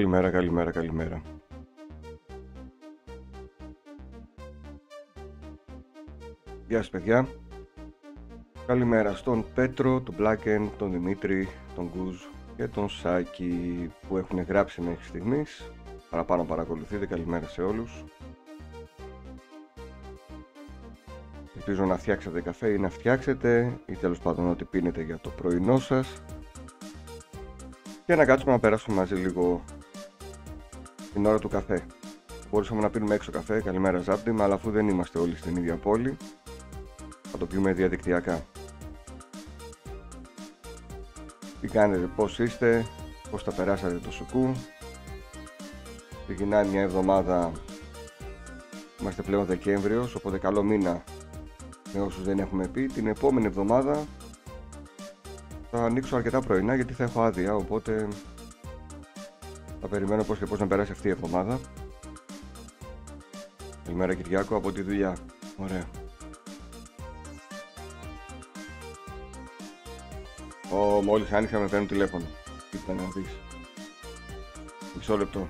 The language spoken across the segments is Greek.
Καλημέρα, καλημέρα, καλημέρα. Γεια σας παιδιά. Καλημέρα στον Πέτρο, τον Μπλάκεν, τον Δημήτρη, τον Γκουζ και τον Σάκη που έχουν γράψει μέχρι στιγμής. Παραπάνω παρακολουθείτε, καλημέρα σε όλους. Ελπίζω να φτιάξετε καφέ ή να φτιάξετε ή τέλος πάντων ό,τι πίνετε για το πρωινό σας και να κάτσουμε να περάσουμε μαζί λίγο την ώρα του καφέ. Μπορούσαμε να πίνουμε έξω καφέ, καλημέρα Ζάπτιμ, αλλά αφού δεν είμαστε όλοι στην ίδια πόλη, θα το πιούμε διαδικτυακά. Τι κάνετε, πώς είστε, πώς τα περάσατε το σουκού. Ξεκινάει μια εβδομάδα, είμαστε πλέον Δεκέμβριος, οπότε καλό μήνα με όσους δεν έχουμε πει. Την επόμενη εβδομάδα θα ανοίξω αρκετά πρωινά γιατί θα έχω άδεια, οπότε θα περιμένω πώς και πώς να περάσει αυτή η εβδομάδα. Καλημέρα Κυριάκο από τη δουλειά. Ωραία. Ω, μόλις άνοιξα με παίρνουν τηλέφωνο. Κοίτα να δεις. Μισό λεπτό.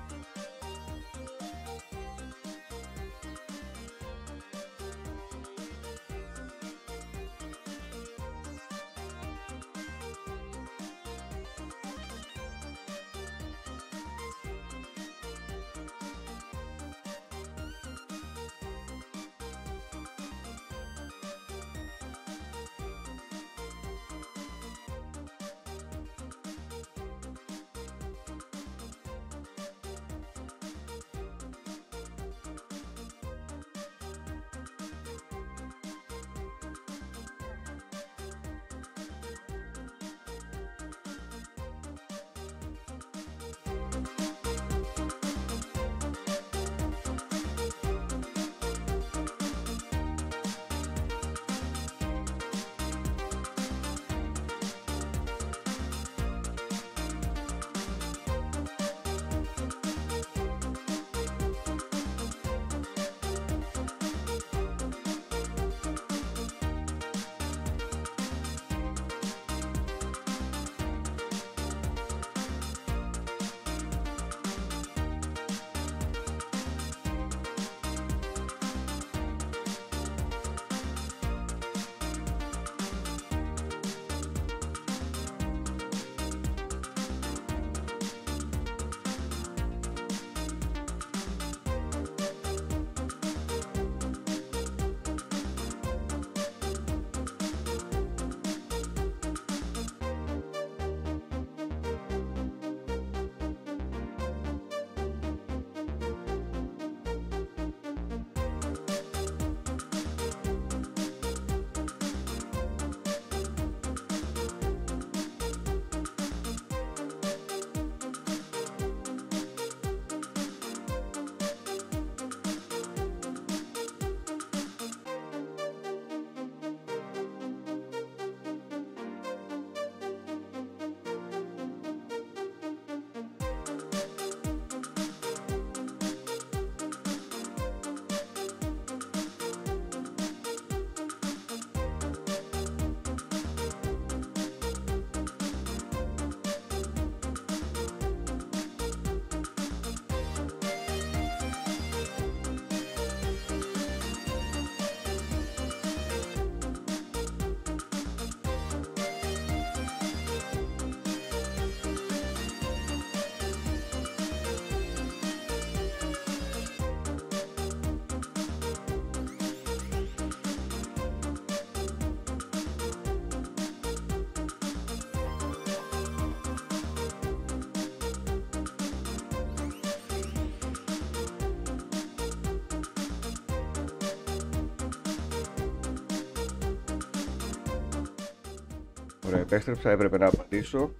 Ωραία, επέστρεψα, έπρεπε να απαντήσω.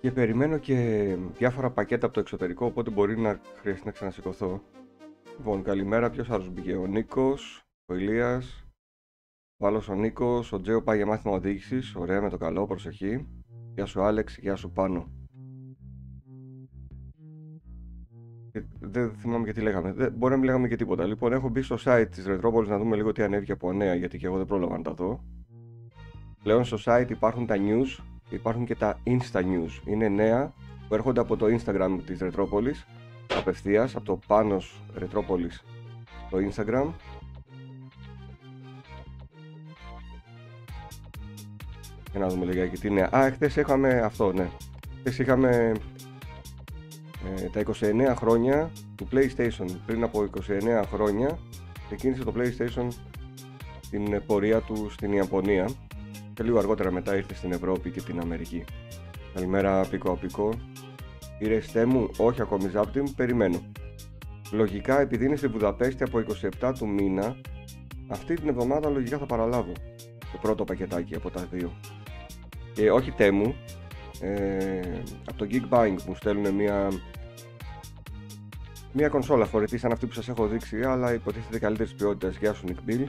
Και περιμένω και διάφορα πακέτα από το εξωτερικό, οπότε μπορεί να χρειαστεί να ξανασηκωθώ. Λοιπόν, καλημέρα, ποιος άλλος μπήκε, ο Νίκος, ο Ηλίας, ο άλλος ο Νίκος, ο Τζέο πάει για μάθημα οδήγησης, ωραία με το καλό, προσοχή. Γεια σου Άλεξ, γεια σου Πάνο. Ε, Δεν θυμάμαι και τι λέγαμε. Δεν, μπορεί να μην λέγαμε και τίποτα. Λοιπόν, έχω μπει στο site της Ρετρόπολης να δούμε λίγο τι ανέβηκε από νέα, γιατί και εγώ δεν πρόλαβα να τα δω. Πλέον στο site υπάρχουν τα news και υπάρχουν και τα insta news. Είναι νέα που έρχονται από το Instagram της Ρετρόπολης απευθείας από το Πάνος Ρετρόπολης το Instagram Για να δούμε λιγάκι τι είναι. Α, χθες είχαμε αυτό, ναι. Χθες είχαμε ε, τα 29 χρόνια του PlayStation. Πριν από 29 χρόνια ξεκίνησε το PlayStation την πορεία του στην Ιαπωνία και λίγο αργότερα μετά ήρθε στην Ευρώπη και την Αμερική. Καλημέρα Πίκο Πίκο. Ήρεστέ μου, όχι ακόμη Ζάπτιμ, περιμένω. Λογικά επειδή είναι στη Βουδαπέστη από 27 του μήνα, αυτή την εβδομάδα λογικά θα παραλάβω το πρώτο πακετάκι από τα δύο. Και όχι τέμου, ε, από το Geekbuying μου στέλνουν μια μια κονσόλα φορητή σαν αυτή που σας έχω δείξει αλλά υποτίθεται καλύτερης ποιότητας Γεια σου Nick Bill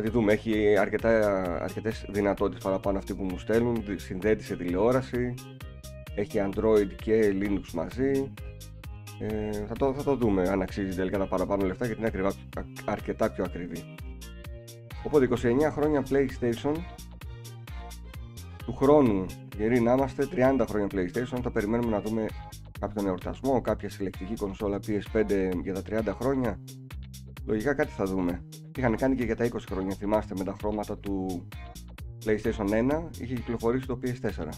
Θα τη δούμε, έχει αρκετά, αρκετές δυνατότητες παραπάνω αυτή που μου στέλνουν Συνδέεται σε τηλεόραση Έχει Android και Linux μαζί. Ε, θα, το, θα το δούμε αν αξίζει τελικά τα παραπάνω λεφτά γιατί είναι ακριβά, αρκετά πιο ακριβή. Οπότε 29 χρόνια PlayStation. Του χρόνου γεροί να είμαστε 30 χρόνια PlayStation. Θα περιμένουμε να δούμε κάποιον εορτασμό, κάποια συλλεκτική κονσόλα PS5 για τα 30 χρόνια. Λογικά κάτι θα δούμε. Είχαν κάνει και για τα 20 χρόνια, θυμάστε με τα χρώματα του PlayStation 1 είχε κυκλοφορήσει το PS4.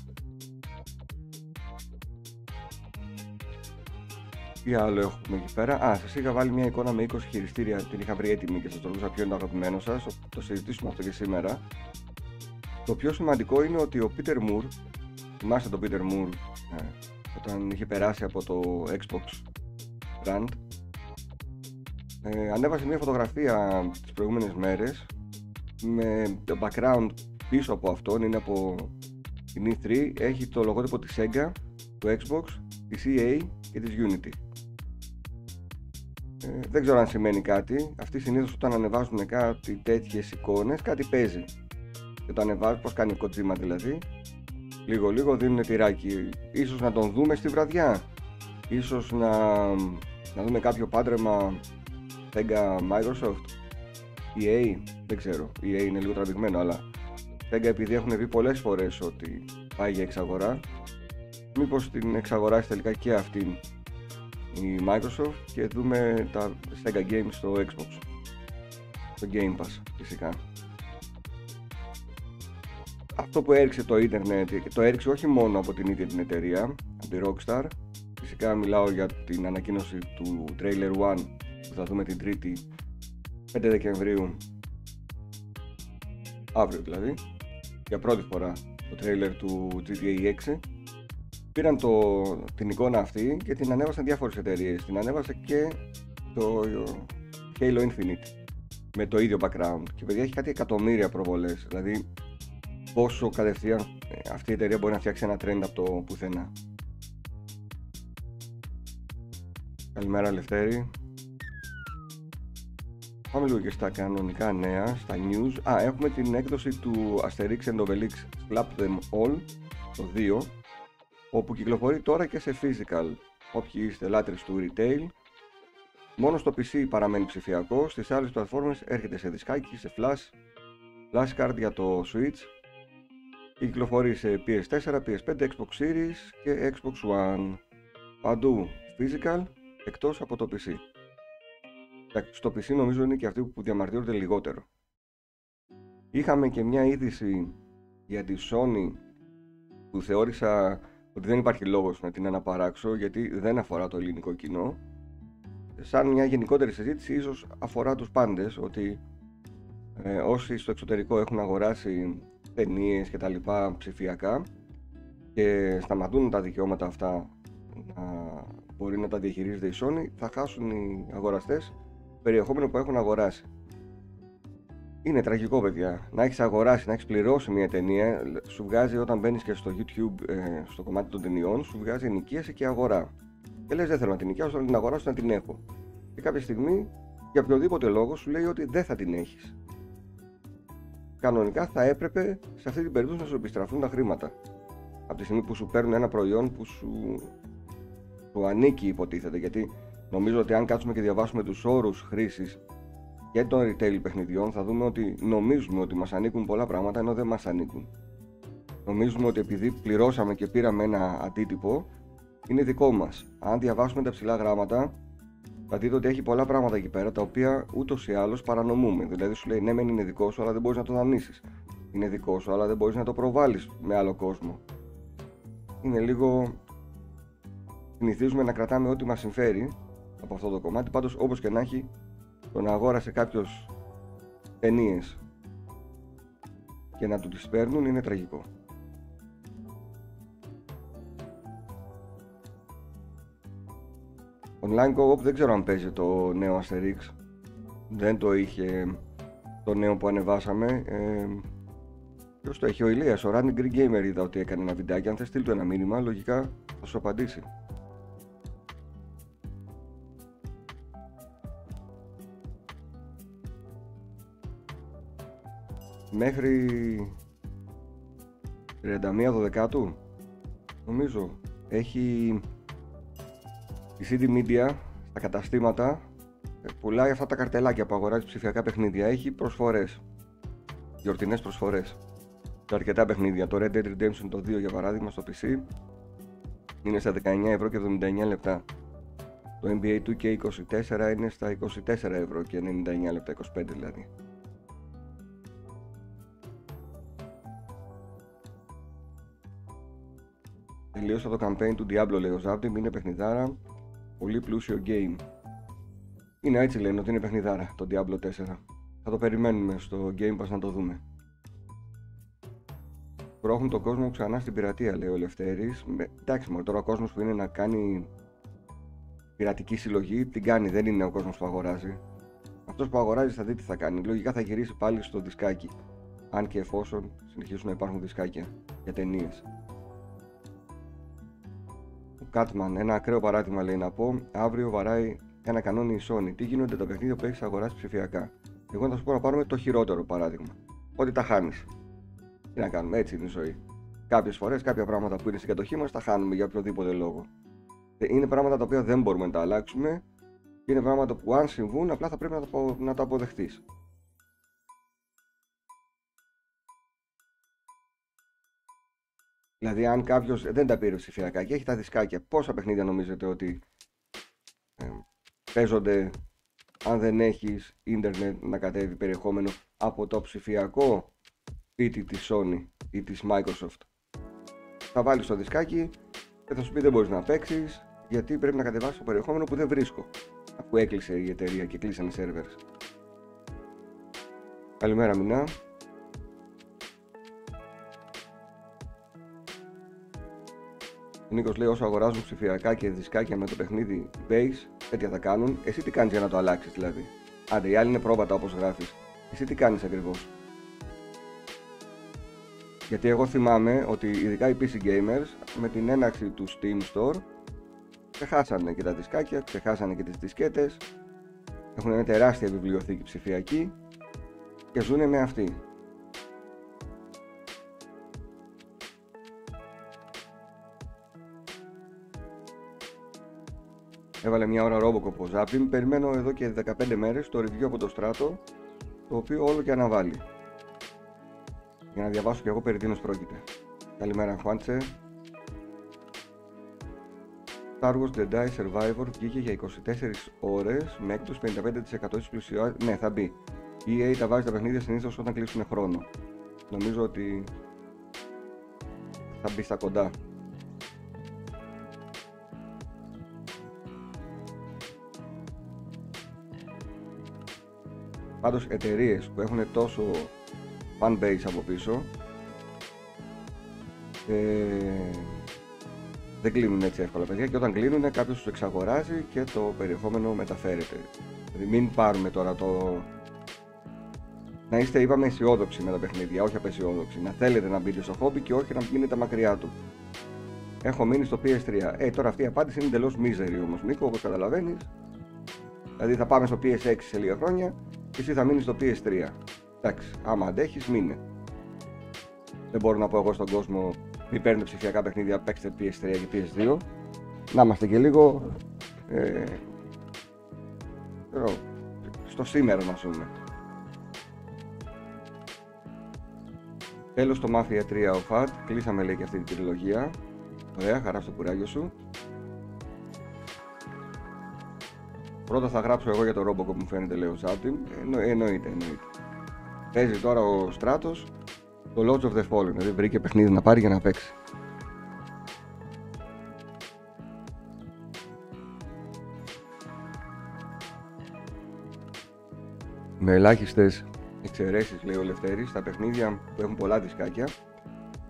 Τι άλλο έχουμε εκεί πέρα; Α, σας είχα βάλει μια εικόνα με 20 χειριστήρια. Την είχα βρει έτοιμη και σας το ρωτούσα ποιο είναι το αγαπημένο σας. Το συζητήσουμε αυτό και σήμερα. Το πιο σημαντικό είναι ότι ο Peter Moore, θυμάστε τον Peter Moore ε, όταν είχε περάσει από το Xbox Brand ε, ανέβασε μια φωτογραφία τις προηγούμενες μέρες με το background πίσω από αυτόν είναι από την E3 έχει το λογότυπο της Sega, του Xbox, της EA και της Unity. Ε, δεν ξέρω αν σημαίνει κάτι. Αυτοί συνήθως όταν ανεβάζουν κάτι τέτοιες εικόνες κάτι παίζει. Και το ανεβάζουν πως κάνει κοτσίμα δηλαδή λίγο λίγο δίνουν τυράκι. Ίσως να τον δούμε στη βραδιά. Ίσως να, να δούμε κάποιο πάντρεμα Sega Microsoft EA δεν ξέρω EA είναι λίγο τραβηγμένο αλλά Sega επειδή έχουν πει πολλές φορές ότι πάει για εξαγορά μήπως την εξαγοράσει τελικά και αυτή η Microsoft και δούμε τα Sega Games στο Xbox το Game Pass φυσικά αυτό που έριξε το ίντερνετ και το έριξε όχι μόνο από την ίδια την εταιρεία, από τη Rockstar. Φυσικά μιλάω για την ανακοίνωση του Trailer 1 που θα δούμε την 3η 5 Δεκεμβρίου αύριο δηλαδή για πρώτη φορά το τρέιλερ του GTA 6 πήραν το, την εικόνα αυτή και την ανέβασαν διάφορες εταιρείες την ανέβασε και το Halo Infinite με το ίδιο background και παιδιά έχει κάτι εκατομμύρια προβολές δηλαδή πόσο κατευθείαν ε, αυτή η εταιρεία μπορεί να φτιάξει ένα trend από το πουθενά. Καλημέρα Λευτέρη. Πάμε λίγο και στα κανονικά νέα, στα news. Α, έχουμε την έκδοση του Asterix and Obelix Slap Them All, το 2, όπου κυκλοφορεί τώρα και σε physical. Όποιοι είστε λάτρες του retail, μόνο στο PC παραμένει ψηφιακό, στις άλλες πλατφόρμες έρχεται σε δισκάκι, σε flash, flashcard για το Switch Κυκλοφορεί σε PS4, PS5, Xbox Series και Xbox One. Παντού physical εκτός από το PC. Στο PC νομίζω είναι και αυτοί που διαμαρτύρονται λιγότερο. Είχαμε και μια είδηση για τη Sony που θεώρησα ότι δεν υπάρχει λόγος να την αναπαράξω γιατί δεν αφορά το ελληνικό κοινό. Σαν μια γενικότερη συζήτηση ίσως αφορά τους πάντες ότι ε, όσοι στο εξωτερικό έχουν αγοράσει ταινίες και τα λοιπά ψηφιακά και σταματούν τα δικαιώματα αυτά να μπορεί να τα διαχειρίζεται η Sony θα χάσουν οι αγοραστές περιεχόμενο που έχουν αγοράσει. Είναι τραγικό παιδιά. Να έχεις αγοράσει, να έχεις πληρώσει μια ταινία, σου βγάζει όταν μπαίνεις και στο YouTube, ε, στο κομμάτι των ταινιών, σου βγάζει ενοικίαση και αγορά. Και λες: Δεν θέλω να την νοικιάσω, να την αγοράσω, να την έχω. Και κάποια στιγμή, για οποιοδήποτε λόγο, σου λέει ότι δεν θα την έχεις κανονικά θα έπρεπε σε αυτή την περίπτωση να σου επιστραφούν τα χρήματα. Από τη στιγμή που σου παίρνουν ένα προϊόν που σου, σου ανήκει υποτίθεται. Γιατί νομίζω ότι αν κάτσουμε και διαβάσουμε τους όρους χρήσης και των retail παιχνιδιών θα δούμε ότι νομίζουμε ότι μας ανήκουν πολλά πράγματα ενώ δεν μας ανήκουν. νομίζουμε ότι επειδή πληρώσαμε και πήραμε ένα αντίτυπο, είναι δικό μας. Αν διαβάσουμε τα ψηλά γράμματα, θα δείτε ότι έχει πολλά πράγματα εκεί πέρα τα οποία ούτως ή άλλως παρανομούμε. Δηλαδή σου λέει ναι, μεν είναι δικό σου, αλλά δεν μπορείς να το δανείσεις. Είναι δικό σου, αλλά δεν μπορείς να το προβάλλεις με άλλο κόσμο. Είναι λίγο. Συνηθίζουμε να κρατάμε ό,τι μας συμφέρει από αυτό το κομμάτι. Πάντως, όπως και να έχει, το να αγόρασε κάποιος ταινίε και να του τις παίρνουν είναι τραγικό. Online Co-op δεν ξέρω αν παίζει το νέο Asterix. Δεν το είχε το νέο που ανεβάσαμε. Ε, ποιος το έχει, ο Ηλίας, ο Running Green Gamer είδα ότι έκανε ένα βιντεάκι. Αν θες στείλει ένα μήνυμα, λογικά θα σου απαντήσει. Μέχρι 31 Δεκάτου νομίζω έχει η CD Media στα καταστήματα ε, πουλάει αυτά τα καρτελάκια που αγοράζει ψηφιακά παιχνίδια. Έχει προσφορές. Γιορτινές προσφορές. Σε αρκετά παιχνίδια. Το Red Dead Redemption το 2 για παράδειγμα στο PC είναι στα 19 ευρώ και 79 λεπτά. Το NBA 2K24 είναι στα 24 ευρώ και 99 λεπτά, 25 δηλαδή. Τελείωσα το campaign του Diablo λέει ο Zaptim, είναι παιχνιδάρα πολύ πλούσιο game. Είναι έτσι λένε ότι είναι παιχνιδάρα το Diablo 4. Θα το περιμένουμε στο Game Pass να το δούμε. Πρόχουν τον κόσμο ξανά στην πειρατεία, λέει ο Λευτέρης. Εντάξει, μόνο τώρα ο κόσμος που είναι να κάνει πειρατική συλλογή την κάνει, δεν είναι ο κόσμος που αγοράζει. Αυτός που αγοράζει θα δει τι θα κάνει. Λογικά θα γυρίσει πάλι στο δισκάκι. Αν και εφόσον συνεχίσουν να υπάρχουν δισκάκια για ταινίες. Catman, ένα ακραίο παράδειγμα λέει να πω. Αύριο βαράει ένα κανόνι η Sony. Τι γίνονται τα παιχνίδια που έχεις αγοράσει ψηφιακά; Εγώ θα σου πω να πάρουμε το χειρότερο παράδειγμα. Ότι τα χάνεις. Τι να κάνουμε, έτσι είναι η ζωή. Κάποιες φορές κάποια πράγματα που είναι στην κατοχή μας τα χάνουμε για οποιοδήποτε λόγο. Ε, είναι πράγματα τα οποία δεν μπορούμε να τα αλλάξουμε και είναι πράγματα που αν συμβούν απλά θα πρέπει να τα, να τα αποδεχτείς. Δηλαδή, αν κάποιος δεν τα πήρε ψηφιακά και έχει τα δισκάκια, πόσα παιχνίδια νομίζετε ότι ε, παίζονται αν δεν έχεις ίντερνετ να κατέβει περιεχόμενο από το ψηφιακό σπίτι της Sony ή της Microsoft; Θα βάλεις το δισκάκι και θα σου πει δεν μπορείς να παίξεις γιατί πρέπει να κατεβάσεις το περιεχόμενο που δεν βρίσκω αφού έκλεισε η εταιρεία και κλείσανε οι servers. Καλημέρα Μινά. Ο Νίκος λέει: Όσο αγοράζουν ψηφιακά και δισκάκια με το παιχνίδι base, τέτοια θα κάνουν. Εσύ τι κάνεις για να το αλλάξεις δηλαδή; Άντε, οι άλλοι είναι πρόβατα όπως γράφεις. Εσύ τι κάνεις ακριβώς; Γιατί εγώ θυμάμαι ότι ειδικά οι PC gamers με την έναρξη του Steam Store ξεχάσανε και τα δισκάκια, ξεχάσανε και τις δισκέτες έχουν μια τεράστια βιβλιοθήκη ψηφιακή και ζουν με αυτή. Έβαλε μια ώρα Robocop ο Zapping. Περιμένω εδώ και 15 μέρες το review από το στράτο, το οποίο όλο και αναβάλει. Για να διαβάσω και εγώ περί τίνος πρόκειται. Καλημέρα Χουάντσε. Star Wars Jedi Survivor βγήκε για 24 ώρες με έκπτωση 55% της πλουσιότητας. Ναι, θα μπει. Η EA τα βάζει τα παιχνίδια συνήθως όταν κλείσουν χρόνο. Νομίζω ότι θα μπει στα κοντά. Πάντως εταιρείες που έχουν τόσο fan base από πίσω ε, δεν κλείνουν έτσι εύκολα παιδιά και όταν κλείνουν κάποιος τους εξαγοράζει και το περιεχόμενο μεταφέρεται. Δηλαδή μην πάρουμε τώρα το... Να είστε είπαμε αισιόδοξοι με τα παιχνίδια, όχι απεσιόδοξοι. Να θέλετε να μπείτε στο χόμπι και όχι να μείνετε μακριά του. Έχω μείνει στο PS3. Ε, τώρα αυτή η απάντηση είναι εντελώς μίζερη όμως, Νίκο, όπως καταλαβαίνεις. Δηλαδή θα πάμε στο PS6 σε λίγα χρόνια και εσύ θα μείνεις στο PS3. Εντάξει, άμα αντέχεις, μείνε. Δεν μπορώ να πω εγώ στον κόσμο μην παίρνετε ψηφιακά παιχνίδια, παίξτε PS3 και PS2. Να είμαστε και λίγο ε, στο σήμερα να πούμε. Τέλος το Mafia 3 ο Φατ, κλείσαμε λέει και αυτή την τριλογία. Ωραία, χαρά στο κουράγιο σου. Πρώτα θα γράψω εγώ για το Robocop που μου φαίνεται λέει ο Σάπτιν. Εννο, εννοείται, εννοείται. Παίζει τώρα ο Στράτος το Lords of the Fallen, δηλαδή βρήκε παιχνίδι να πάρει για να παίξει. Με ελάχιστες εξαιρέσεις, λέει ο Λευτέρης, στα παιχνίδια που έχουν πολλά δισκάκια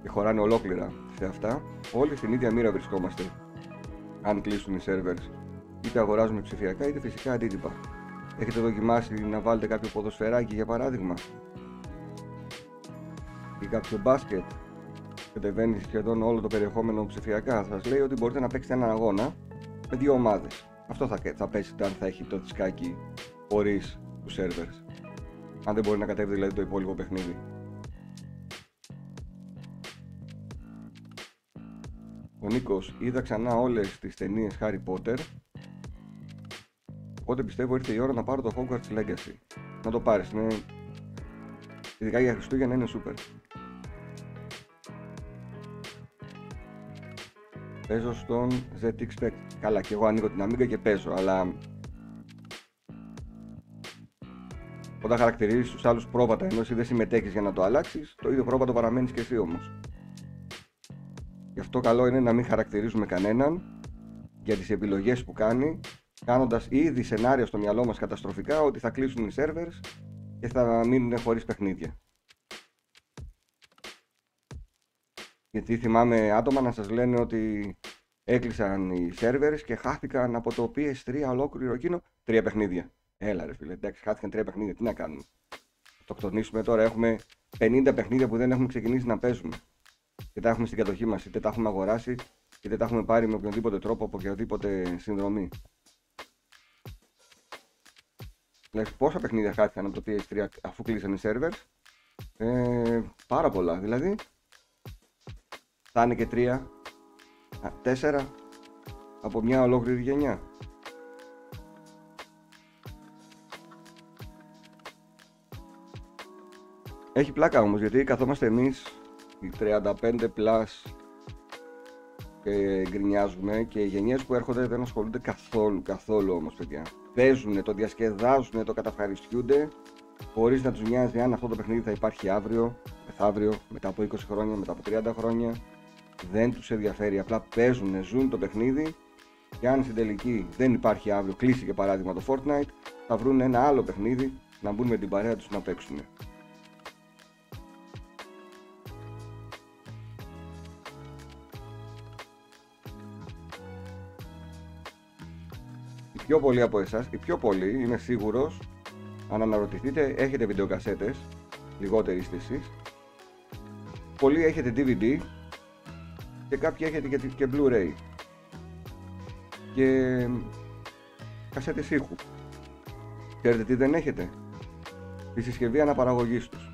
και χωράνε ολόκληρα σε αυτά, όλοι στην ίδια μοίρα βρισκόμαστε. Αν κλείσουν οι servers, είτε αγοράζουμε ψηφιακά είτε φυσικά αντίτυπα. Έχετε δοκιμάσει να βάλετε κάποιο ποδοσφαιράκι για παράδειγμα; Ή κάποιο μπάσκετ; Κατεβαίνει σχεδόν όλο το περιεχόμενο ψηφιακά. Σας λέει ότι μπορείτε να παίξετε έναν αγώνα με δύο ομάδες. Αυτό θα, θα πέσετε αν θα έχει το δισκάκι χωρίς τους servers. Αν δεν μπορεί να κατέβει δηλαδή το υπόλοιπο παιχνίδι. Ο Νίκος είδα ξανά όλες τις ταινίες Harry Potter Οπότε πιστεύω ήρθε η ώρα να πάρω το Hogwarts Legacy. Να το πάρεις, είναι... Ειδικά για Χριστούγεννα είναι super. Παίζω στον ZX Spectre. Καλά και εγώ ανοίγω την Amiga και παίζω αλλά Όταν χαρακτηρίζεις τους άλλους πρόβατα ενώ εσύ δεν συμμετέχεις για να το αλλάξεις, το ίδιο πρόβατο παραμένεις και εσύ όμως. Γι' αυτό καλό είναι να μην χαρακτηρίζουμε κανέναν για τις επιλογές που κάνει, κάνοντας ήδη σενάριο στο μυαλό μας καταστροφικά ότι θα κλείσουν οι servers και θα μείνουν χωρίς παιχνίδια. Γιατί θυμάμαι άτομα να σας λένε ότι έκλεισαν οι servers και χάθηκαν από το PS3 ολόκληρο εκείνο τρία παιχνίδια. Έλα ρε φίλε, εντάξει, χάθηκαν τρία παιχνίδια, τι να κάνουμε. Το κτονίσουμε τώρα, έχουμε 50 παιχνίδια που δεν έχουμε ξεκινήσει να παίζουμε. Και τα έχουμε στην κατοχή μας, είτε τα έχουμε αγοράσει, είτε τα έχουμε πάρει με οποιοδήποτε τρόπο από οποιαδήποτε συνδρομή. Λες, πόσα παιχνίδια χάθηκαν από το PS3 αφού κλείσανε οι servers; Ε, πάρα πολλά, δηλαδή. Θα είναι και τρία, τέσσερα από μια ολόκληρη γενιά. Έχει πλάκα όμως γιατί καθόμαστε εμείς οι 35 plus και γκρινιάζουμε και οι γενιές που έρχονται δεν ασχολούνται καθόλου, καθόλου όμως παιδιά. Παίζουν, το διασκεδάζουν, το καταφαριστιούνται χωρίς να τους νοιάζει αν αυτό το παιχνίδι θα υπάρχει αύριο, μεθαύριο, μετά από 20 χρόνια, μετά από 30 χρόνια. Δεν τους ενδιαφέρει, απλά παίζουν, ζουν το παιχνίδι και αν στην τελική δεν υπάρχει αύριο, κλείσει και παράδειγμα το Fortnite, θα βρουν ένα άλλο παιχνίδι να μπουν με την παρέα τους να παίξουν. Πιο πολλοί από εσάς, οι πιο πολλοί, είμαι σίγουρος, αν αναρωτηθείτε, έχετε βιντεοκασέτες, λιγότεροι είστε εσείς. Πολλοί έχετε DVD και κάποιοι έχετε και, και Blu-ray και κασέτες ήχου. Ξέρετε τι δεν έχετε; Τη συσκευή αναπαραγωγής τους.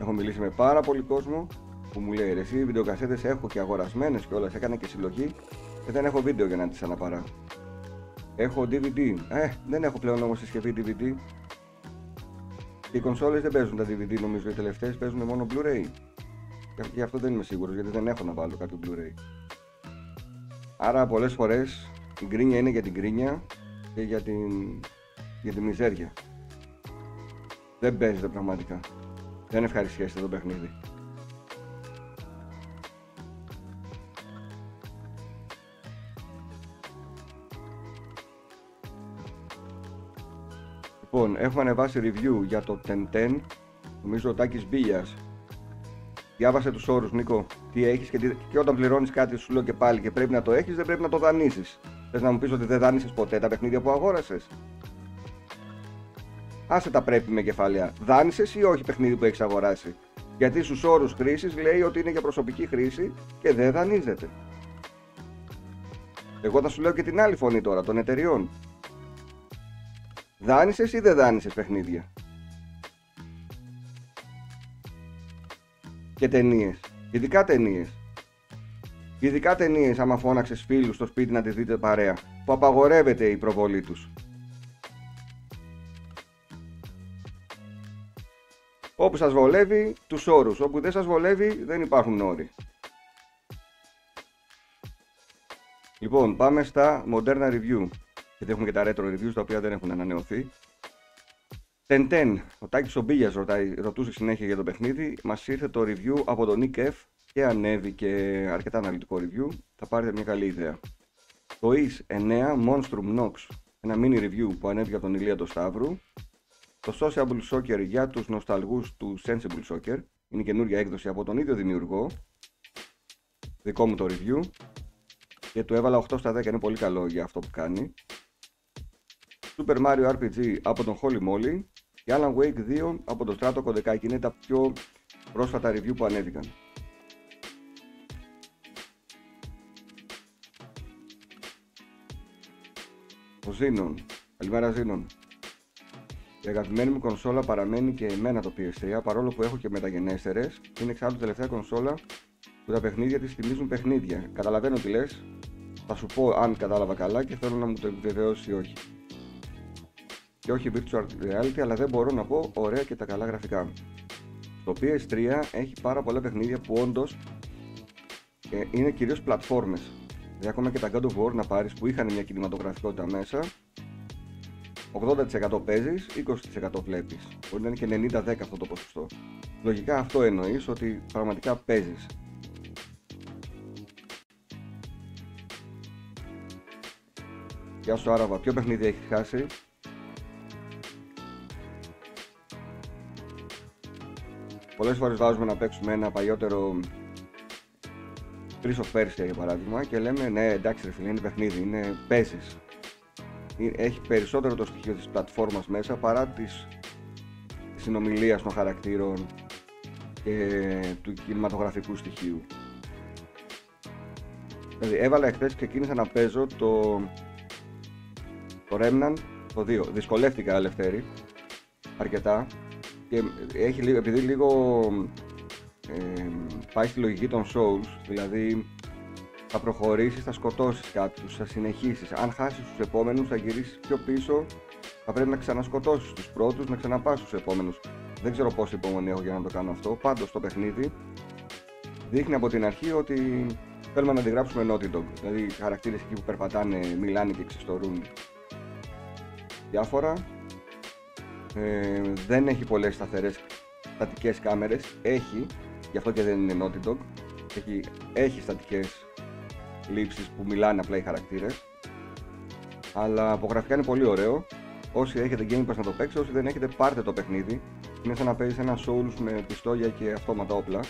Έχω μιλήσει με πάρα πολύ κόσμο που μου λέει ρε εσύ βιντεοκασέτες έχω και αγορασμένες και όλα έκανα και συλλογή και δεν έχω βίντεο για να τις αναπαράγω. Έχω DVD. Ε, δεν έχω πλέον όμως συσκευή DVD. Οι κονσόλες δεν παίζουν τα DVD νομίζω οι τελευταίες παίζουν μόνο Blu-ray. Γι' αυτό δεν είμαι σίγουρος γιατί δεν έχω να βάλω κάποιο Blu-ray. Άρα πολλές φορές η γκρίνια είναι για την γκρίνια και για την, για τη μιζέρια. Δεν παίζεται πραγματικά. Δεν ευχαριστιέστε το παιχνίδι. Λοιπόν, έχουμε ανεβάσει review για το 1010. Νομίζω ο Τάκης Μπίλιας. Διάβασε τους όρους, Νίκο. Τι έχεις και, τι... και όταν πληρώνεις κάτι σου λέω και πάλι και πρέπει να το έχεις, δεν πρέπει να το δανείσεις. Θες να μου πεις ότι δεν δάνεισες ποτέ τα παιχνίδια που αγόρασες; Άσε τα πρέπει με κεφάλαια. Δάνεισες ή όχι παιχνίδι που έχεις αγοράσει; Γιατί στους όρους χρήσης λέει ότι είναι για προσωπική χρήση και δεν δανείζεται. Εγώ θα σου λέω και την άλλη φωνή τώρα, των εταιριών. Δάνεισες ή δεν δάνεισες παιχνίδια; Και ταινίες. Ειδικά ταινίες. Ειδικά ταινίες, άμα φώναξες φίλους στο σπίτι να τη δείτε παρέα, που απαγορεύεται η προβολή τους. Όπου σας βολεύει, τους όρους. Όπου δεν σας βολεύει, δεν υπάρχουν όροι. Λοιπόν, πάμε στα μοντέρνα review. Γιατί έχουμε και τα retro reviews τα οποία δεν έχουν ανανεωθεί. Τεν ο Τάκης ο Μπίλιας ρωτάει, ρωτούσε συνέχεια για το παιχνίδι. Μας ήρθε το review από τον Nick F και ανέβηκε αρκετά αναλυτικό review. Θα πάρετε μια καλή ιδέα. Το IS 9 Monstrum Nox, ένα mini review που ανέβηκε από τον Ηλία του Σταύρου. Το Sociable Soccer για τους νοσταλγούς του Sensible Soccer. Είναι καινούργια έκδοση από τον ίδιο δημιουργό. Δικό μου το review. Και του έβαλα 8 στα 10, είναι πολύ καλό για αυτό που κάνει. Super Mario RPG από τον Holy Moly και Alan Wake 2 από το Strato Codecai είναι τα πιο πρόσφατα review που ανέβηκαν. Ο Xenon. Καλημέρα Xenon. Η αγαπημένη μου κονσόλα παραμένει και εμένα το PS3 παρόλο που έχω και μεταγενέστερες. Είναι εξάλλου τελευταία κονσόλα που τα παιχνίδια της θυμίζουν παιχνίδια. Καταλαβαίνω τι λες. Θα σου πω αν κατάλαβα καλά και θέλω να μου το επιβεβαιώσει ή όχι και όχι virtual reality, αλλά δεν μπορώ να πω ωραία και τα καλά γραφικά. Το PS3 έχει πάρα πολλά παιχνίδια που όντως ε, είναι κυρίως πλατφόρμες. Δηλαδή ακόμα και τα God of War να πάρεις που είχαν μια κινηματογραφικότητα μέσα, 80% παίζεις, 20% βλέπεις. Μπορεί να είναι και 90-10 αυτό το ποσοστό. Λογικά αυτό εννοείς ότι πραγματικά παίζεις. Γεια σου Άραβα, ποιο παιχνίδι έχει χάσει, Πολλές φορές βάζουμε να παίξουμε ένα παλιότερο Prince of Persia για παράδειγμα και λέμε ναι εντάξει ρε φίλε είναι παιχνίδι, είναι παίζεις. Έχει περισσότερο το στοιχείο της πλατφόρμας μέσα παρά της συνομιλίας των χαρακτήρων και του κινηματογραφικού στοιχείου. Δηλαδή έβαλα εχθές και ξεκίνησα να παίζω το, το Remnant το 2. Δυσκολεύτηκα ελευθέρη αρκετά και έχει, επειδή λίγο ε, πάει στη λογική των shows, δηλαδή θα προχωρήσεις, θα σκοτώσεις κάποιους, θα συνεχίσεις. Αν χάσεις τους επόμενους θα γυρίσεις πιο πίσω, θα πρέπει να ξανασκοτώσεις τους πρώτους, να ξαναπάς στους επόμενους. Δεν ξέρω πόση υπομονή έχω για να το κάνω αυτό. Πάντως το παιχνίδι δείχνει από την αρχή ότι θέλουμε να αντιγράψουμε Naughty Dog. Δηλαδή χαρακτήρες εκεί που περπατάνε, μιλάνε και ξεστορούν διάφορα ε, δεν έχει πολλές σταθερές στατικές κάμερες. Έχει, γι' αυτό και δεν είναι Naughty Dog. Έχει, έχει στατικές λήψεις που μιλάνε απλά οι χαρακτήρες. Αλλά από γραφικά είναι πολύ ωραίο. Όσοι έχετε Game Pass να το παίξετε, όσοι δεν έχετε πάρτε το παιχνίδι. Είναι σαν να παίζεις ένα Souls με πιστόλια και αυτόματα όπλα.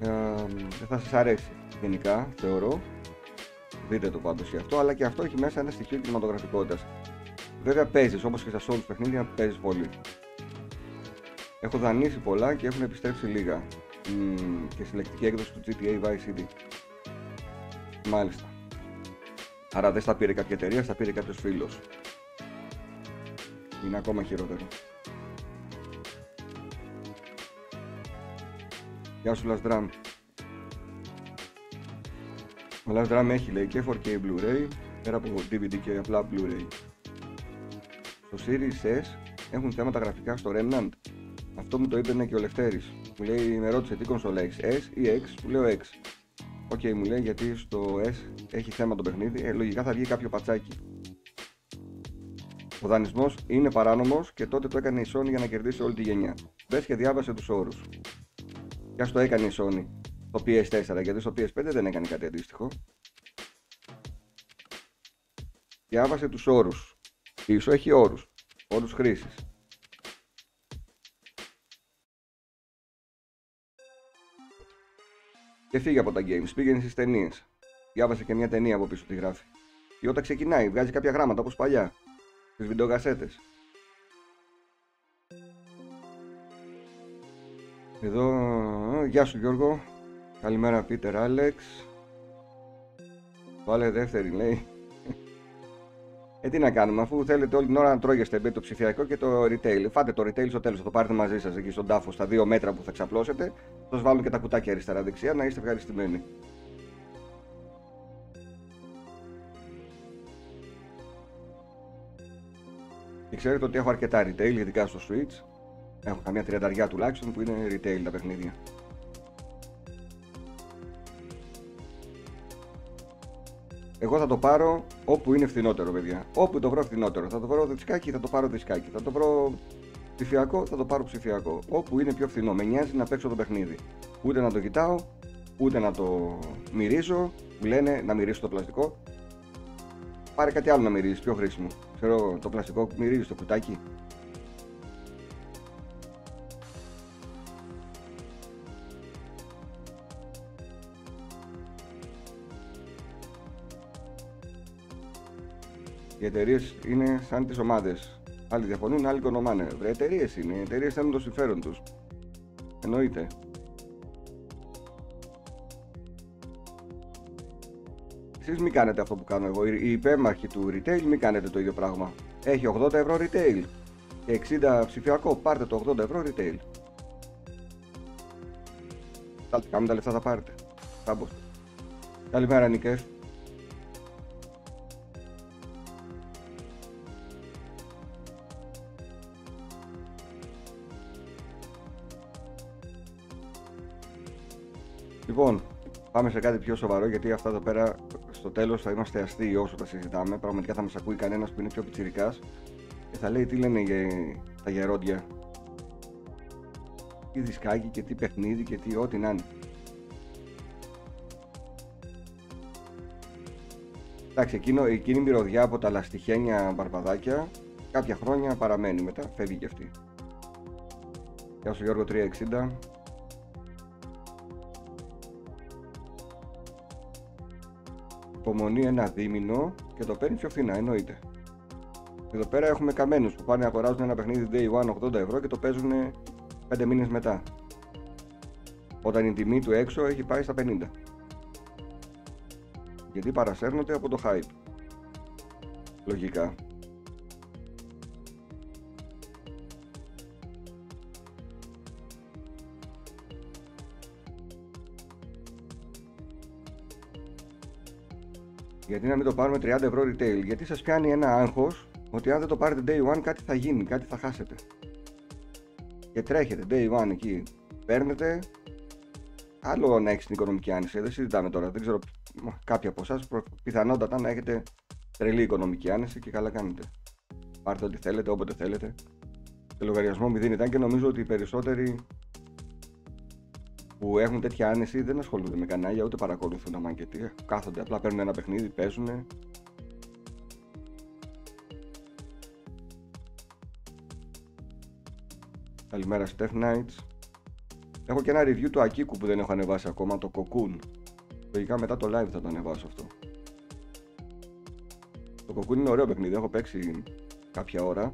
Ε, θα σας αρέσει γενικά θεωρώ. Δείτε το πάντως για αυτό αλλά και αυτό έχει μέσα ένα στοιχείο κινηματογραφικότητας Βέβαια παίζεις όπως και στα Souls παιχνίδια παίζεις πολύ. Έχω δανείσει πολλά και έχουν επιστρέψει λίγα. Mm, και συλλεκτική έκδοση του GTA Vice City. Μάλιστα. Άρα δεν στα πήρε κάποια εταιρεία, στα πήρε κάποιος φίλος. Είναι ακόμα χειρότερο. Γεια σου Last Ο Last έχει λέει και 4K Blu-ray, πέρα από DVD και απλά Blu-ray. Στο Series S έχουν θέματα γραφικά στο Remnant. Αυτό μου το είπε και ο Λευτέρης. Μου λέει, με ρώτησε τι κονσόλα έχεις, S ή X, του λέω X. OK, okay, μου λέει γιατί στο S έχει θέμα το παιχνίδι, ε, λογικά θα βγει κάποιο πατσάκι. Ο δανεισμός είναι παράνομος και τότε το έκανε η Sony για να κερδίσει όλη τη γενιά. Μπες και διάβασε τους όρους. Και ας το έκανε η Sony το PS4, γιατί στο PS5 δεν έκανε κάτι αντίστοιχο. Διάβασε τους όρους. Πίσω έχει όρους, όρους χρήσης. Και φύγει από τα games, πήγαινε στις ταινίες. Διάβασε και μια ταινία από πίσω τι γράφει. Και όταν ξεκινάει, βγάζει κάποια γράμματα όπως παλιά. Στις βιντεοκασέτες. Εδώ, γεια σου Γιώργο. Καλημέρα Πίτερ Άλεξ. Βάλε δεύτερη λέει. Ε, τι να κάνουμε, αφού θέλετε όλη την ώρα να τρώγεστε το ψηφιακό και το retail. Φάτε το retail στο τέλος, θα το πάρετε μαζί σας εκεί στον τάφο στα δύο μέτρα που θα ξαπλώσετε. Θα σας βάλουν και τα κουτάκια αριστερά-δεξιά να είστε ευχαριστημένοι. Και ξέρετε ότι έχω αρκετά retail, ειδικά στο Switch. Έχω καμιά τριανταριά τουλάχιστον που είναι retail τα παιχνίδια. Εγώ θα το πάρω όπου είναι φθηνότερο, παιδιά. Όπου το βρω φθηνότερο. Θα το βρω δισκάκι, θα το πάρω δισκάκι. Θα το βρω ψηφιακό, θα το πάρω ψηφιακό. Όπου είναι πιο φθηνό. Με νοιάζει να παίξω το παιχνίδι. Ούτε να το κοιτάω, ούτε να το μυρίζω. Μου λένε να μυρίσω το πλαστικό. Πάρε κάτι άλλο να μυρίζεις, πιο χρήσιμο. Ξέρω το πλαστικό που μυρίζεις το κουτάκι. Οι εταιρείες είναι σαν τις ομάδες. Άλλοι διαφωνούν, άλλοι οικονομάνε. Βρε, εταιρείες είναι. Οι εταιρείες θέλουν το συμφέρον τους. Εννοείται. Εσείς μην κάνετε αυτό που κάνω εγώ. Οι υπέμαρχοι του retail μην κάνετε το ίδιο πράγμα. Έχει 80 ευρώ retail και 60 ψηφιακό. Πάρτε το 80 ευρώ retail. Θα κάνουμε τα λεφτά θα πάρετε. Καλημέρα Νικέφ. Λοιπόν, πάμε σε κάτι πιο σοβαρό γιατί αυτά εδώ πέρα στο τέλος θα είμαστε αστείοι όσο τα συζητάμε. Πραγματικά θα μας ακούει κανένας που είναι πιο πιτσυρικά και θα λέει τι λένε για τα γερόντια. Τι δισκάκι και τι παιχνίδι και τι ό,τι να είναι. Εντάξει, εκείνο, εκείνη η μυρωδιά από τα λαστιχένια μπαρμπαδάκια κάποια χρόνια παραμένει μετά, φεύγει και αυτή. Γεια σου Γιώργο 360. Υπομονή ένα δίμηνο και το παίρνει πιο φθηνά, εννοείται. Εδώ πέρα έχουμε καμένους που πάνε να αγοράζουν ένα παιχνίδι day one 80 ευρώ και το παίζουν 5 μήνες μετά. Όταν η τιμή του έξω έχει πάει στα 50. Γιατί παρασέρνονται από το hype. Λογικά. Γιατί να μην το πάρουμε 30 ευρώ retail. Γιατί σας πιάνει ένα άγχος ότι αν δεν το πάρετε day one κάτι θα γίνει, κάτι θα χάσετε. Και τρέχετε day one εκεί. Παίρνετε. Άλλο να έχεις την οικονομική άνεση. Δεν συζητάμε τώρα. Δεν ξέρω κάποιοι από εσάς πιθανότατα να έχετε τρελή οικονομική άνεση και καλά κάνετε. Πάρτε ό,τι θέλετε, όποτε θέλετε. Σε λογαριασμό μηδέν ήταν και νομίζω ότι οι περισσότεροι που έχουν τέτοια άνεση δεν ασχολούνται με κανάλια ούτε παρακολουθούν τα μαγκετία. Κάθονται απλά παίρνουν ένα παιχνίδι, παίζουν. Καλημέρα Steph Knights. Έχω και ένα review του Ακίκου που δεν έχω ανεβάσει ακόμα, το Cocoon. Λογικά μετά το live θα το ανεβάσω αυτό. Το Cocoon είναι ωραίο παιχνίδι, έχω παίξει κάποια ώρα.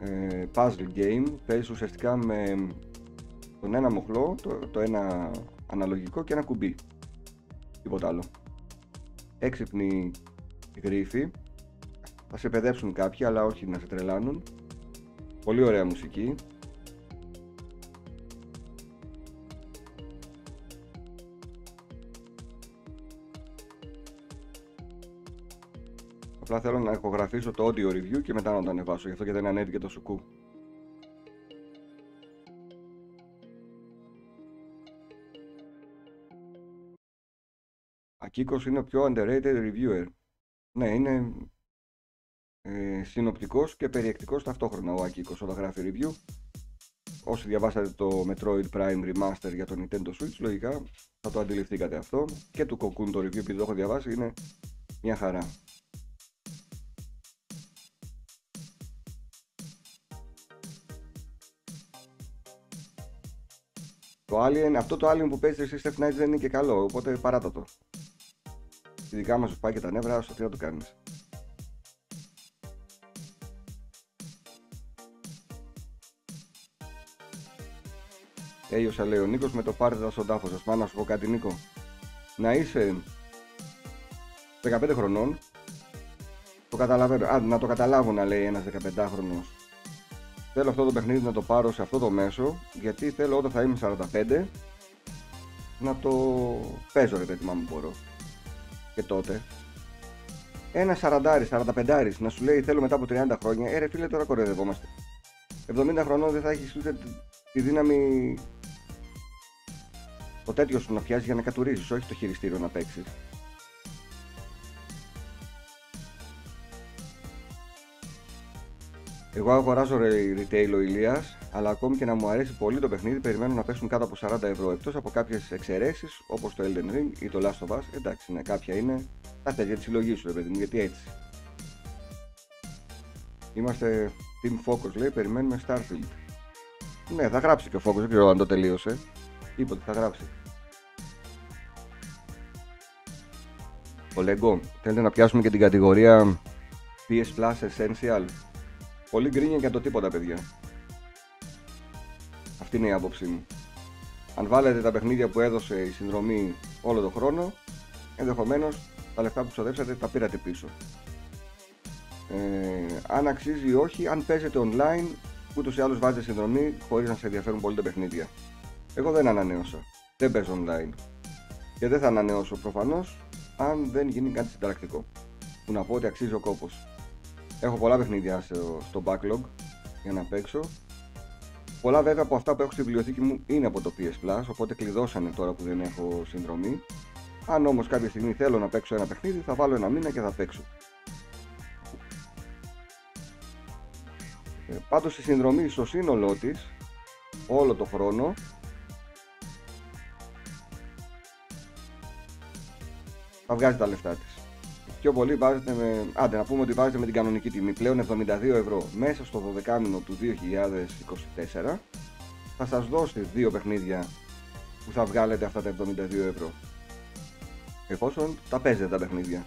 Ε, puzzle game, παίζει ουσιαστικά με τον ένα μοχλό, το, το ένα αναλογικό και ένα κουμπί. Τίποτα άλλο. Έξυπνοι γρίφοι. Θα σε παιδεύσουν κάποιοι, αλλά όχι να σε τρελάνουν. Πολύ ωραία μουσική. Απλά θέλω να ηχογραφήσω το audio review και μετά να το ανεβάσω, γι' αυτό και δεν ανέβηκε το σουκού. Ακίκος είναι ο πιο underrated reviewer. Ναι, είναι ε, συνοπτικός και περιεκτικός ταυτόχρονα ο Ακίκος όταν γράφει review. Όσοι διαβάσατε το Metroid Prime Remaster για το Nintendo Switch, λογικά θα το αντιληφθήκατε αυτό. Και του Cocoon το review, επειδή το έχω διαβάσει, είναι μια χαρά. Το Alien, αυτό το Alien που παίζεις εσύ Steph Knight δεν είναι και καλό, οπότε παράτα το δικά μας σου πάει και τα νεύρα, στο τι να το κάνεις. Έλειωσα λέει ο Νίκος με το πάρτε στον τάφο σας. Πάνω να σου πω κάτι Νίκο. Να είσαι 15 χρονών. Το καταλαβαίνω. Α, να το καταλάβω να λέει ένας 15χρονος. Θέλω αυτό το παιχνίδι να το πάρω σε αυτό το μέσο γιατί θέλω όταν θα είμαι 45 να το παίζω ρε παιδί μου μπορώ και τότε ένα 40, 45 να σου λέει θέλω μετά από 30 χρόνια, ε ρε φίλε τώρα κοροϊδευόμαστε. 70 χρονών δεν θα έχεις ούτε τη δύναμη το τέτοιο σου να πιάσει για να κατουρίζεις, όχι το χειριστήριο να παίξεις. Εγώ αγοράζω retail ο Ηλίας, αλλά ακόμη και να μου αρέσει πολύ το παιχνίδι, περιμένω να πέσουν κάτω από 40 ευρώ. Εκτός από κάποιες εξαιρέσεις όπως το Elden Ring ή το Last of Us. Εντάξει, ναι, κάποια είναι. Τα για της συλλογής σου, ρε παιδί μου, γιατί έτσι. Είμαστε Team Focus, λέει, περιμένουμε Starfield. Ναι, θα γράψει και ο Focus, δεν ξέρω αν το τελείωσε. Είπε ότι θα γράψει. Ο Lego, θέλετε να πιάσουμε και την κατηγορία PS Plus Essential; Πολύ γκρίνια για το τίποτα, παιδιά. Αυτή είναι η άποψή μου. Αν βάλετε τα παιχνίδια που έδωσε η συνδρομή όλο τον χρόνο, ενδεχομένως τα λεφτά που ξοδέψατε τα πήρατε πίσω. Ε, αν αξίζει ή όχι, αν παίζετε online, ούτως ή άλλως βάζετε συνδρομή χωρίς να σε ενδιαφέρουν πολύ τα παιχνίδια. Εγώ δεν ανανέωσα. Δεν παίζω online. Και δεν θα ανανεώσω προφανώς αν δεν γίνει κάτι συνταρακτικό. Που να πω ότι αξίζει ο κόπος. Έχω πολλά παιχνίδια στο backlog για να παίξω. Πολλά βέβαια από αυτά που έχω στη βιβλιοθήκη μου είναι από το PS Plus, οπότε κλειδώσανε τώρα που δεν έχω συνδρομή. Αν όμως κάποια στιγμή θέλω να παίξω ένα παιχνίδι, θα βάλω ένα μήνα και θα παίξω. Ε, πάντως η συνδρομή στο σύνολό της, όλο το χρόνο, θα βγάζει τα λεφτά της. Πιο πολύ βάζετε με, άντε να πούμε ότι βάζετε με την κανονική τιμή, πλέον 72 ευρώ μέσα στο 12 μήνο του 2024, θα σας δώσει δύο παιχνίδια που θα βγάλετε αυτά τα 72 ευρώ. Εφόσον τα παίζετε τα παιχνίδια.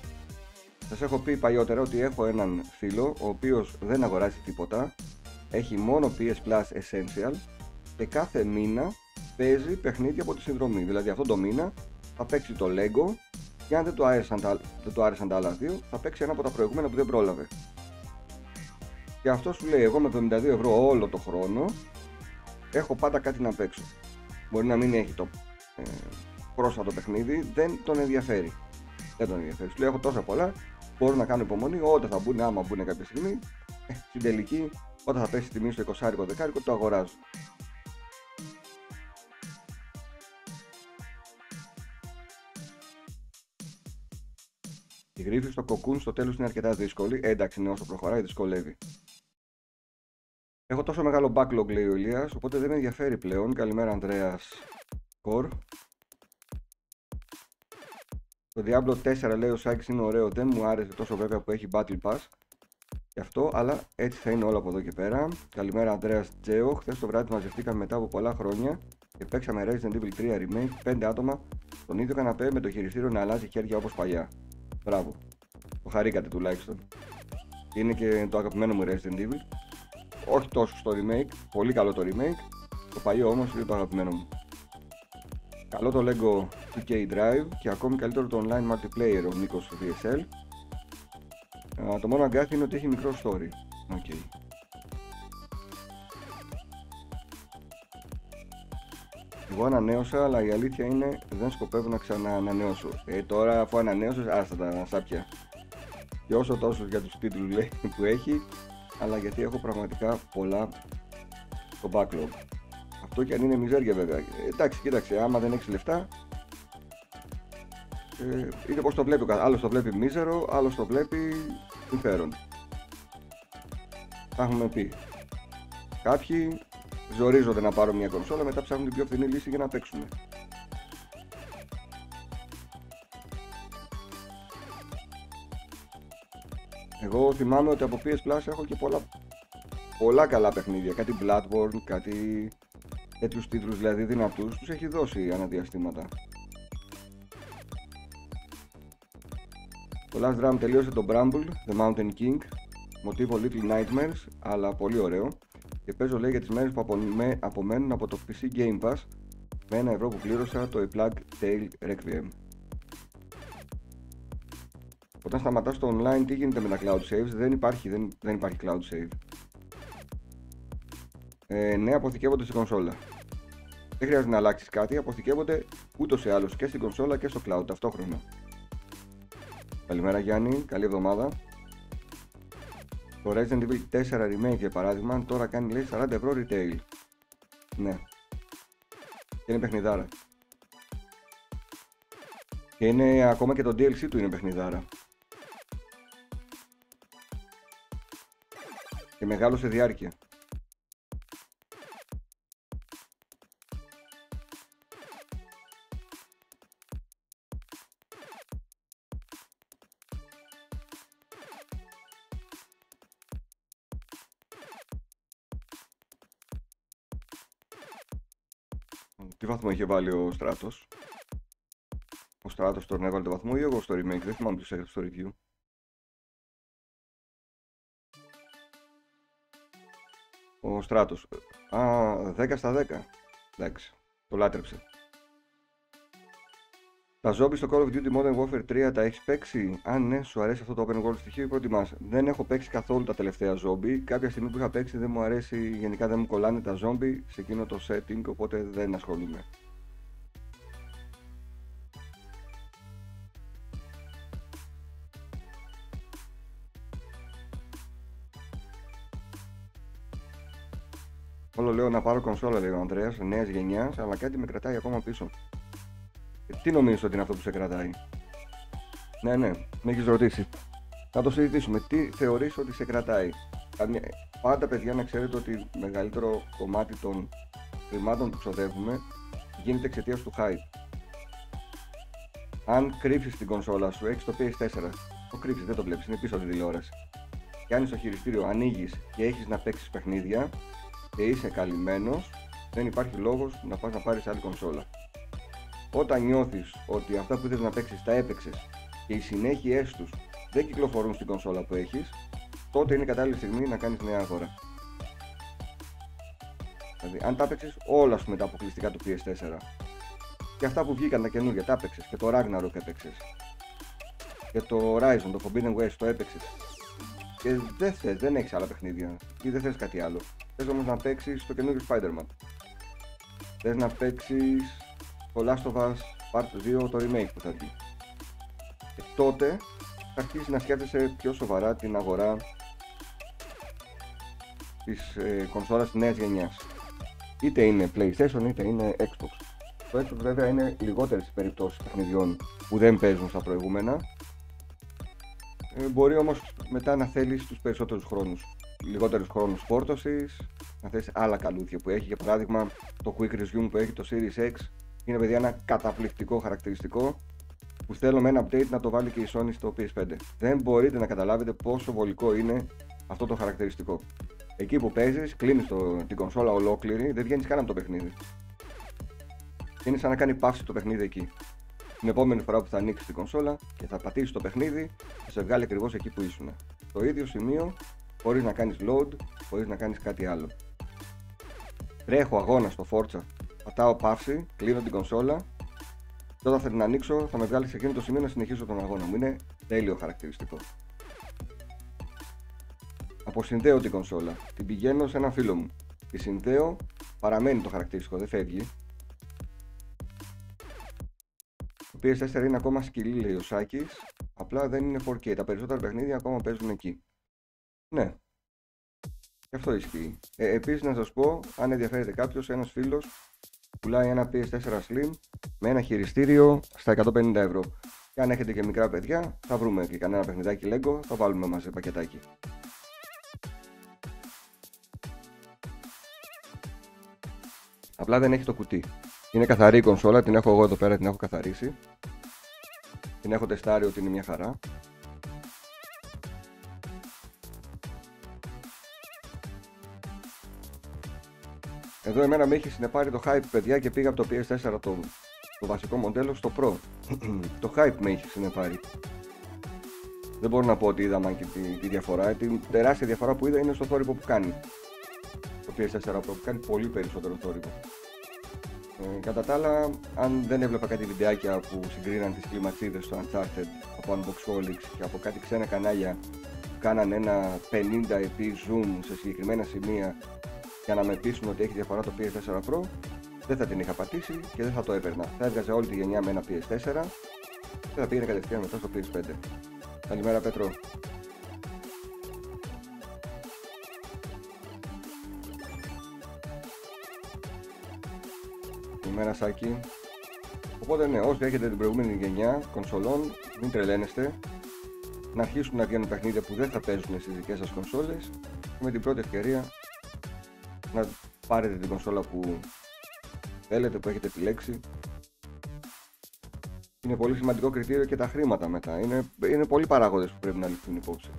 Σας έχω πει παλιότερα ότι έχω έναν φίλο ο οποίος δεν αγοράζει τίποτα, έχει μόνο PS Plus Essential και κάθε μήνα παίζει παιχνίδια από τη συνδρομή. Δηλαδή αυτό το μήνα θα παίξει το Lego και αν δεν του άρεσαν τα, δεν του άρεσαν τα άλλα δύο, θα παίξει ένα από τα προηγούμενα που δεν πρόλαβε. Και αυτό σου λέει: Εγώ με 72 ευρώ όλο το χρόνο έχω πάντα κάτι να παίξω. Μπορεί να μην έχει το ε, πρόσφατο παιχνίδι, δεν τον ενδιαφέρει. Δεν τον ενδιαφέρει. Σου λέει: Έχω τόσα πολλά, μπορώ να κάνω υπομονή. Όταν θα μπουν, άμα μπουν κάποια στιγμή, ε, στην τελική, όταν θα πέσει η τιμή στο 20 δεκάρικο, το αγοράζω. Η γρήφη στο κοκκούν στο τέλος είναι αρκετά δύσκολη. Ε, εντάξει, ναι, όσο προχωράει δυσκολεύει. Έχω τόσο μεγάλο backlog, λέει ο Ηλίας, οπότε δεν με ενδιαφέρει πλέον. Καλημέρα, Ανδρέας Κορ. Το Diablo 4 λέει ο Σάκης είναι ωραίο, δεν μου άρεσε τόσο βέβαια που έχει Battle Pass γι' αυτό, αλλά έτσι θα είναι όλο από εδώ και πέρα. Καλημέρα Ανδρέας Τζέο. Χθες το βράδυ μαζευτήκαμε μετά από πολλά χρόνια και παίξαμε Resident Evil 3 Remake 5 άτομα στον ίδιο καναπέ με το χειριστήριο να αλλάζει χέρια όπως παλιά. Μπράβο. Το χαρήκατε τουλάχιστον. Είναι και το αγαπημένο μου Resident Evil. Όχι τόσο στο remake, πολύ καλό το remake. Το παλιό όμως είναι το αγαπημένο μου. Καλό το Lego 2K Drive και ακόμη καλύτερο το online multiplayer ο Νίκος DSL. το μόνο αγκάθι είναι ότι έχει μικρό story. Okay. Εγώ ανανέωσα, αλλά η αλήθεια είναι δεν σκοπεύω να ξαναανανέωσω. Ε, τώρα αφού ανανέωσα, άστα τα σάπια. Και όσο τόσο για τους τίτλους λέει που έχει, αλλά γιατί έχω πραγματικά πολλά στο backlog. Αυτό και αν είναι μιζέρια βέβαια. Ε, εντάξει, κοίταξε, άμα δεν έχεις λεφτά, ε, είναι πως το βλέπει. Άλλος το βλέπει μίζερο, άλλος το βλέπει συμφέρον. Τα έχουμε πει. Κάποιοι ζορίζονται να πάρουν μια κονσόλα, μετά ψάχνουν την πιο φθηνή λύση για να παίξουν. Εγώ θυμάμαι ότι από PS Plus έχω και πολλά, πολλά καλά παιχνίδια. Κάτι Bloodborne, κάτι τέτοιους τίτλους δηλαδή δυνατούς, τους έχει δώσει αναδιαστήματα. Το Last Drum τελείωσε το Bramble, The Mountain King, μοτίβο Little Nightmares, αλλά πολύ ωραίο και παίζω λέει για τις μέρες που απομένουν από το PC Game Pass με ένα ευρώ που πλήρωσα το A Plague Tale Requiem. Όταν σταματάς το online τι γίνεται με τα cloud saves, δεν υπάρχει, δεν, δεν υπάρχει cloud save. Ε, ναι, αποθηκεύονται στην κονσόλα. Δεν χρειάζεται να αλλάξεις κάτι, αποθηκεύονται ούτως ή άλλως και στην κονσόλα και στο cloud ταυτόχρονα. Καλημέρα Γιάννη, καλή εβδομάδα. Το Resident Evil 4 Remake για παράδειγμα τώρα κάνει λέει 40 ευρώ retail. Ναι. Και είναι παιχνιδάρα. Και είναι ακόμα και το DLC του είναι παιχνιδάρα. Και μεγάλο σε διάρκεια. Βαθμό είχε βάλει ο Στράτος. Ο Στράτος τον έβαλε το βαθμό ή εγώ στο remake. Δεν θυμάμαι ποιος έγραψε στο review. Ο Στράτος. Α, 10 στα 10. Εντάξει. Το λάτρεψε. Τα zombies στο Call of Duty Modern Warfare 3 τα έχεις παίξει; Αν ναι, σου αρέσει αυτό το open world στοιχείο ή προτιμάς. Δεν έχω παίξει καθόλου τα τελευταία zombie. Κάποια στιγμή που είχα παίξει δεν μου αρέσει, γενικά δεν μου κολλάνε τα zombie σε εκείνο το setting, οπότε δεν ασχολούμαι. Όλο λέω να πάρω κονσόλα, λέει ο Ανδρέας, νέας γενιάς, αλλά κάτι με κρατάει ακόμα πίσω. Ε, τι νομίζεις ότι είναι αυτό που σε κρατάει; Ναι, ναι, με έχεις ρωτήσει. Θα το συζητήσουμε. Τι θεωρείς ότι σε κρατάει; Πάντα, παιδιά, να ξέρετε ότι μεγαλύτερο κομμάτι των χρημάτων που ξοδεύουμε γίνεται εξαιτίας του hype. Αν κρύψεις την κονσόλα σου, έχεις το PS4. Το κρύψεις, δεν το βλέπεις, είναι πίσω από τη τηλεόραση. Κάνεις το χειριστήριο, ανοίγεις και έχεις να παίξεις παιχνίδια και είσαι καλυμμένος, δεν υπάρχει λόγος να πας να πάρεις άλλη κονσόλα. Όταν νιώθεις ότι αυτά που ήθελες να παίξεις τα έπαιξες και οι συνέχειές τους δεν κυκλοφορούν στην κονσόλα που έχεις, τότε είναι κατάλληλη στιγμή να κάνεις νέα αγορά. Δηλαδή, αν τα έπαιξες όλα σου μετά αποκλειστικά του PS4 και αυτά που βγήκαν τα καινούργια τα έπαιξες και το Ragnarok έπαιξες και το Horizon, το Forbidden West το έπαιξες και δεν θε, δεν έχεις άλλα παιχνίδια ή δεν θες κάτι άλλο. Θες όμως να παίξεις το καινούργιο Spider-Man. Θες να παίξεις το Last of Us Part 2 το remake που θα βγει. Και τότε θα αρχίσει να σκέφτεσαι πιο σοβαρά την αγορά της ε, κονσόλας της νέας γενιάς. Είτε είναι PlayStation είτε είναι Xbox. Το Xbox βέβαια είναι λιγότερες περιπτώσεις παιχνιδιών που δεν παίζουν στα προηγούμενα. Ε, μπορεί όμως μετά να θέλεις τους περισσότερους χρόνους. Λιγότερους χρόνους φόρτωσης, να θες άλλα καλούδια που έχει. Για παράδειγμα το Quick Resume που έχει το Series X είναι παιδιά ένα καταπληκτικό χαρακτηριστικό που θέλω με ένα update να το βάλει και η Sony στο PS5. Δεν μπορείτε να καταλάβετε πόσο βολικό είναι αυτό το χαρακτηριστικό. Εκεί που παίζεις, κλείνεις την κονσόλα ολόκληρη, δεν βγαίνεις καν από το παιχνίδι. Είναι σαν να κάνει παύση το παιχνίδι εκεί. Την επόμενη φορά που θα ανοίξεις την κονσόλα και θα πατήσεις το παιχνίδι, θα σε βγάλει ακριβώς εκεί που ήσουν. Το ίδιο σημείο, χωρίς να κάνεις load, χωρίς να κάνεις κάτι άλλο. Τρέχω αγώνα στο Forza πατάω παύση, κλείνω την κονσόλα και όταν θα την ανοίξω θα με βγάλει σε εκείνο το σημείο να συνεχίσω τον αγώνα μου. Είναι τέλειο χαρακτηριστικό. Αποσυνδέω την κονσόλα, την πηγαίνω σε ένα φίλο μου. Τη συνδέω, παραμένει το χαρακτηριστικό, δεν φεύγει. Το PS4 είναι ακόμα σκυλή, λέει ο Σάκης, απλά δεν είναι 4K. Τα περισσότερα παιχνίδια ακόμα παίζουν εκεί. Ναι, και αυτό ισχύει. Ε, Επίσης, να σας πω, αν ενδιαφέρεται κάποιος, ένας φίλος πουλάει ένα PS4 Slim με ένα χειριστήριο στα 150 ευρώ. Και αν έχετε και μικρά παιδιά, θα βρούμε και κανένα παιχνιδάκι Lego, θα βάλουμε μαζί πακετάκι. Απλά δεν έχει το κουτί. Είναι καθαρή η κονσόλα, την έχω εγώ εδώ πέρα, την έχω καθαρίσει. Την έχω τεστάρει ότι είναι μια χαρά. Εδώ εμένα με έχει συνεπάρει το hype παιδιά και πήγα από το PS4 το, το βασικό μοντέλο στο Pro. το hype με έχει συνεπάρει. Δεν μπορώ να πω ότι είδα και τη, τη διαφορά. Την τεράστια διαφορά που είδα είναι στο θόρυβο που κάνει. Το PS4 Pro που κάνει πολύ περισσότερο θόρυβο. Ε, κατά τα άλλα, αν δεν έβλεπα κάτι βιντεάκια που συγκρίναν τις κλιματσίδες στο Uncharted από Unboxholics και από κάτι ξένα κανάλια που κάναν ένα 50 επί zoom σε συγκεκριμένα σημεία για να με πείσουν ότι έχει διαφορά το PS4 Pro, δεν θα την είχα πατήσει και δεν θα το έπαιρνα. Θα έβγαζε όλη τη γενιά με ένα PS4 και θα πήγαινε κατευθείαν μετά στο PS5. Καλημέρα Πέτρο. Καλημέρα Σάκη. Οπότε ναι, όσοι έχετε την προηγούμενη γενιά κονσολών, μην τρελαίνεστε. Να αρχίσουν να βγαίνουν παιχνίδια που δεν θα παίζουν στις δικές σας κονσόλες και με την πρώτη ευκαιρία να πάρετε την κονσόλα που θέλετε, που έχετε επιλέξει. Είναι πολύ σημαντικό κριτήριο και τα χρήματα μετά. Είναι, είναι πολλοί παράγοντες που πρέπει να ληφθούν υπόψη.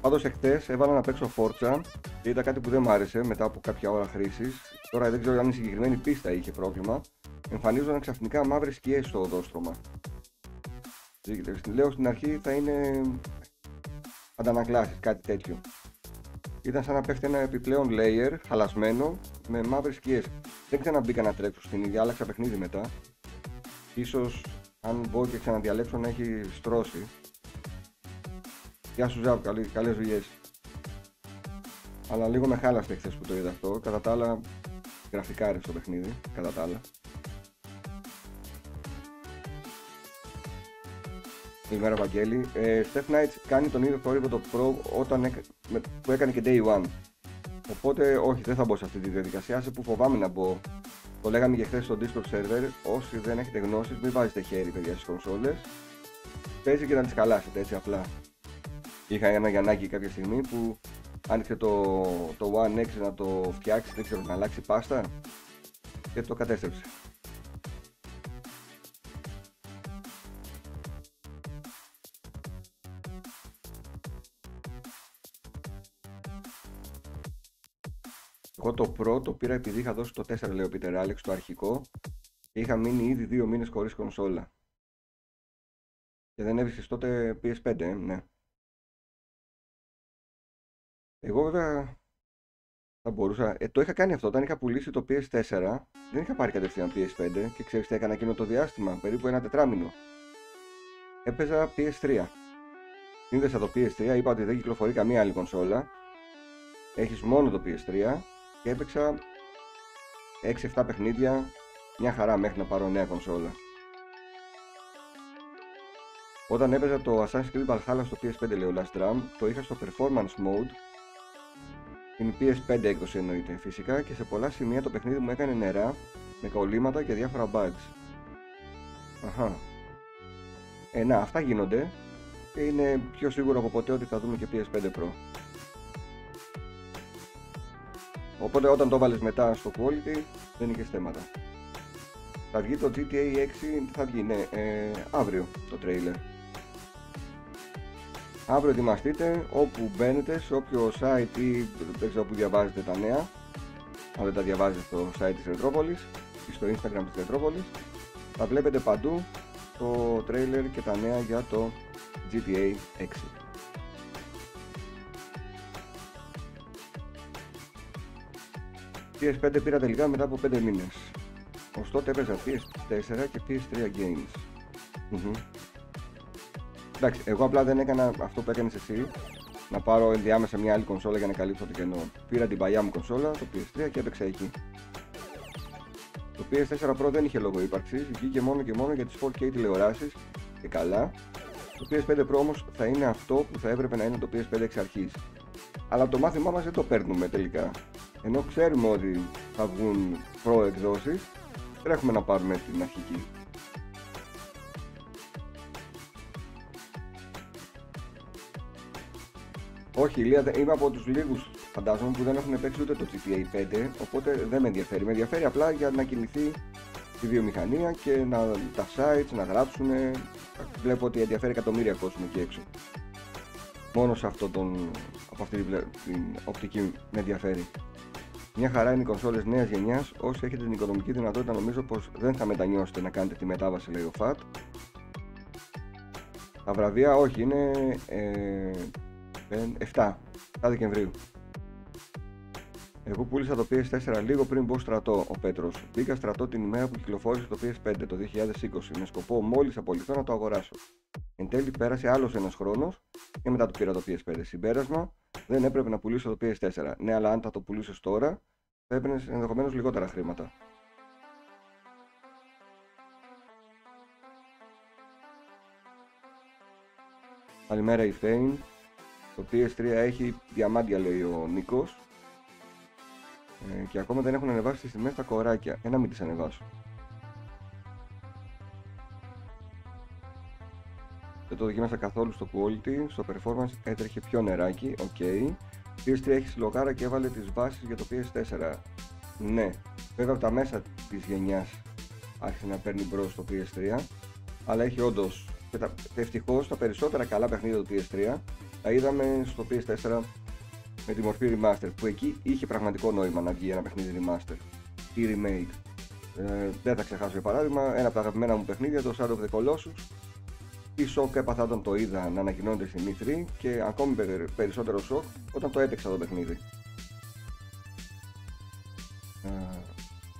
Πάντως εχθές έβαλα να παίξω Forza και είδα κάτι που δεν μ' άρεσε μετά από κάποια ώρα χρήσης. Τώρα δεν ξέρω αν η συγκεκριμένη πίστα είχε πρόβλημα. Εμφανίζονταν ξαφνικά μαύρες σκιές στο οδόστρωμα. Λέω στην αρχή θα είναι αντανακλάσεις, κάτι τέτοιο. Ήταν σαν να πέφτει ένα επιπλέον layer χαλασμένο με μαύρες σκιές. Δεν ξαναμπήκα να τρέξω στην ίδια, άλλαξα παιχνίδι μετά. Ίσως αν μπορώ και ξαναδιαλέξω να έχει στρώσει Γεια σου Ζαβ, καλή, καλές δουλειές. Αλλά λίγο με χάλασε χθες που το είδα αυτό. Κατά τα άλλα, γραφικά το παιχνίδι, κατά τα άλλα. Καλημέρα Βαγγέλη. Ε, Steph Knights κάνει τον ίδιο θόρυβο το Pro όταν έκα... που έκανε και Day One. Οπότε όχι, δεν θα μπω σε αυτή τη διαδικασία, σε που φοβάμαι να μπω. Το λέγαμε και χθες στο Discord server, όσοι δεν έχετε γνώσεις μην βάζετε χέρι παιδιά στις κονσόλες. Παίζει και να τις χαλάσετε έτσι απλά. Είχα ένα Γιαννάκι κάποια στιγμή που άνοιξε το, το One X να το φτιάξει, δεν ξέρω, να αλλάξει πάστα και το κατέστρεψε. Εγώ το πρώτο πήρα επειδή είχα δώσει το 4 λέει ο Peter Alex το αρχικό και είχα μείνει ήδη δύο μήνες χωρίς κονσόλα. Και δεν έβρισκες τότε PS5, ες, ναι. Εγώ βέβαια θα μπορούσα. Ε, το είχα κάνει αυτό όταν είχα πουλήσει το PS4. Δεν είχα πάρει κατευθείαν PS5 και ξέρεις τι έκανα εκείνο το διάστημα, περίπου ένα τετράμινο. Έπαιζα PS3. Σύνδεσα το PS3, είπα ότι δεν κυκλοφορεί καμία άλλη κονσόλα. Έχεις μόνο το PS3 και έπαιξα 6-7 παιχνίδια. Μια χαρά μέχρι να πάρω νέα κονσόλα. Όταν έπαιζα το Assassin's Creed Valhalla στο PS5 λέω Last Drum, το είχα στο Performance Mode την PS5 έκδοση εννοείται φυσικά και σε πολλά σημεία το παιχνίδι μου έκανε νερά με κολλήματα και διάφορα bugs. Αχα. Ε, να, αυτά γίνονται και είναι πιο σίγουρο από ποτέ ότι θα δούμε και PS5 Pro. Οπότε όταν το βάλεις μετά στο quality δεν είχε θέματα. Θα βγει το GTA 6, θα βγει, ναι, ε, αύριο το trailer. Αύριο ετοιμαστείτε όπου μπαίνετε, σε όποιο site ή δεν ξέρω που διαβάζετε τα νέα. Αν δεν τα διαβάζετε στο site της Ρετρόπολης ή στο Instagram της Ρετρόπολης. Θα βλέπετε παντού το trailer και τα νέα για το GTA 6. PS5 πήρα τελικά μετά από 5 μήνες. Ως τότε έπαιζα PS4 και PS3 games. Εντάξει, εγώ απλά δεν έκανα αυτό που έκανες εσύ, να πάρω ενδιάμεσα μια άλλη κονσόλα για να καλύψω το κενό. Πήρα την παλιά μου κονσόλα, το PS3 και έπαιξα εκεί. Το PS4 Pro δεν είχε λόγο ύπαρξης, βγήκε μόνο και μόνο για τις 4K τηλεοράσεις και καλά. Το PS5 Pro όμως θα είναι αυτό που θα έπρεπε να είναι το PS5 εξ αρχής. Αλλά το μάθημά μας δεν το παίρνουμε τελικά. Ενώ ξέρουμε ότι θα βγουν Pro εκδόσεις, τρέχουμε να πάρουμε την αρχική. Όχι, Ηλία, είμαι από τους λίγους φαντάζομαι που δεν έχουν παίξει ούτε το GTA 5, οπότε δεν με ενδιαφέρει. Με ενδιαφέρει απλά για να κινηθεί τη βιομηχανία και να, τα sites να γράψουν. Βλέπω ότι ενδιαφέρει εκατομμύρια κόσμο εκεί έξω. Μόνο σε αυτό τον, από αυτή την οπτική με ενδιαφέρει. Μια χαρά είναι οι κονσόλες νέας γενιάς, όσοι έχετε την οικονομική δυνατότητα νομίζω πως δεν θα μετανιώσετε να κάνετε τη μετάβαση λέει ο FAT. Τα βραβεία όχι, είναι ε, 7, 7 Δεκεμβρίου. Εγώ πούλησα το PS4 λίγο πριν μπω στρατό, ο Πέτρος. Πήγα στρατό την ημέρα που κυκλοφόρησε το PS5 το 2020 με σκοπό μόλις απολυθώ να το αγοράσω. Εν τέλει πέρασε άλλος ένας χρόνος και μετά το πήρα το PS5. Συμπέρασμα, δεν έπρεπε να πουλήσω το PS4. Ναι, αλλά αν θα το πουλήσω τώρα, θα έπαιρνες ενδεχομένως λιγότερα χρήματα. Καλημέρα η Φέιν. Το PS3 έχει διαμάντια λέει ο Νίκος ε, και ακόμα δεν έχουν ανεβάσει τις τιμές τα κοράκια. Ένα μην τις ανεβάσω. Δεν το δοκίμασα καθόλου στο quality, στο performance έτρεχε πιο νεράκι, OK. Okay. PS3 έχεις συλλογάρα και έβαλε τις βάσεις για το PS4. Ναι, βέβαια από τα μέσα της γενιάς άρχισε να παίρνει μπρος το PS3, αλλά έχει όντως, και τα, ευτυχώς τα περισσότερα καλά παιχνίδια του PS3 τα είδαμε στο PS4 με τη μορφή remaster, που εκεί είχε πραγματικό νόημα να βγει ένα παιχνίδι remaster ή remake. Ε, δεν θα ξεχάσω για παράδειγμα ένα από τα αγαπημένα μου παιχνίδια, το Shadow of the Colossus, τι σοκ έπαθα όταν το είδα να ανακοινώνεται στην E3 και ακόμη περισσότερο σοκ όταν το έτεξα το παιχνίδι.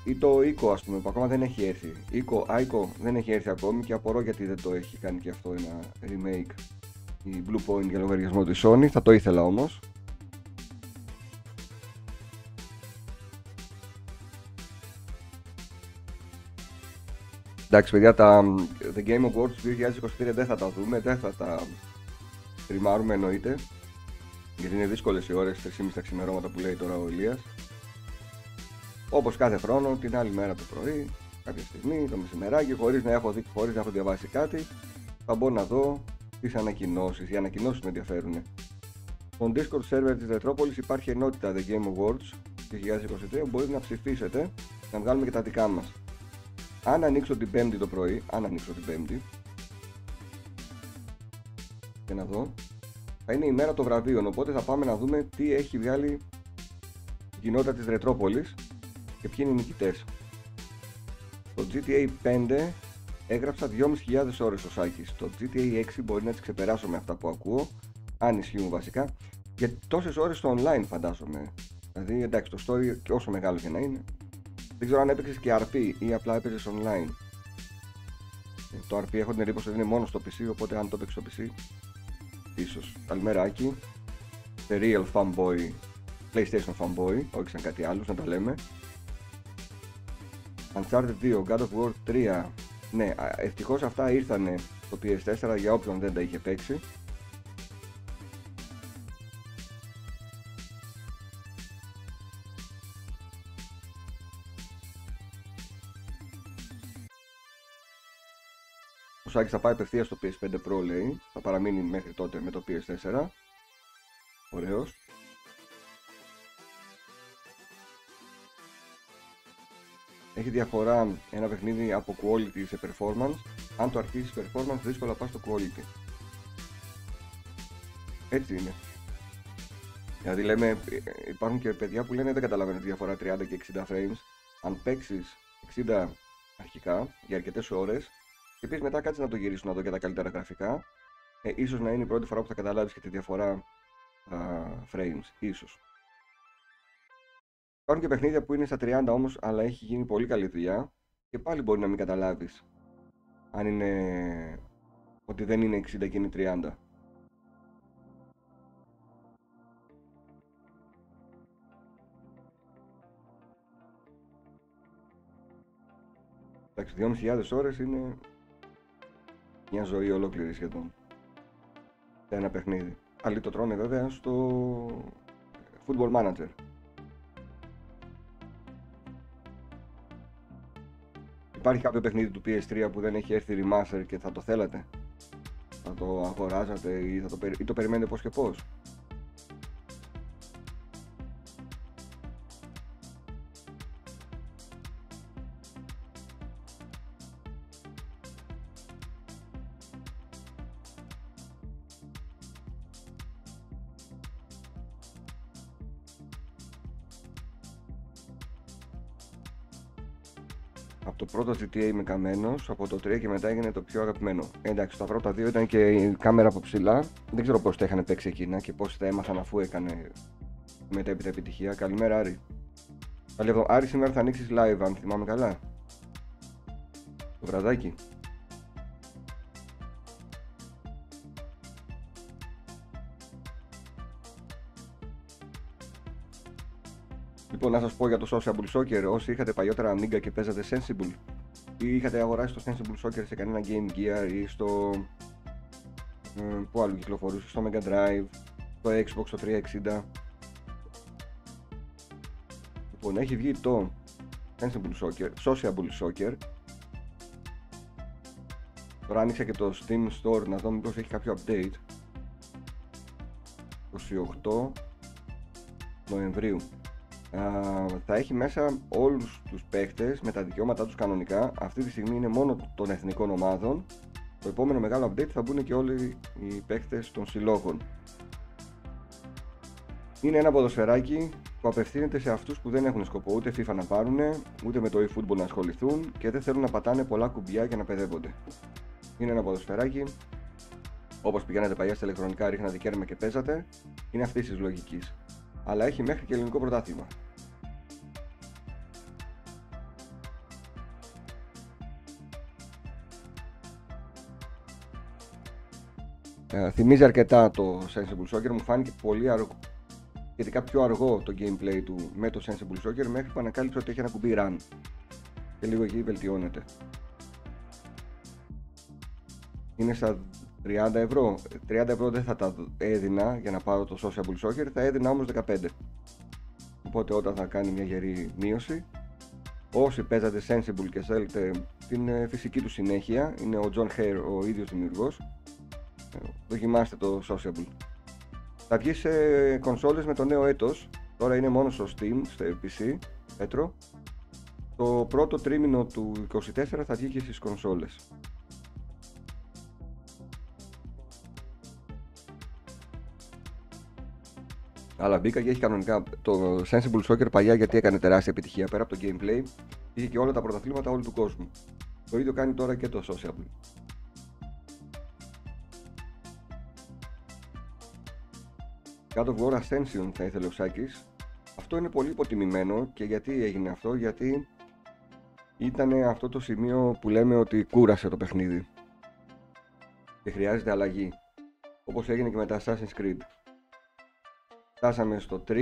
Ή το Ico ας πούμε που ακόμα δεν έχει έρθει. Ico, Ico δεν έχει έρθει ακόμη και απορώ γιατί δεν το έχει κάνει και αυτό ένα remake η Blue Point για λογαριασμό της Sony, θα το ήθελα όμως. Εντάξει παιδιά, τα The Game Awards 2023 δεν θα τα δούμε, δεν θα τα τριμάρουμε εννοείται. Γιατί είναι δύσκολες οι ώρες, 3,5 τα ξημερώματα που λέει τώρα ο Ηλίας. Όπως κάθε χρόνο, την άλλη μέρα το πρωί, κάποια στιγμή, το μεσημεράκι, χωρίς να έχω δει, χωρίς να έχω διαβάσει κάτι θα μπω να δω τις ανακοινώσεις, οι ανακοινώσεις με ενδιαφέρουν. Στον Discord server της Ρετρόπολης υπάρχει ενότητα The Game Awards 2023 μπορείτε να ψηφίσετε να βγάλουμε και τα δικά μας αν ανοίξω την πέμπτη το πρωί, αν ανοίξω την πέμπτη και να δω, θα είναι η μέρα των βραβείων, οπότε θα πάμε να δούμε τι έχει βγάλει η κοινότητα της Ρετρόπολης και ποιοι είναι οι νικητές. Το GTA 5 έγραψα 2.500 ώρες ο Σάκης. Το GTA 6 μπορεί να τις ξεπεράσω με αυτά που ακούω, αν ισχύουν βασικά, και τόσες ώρες στο online φαντάζομαι. Δηλαδή εντάξει το story και όσο μεγάλο και να είναι, δεν ξέρω αν έπαιξες και RP ή απλά έπαιζε online. Ε, το RP έχω την εντύπωση ότι είναι μόνο στο PC, οπότε αν το έπαιξες στο PC, ίσως. Καλημέρα, Άκη. The real fanboy, PlayStation fanboy, όχι σαν κάτι άλλο, να τα λέμε. Uncharted 2, God of War 3. Ναι, ευτυχώς αυτά ήρθαν στο PS4 για όποιον δεν τα είχε παίξει. Ο Σάκης θα πάει απευθείας στο PS5 Pro λέει, θα παραμείνει μέχρι τότε με το PS4. Ωραίος. Έχει διαφορά ένα παιχνίδι από quality σε performance. Αν το αρχίσεις performance δύσκολα πας στο quality. Έτσι είναι. Δηλαδή λέμε, υπάρχουν και παιδιά που λένε δεν καταλαβαίνω τη διαφορά 30 και 60 frames. Αν παίξεις 60 αρχικά για αρκετές ώρες και πεις μετά κάτσε να το γυρίσουν να δω και τα καλύτερα γραφικά. Ε, ίσως να είναι η πρώτη φορά που θα καταλάβεις και τη διαφορά α, frames. Ίσως. Υπάρχουν και παιχνίδια που είναι στα 30 όμως αλλά έχει γίνει πολύ καλή δουλειά και πάλι μπορεί να μην καταλάβεις αν είναι ότι δεν είναι 60 και είναι 30. Εντάξει, 2.500 ώρες είναι μια ζωή ολόκληρη σχεδόν σε ένα παιχνίδι. Άλλοι το τρώνε βέβαια στο Football Manager. Υπάρχει κάποιο παιχνίδι του PS3 που δεν έχει έρθει remaster και θα το θέλατε; Θα το αγοράζατε ή, θα το, ή το περιμένετε πώς και πώς; Από το πρώτο GTA είμαι καμένος, από το 3 και μετά έγινε το πιο αγαπημένο. Εντάξει, τα πρώτα δύο ήταν και η κάμερα από ψηλά. Δεν ξέρω πώς τα είχαν παίξει εκείνα και πώς τα έμαθαν αφού έκανε μετέπειτα επιτυχία. Καλημέρα, Άρη. Καλή Άρη, σήμερα θα ανοίξεις live, αν θυμάμαι καλά. Το βραδάκι. Λοιπόν, να σας πω για το Sociable Soccer. Όσοι είχατε παλιότερα Amiga και παίζατε Sensible ή είχατε αγοράσει το Sensible Soccer σε κανένα Game Gear ή στο Ε, που άλλο κυκλοφορούσε στο Mega Drive, στο Xbox, το 360. Λοιπόν, έχει βγει το Sensible Soccer, Sociable Soccer. Τώρα άνοιξα και το Steam Store να δω μήπως έχει κάποιο update. 28 Νοεμβρίου. Α, θα έχει μέσα όλους τους παίχτες με τα δικαιώματά τους κανονικά. Αυτή τη στιγμή είναι μόνο των εθνικών ομάδων. Το επόμενο μεγάλο update θα μπουν και όλοι οι παίχτες των συλλόγων. Είναι ένα ποδοσφαιράκι που απευθύνεται σε αυτούς που δεν έχουν σκοπό ούτε FIFA να πάρουν, ούτε με το eFootball να ασχοληθούν και δεν θέλουν να πατάνε πολλά κουμπιά για να παιδεύονται. Είναι ένα ποδοσφαιράκι, όπως πηγαίνετε παλιά στα ηλεκτρονικά, ρίχνατε κέρμα και παίζατε, είναι αυτής της λογικής. Αλλά έχει μέχρι και ελληνικό πρωτάθλημα. Ε, θυμίζει αρκετά το Sensible Soccer, μου φάνηκε πολύ αργό, σχετικά πιο αργό το gameplay του με το Sensible Soccer μέχρι που ανακάλυψε ότι έχει ένα κουμπί run και λίγο εκεί βελτιώνεται. Είναι στα 30 ευρώ. 30 ευρώ δεν θα τα έδινα για να πάρω το Sociable Soccer, θα έδινα όμως 15. Οπότε όταν θα κάνει μια γερή μείωση, όσοι παίζατε Sensible και θέλετε την ε, φυσική τους συνέχεια, είναι ο John Hare ο ίδιος δημιουργός, ε, δοκιμάστε το Sociable. Θα βγει σε κονσόλες με το νέο έτος, τώρα είναι μόνο στο Steam, στο PC, Πέτρο. Το πρώτο τρίμηνο του 24 θα βγει και στις κονσόλες. Αλλά μπήκα και έχει κανονικά το Sensible Soccer παλιά γιατί έκανε τεράστια επιτυχία πέρα από το gameplay. Είχε και όλα τα πρωταθλήματα όλου του κόσμου. Το ίδιο κάνει τώρα και το Sociable. God of War Ascension θα ήθελε ο Σάκης. Αυτό είναι πολύ υποτιμημένο και γιατί έγινε αυτό, γιατί ήταν αυτό το σημείο που λέμε ότι κούρασε το παιχνίδι και χρειάζεται αλλαγή όπως έγινε και με τα Assassin's Creed Φτάσαμε στο 3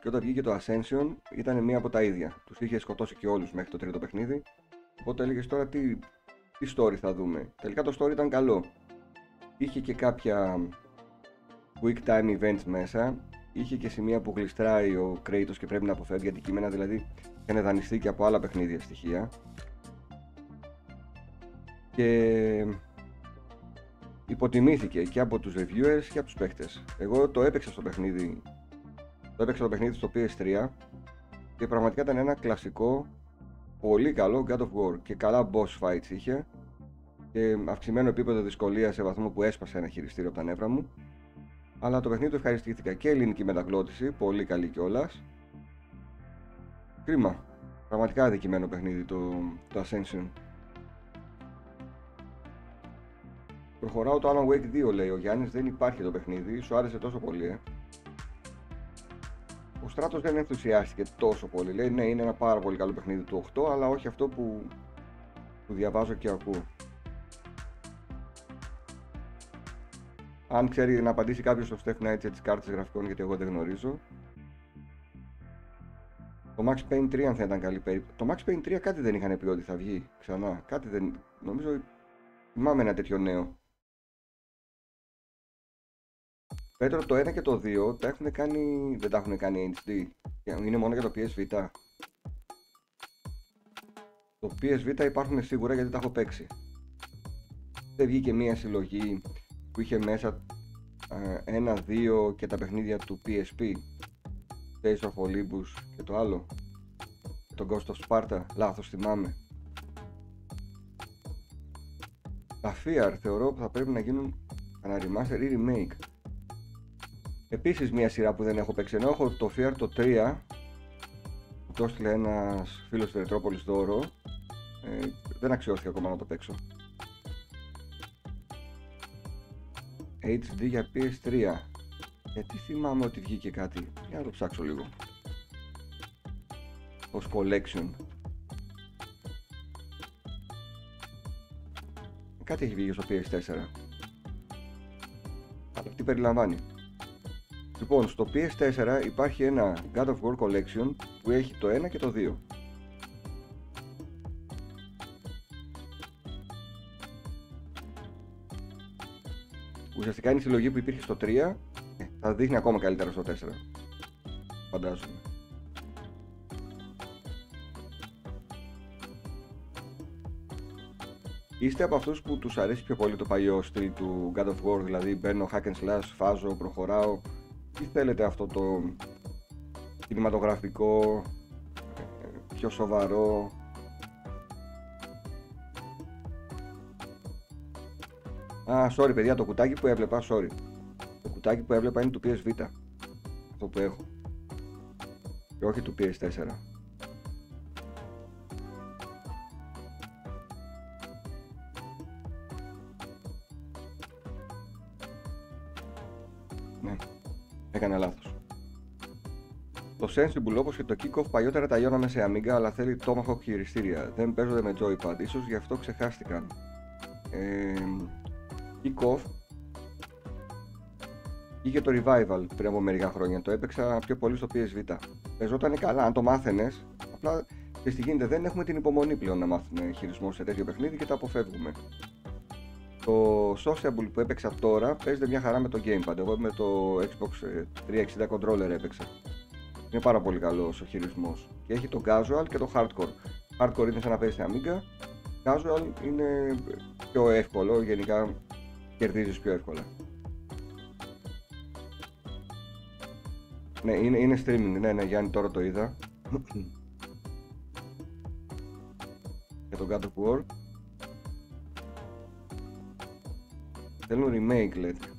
και όταν βγήκε το Ascension ήταν μία από τα ίδια. Τους είχε σκοτώσει και όλους μέχρι το τρίτο παιχνίδι. Οπότε έλεγες τώρα τι, τι story θα δούμε. Τελικά το story ήταν καλό. Είχε και κάποια quick time events μέσα. Είχε και σημεία που γλιστράει ο Kratos και πρέπει να αποφεύγει αντικείμενα, δηλαδή είχαν δανειστεί και από άλλα παιχνίδια στοιχεία. Και υποτιμήθηκε και από τους reviewers και από τους παίχτες. Εγώ το έπαιξα στο παιχνίδι το έπαιξα το παιχνίδι στο PS3 και πραγματικά ήταν ένα κλασικό, πολύ καλό God of War και καλά boss fights είχε και αυξημένο επίπεδο δυσκολίας σε βαθμό που έσπασε ένα χειριστήριο από τα νεύρα μου. Αλλά το παιχνίδι το ευχαριστήθηκα και ελληνική μεταγλώτηση, πολύ καλή κιόλας. Κρίμα. Πραγματικά αδικημένο παιχνίδι το, το Ascension. Προχωράω το Alan Wake 2 λέει ο Γιάννης, δεν υπάρχει το παιχνίδι, σου άρεσε τόσο πολύ ε. Ο Στράτος δεν ενθουσιάστηκε τόσο πολύ. Λέει ναι, είναι ένα πάρα πολύ καλό παιχνίδι του 8, αλλά όχι αυτό που, που διαβάζω και ακούω. Αν ξέρει να απαντήσει κάποιος στο Steph Knight για τις κάρτες γραφικών, γιατί εγώ δεν γνωρίζω. Το Max Payne 3 αν θα ήταν καλή περίπτωση. Το Max Payne 3 κάτι δεν είχαν πει ότι θα βγει ξανά. Κάτι δεν. Νομίζω. Θυμάμαι ένα τέτοιο νέο. Πέτρο το 1 και το 2 τα έχουν κάνει, δεν τα έχουν κάνει HD. Είναι μόνο για το PSV. Το PSV υπάρχουν σίγουρα γιατί τα έχω παίξει. Δεν βγήκε μία συλλογή που είχε μέσα ένα, δύο και τα παιχνίδια του PSP. Face of Olympus και το άλλο. Το Ghost of Sparta, λάθος θυμάμαι. Τα FIAR θεωρώ που θα πρέπει να γίνουν ένα remaster ή remake. Επίσης μια σειρά που δεν έχω παίξει ενώ έχω το Fear το 3 που το έστειλε ένας φίλος του Ερετρόπολης δώρο ε, δεν αξιώθηκε ακόμα να το παίξω. HD για PS3 γιατί θυμάμαι ότι βγήκε κάτι. Για να το ψάξω λίγο. Ως collection. Κάτι έχει βγει στο PS4 αλλά τι περιλαμβάνει Λοιπόν, στο PS4 υπάρχει ένα God of War Collection που έχει το 1 και το 2. ουσιαστικά είναι η συλλογή που υπήρχε στο 3, ε, θα δείχνει ακόμα καλύτερα στο 4. Φαντάζομαι. Είστε από αυτούς που τους αρέσει πιο πολύ το παλιό στυλ του God of War, δηλαδή μπαίνω hack and slash, φάζω, προχωράω ή θέλετε αυτό το κινηματογραφικό, ε, πιο σοβαρό; Α, sorry παιδιά, το κουτάκι που έβλεπα, sorry. Το κουτάκι που έβλεπα είναι του PS Vita. Αυτό που έχω. Και όχι του PS4. Sensible όπως και το Kickoff παλιότερα τα λιώναμε σε Amiga αλλά θέλει Tomahawk χειριστήρια. Δεν παίζονται με joypad, ίσως γι' αυτό ξεχάστηκαν. Ε, Kick-Off είχε το Revival πριν από μερικά χρόνια. Το έπαιξα πιο πολύ στο PS Vita. Παίζονταν καλά, αν το μάθαινες. Απλά και στη γίνεται δεν έχουμε την υπομονή πλέον να μάθουμε χειρισμό σε τέτοιο παιχνίδι και το αποφεύγουμε. Το Sociable που έπαιξα τώρα παίζεται μια χαρά με το Gamepad. Εγώ με το Xbox 360 controller έπαιξα. Είναι πάρα πολύ καλός ο χειρισμός. Και έχει το casual και το hardcore. Hardcore είναι σαν να παίζεις σε Amiga. Casual είναι πιο εύκολο. Γενικά κερδίζεις πιο εύκολα. Ναι, είναι, είναι streaming, ναι, ναι, Γιάννη, τώρα το είδα. Για τον God of War. Θέλουν remake, λέτε.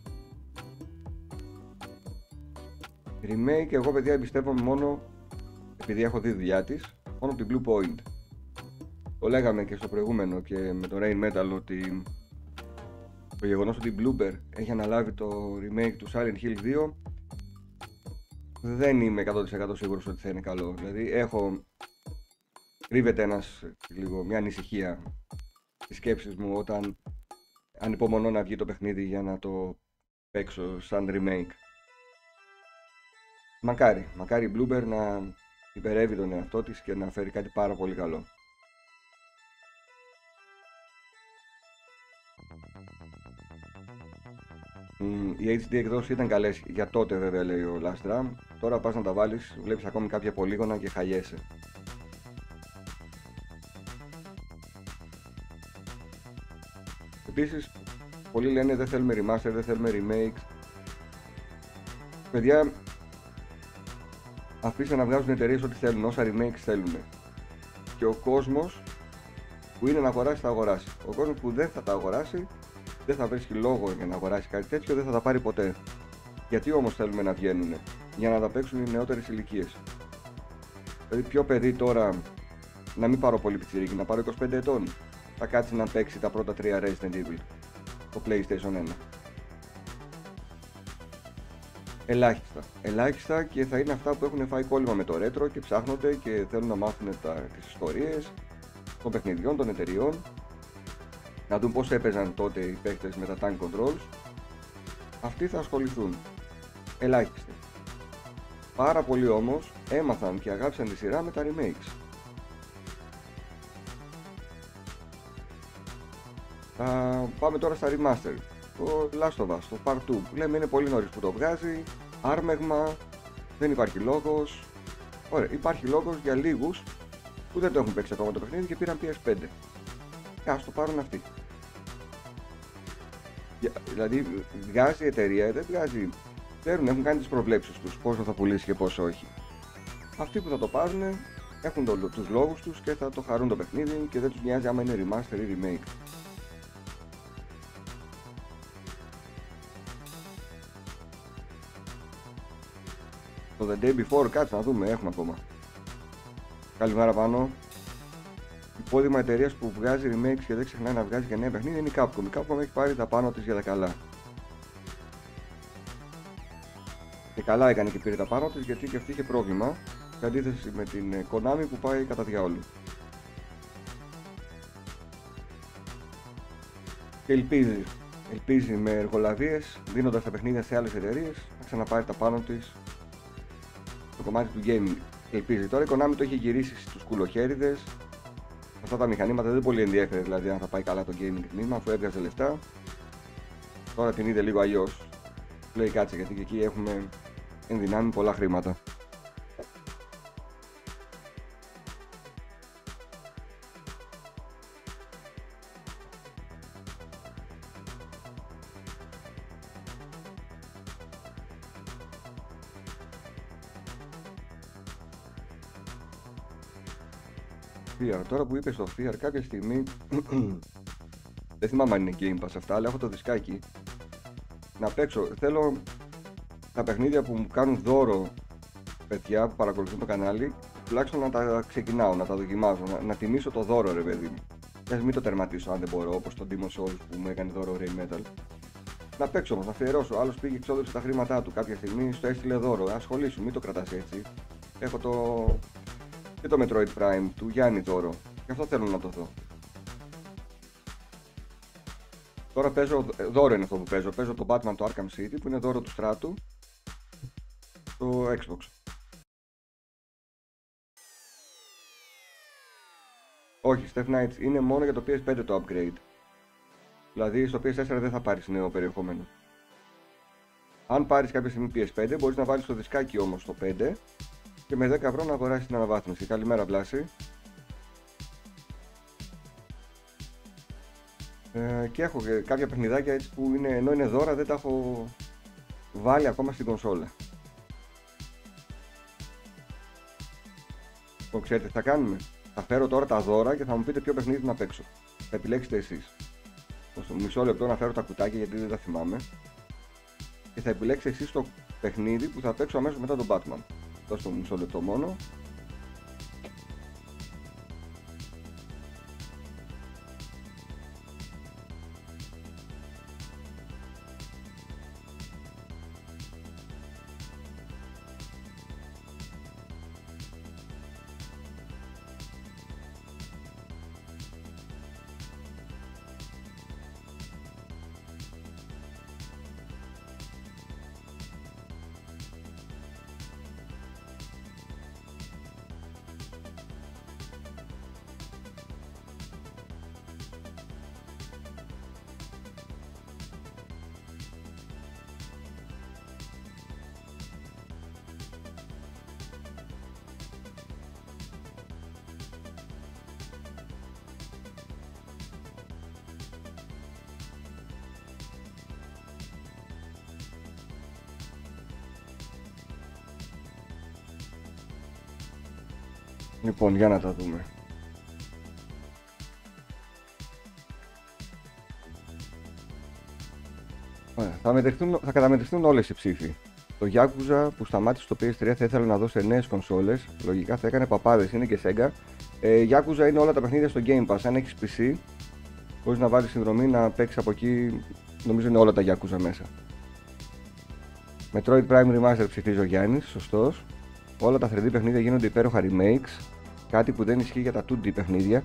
Remake, εγώ παιδιά εμπιστεύομαι μόνο επειδή έχω δει δουλειά της, μόνο την Blue Point. Το λέγαμε και στο προηγούμενο και με το Rain Metal ότι το γεγονός ότι η Bloober έχει αναλάβει το remake του Silent Hill 2 δεν είμαι 100% σίγουρος ότι θα είναι καλό. Δηλαδή έχω κρύβεται ένας, λίγο, μια ανησυχία στις σκέψεις μου όταν ανυπομονώ να βγει το παιχνίδι για να το παίξω σαν remake. Μακάρι, μακάρι η Bloober να υπερεύει τον εαυτό της και να φέρει κάτι πάρα πολύ καλό. οι HD εκδόσεις ήταν καλές για τότε βέβαια λέει ο Last Drum. Τώρα πας να τα βάλεις, βλέπεις ακόμη κάποια πολύγωνα και χαλιέσαι. Επίσης, πολλοί λένε δεν θέλουμε remaster, δεν θέλουμε remake. Παιδιά, αφήστε να βγάζουν εταιρείες ό,τι θέλουν, όσα remakes θέλουν. Και ο κόσμος που είναι να αγοράσει θα αγοράσει. Ο κόσμος που δεν θα τα αγοράσει δεν θα βρίσκει λόγο για να αγοράσει κάτι τέτοιο, δεν θα τα πάρει ποτέ. Γιατί όμως θέλουμε να βγαίνουν, για να τα παίξουν οι νεότερες ηλικίες. Δηλαδή, πιο παιδί τώρα να μην πάρω πολύ πιτσιρίκι, να πάρω 25 ετών, θα κάτσει να παίξει τα πρώτα τρία Resident Evil το PlayStation 1. Ελάχιστα. Ελάχιστα και θα είναι αυτά που έχουν φάει κόλλημα με το retro και ψάχνονται και θέλουν να μάθουν τα, τις ιστορίες των παιχνιδιών, των εταιριών να δουν πώς έπαιζαν τότε οι παίκτες με τα tank controls, αυτοί θα ασχοληθούν. Ελάχιστοι. Πάρα πολλοί όμως έμαθαν και αγάπησαν τη σειρά με τα remakes. Θα πάμε τώρα στα remaster. Το Last of Us, το Part 2. Λέμε είναι πολύ νωρίς που το βγάζει, άρμεγμα, δεν υπάρχει λόγος. Ωραία, υπάρχει λόγος για λίγους που δεν το έχουν παίξει ακόμα το παιχνίδι και πήραν PS5. Και ας το πάρουν αυτοί. Δηλαδή βγάζει η εταιρεία, δεν βγάζει. Ξέρουν, έχουν κάνει τις προβλέψεις τους πόσο θα πουλήσει και πόσο όχι. Αυτοί που θα το πάρουν έχουν το, τους λόγους τους και θα το χαρούν το παιχνίδι και δεν τους νοιάζει άμα είναι remaster ή remake. Το The Day Before, κάτσε να δούμε, έχουμε ακόμα. Καλημέρα πάνω υπόδειγμα εταιρείας που βγάζει remakes και δεν ξεχνάει να βγάζει και νέα παιχνίδια είναι η Capcom. Η Capcom έχει πάρει τα πάνω της για τα καλά. Και καλά έκανε και πήρε τα πάνω της γιατί και αυτή είχε πρόβλημα σε αντίθεση με την Konami που πάει κατά διάολου. Και ελπίζει, ελπίζει με εργολαβίες δίνοντας τα παιχνίδια σε άλλες εταιρείες να ξαναπάρει τα πάνω της στο κομμάτι του gaming. Ελπίζει τώρα η Konami το έχει γυρίσει στους κουλοχέριδες αυτά τα μηχανήματα δεν πολύ ενδιαφέρει δηλαδή αν θα πάει καλά το gaming τμήμα αφού έβγαζε λεφτά. Τώρα την είδε λίγο αλλιώς. Λέει κάτσε γιατί και εκεί έχουμε ενδυνάμει πολλά χρήματα. Fear. Τώρα που είπε στο Fear κάποια στιγμή δεν θυμάμαι αν είναι Game Pass αυτά αλλά έχω το δισκάκι να παίξω. Θέλω τα παιχνίδια που μου κάνουν δώρο παιδιά που παρακολουθούν το κανάλι τουλάχιστον να τα ξεκινάω, να τα δοκιμάζω, να, να τιμήσω το δώρο ρε παιδί μου. Και ας μην το τερματίσω αν δεν μπορώ, όπως το Demon Souls που μου έκανε δώρο Ray Metal. Να παίξω όμω, να αφιερώσω. Άλλος πήγε εξόδεψε τα χρήματά του κάποια στιγμή, στο έστειλε δώρο. Ασχολήσου, μην το κρατάς έτσι. Έχω το. Και το Metroid Prime του Γιάννη δώρο. Γι' αυτό θέλω να το δω. Τώρα παίζω, δώρο είναι αυτό που παίζω. Παίζω το Batman το Arkham City που είναι δώρο του στράτου στο Xbox. Όχι, Steph Knights είναι μόνο για το PS5 το upgrade. Δηλαδή στο PS4 δεν θα πάρεις νέο περιεχόμενο. Αν πάρεις κάποια στιγμή PS5 μπορείς να βάλεις το δισκάκι όμως στο 5 και με 10 ευρώ να αγοράσεις την αναβάθμιση. Καλημέρα Βλάση. Ε, και έχω και κάποια παιχνιδάκια έτσι που είναι, ενώ είναι δώρα δεν τα έχω βάλει ακόμα στην κονσόλα. Το ξέρετε τι θα κάνουμε; Θα φέρω τώρα τα δώρα και θα μου πείτε ποιο παιχνίδι να παίξω. Θα επιλέξετε εσείς. Στο μισό λεπτό να φέρω τα κουτάκια γιατί δεν τα θυμάμαι. Και θα επιλέξετε εσείς το παιχνίδι που θα παίξω αμέσως μετά τον Batman. Δώστε μου μισό λεπτό μόνο. Λοιπόν, για να τα δούμε. Θα, μετρηθούν, θα καταμετρηθούν όλες οι ψήφοι. Το Yakuza που σταμάτησε στο PS3 θα ήθελε να δώσει νέες κονσόλες. Λογικά θα έκανε παπάδες, είναι και Sega. Ε, Yakuza είναι όλα τα παιχνίδια στο Game Pass. Αν έχεις PC, μπορείς να βάλεις συνδρομή να παίξεις από εκεί. Νομίζω είναι όλα τα Yakuza μέσα. Metroid Prime Remaster ψηφίζει ο Γιάννης, σωστός. Όλα τα 3D παιχνίδια γίνονται υπέροχα remakes. Κάτι που δεν ισχύει για τα 2D παιχνίδια.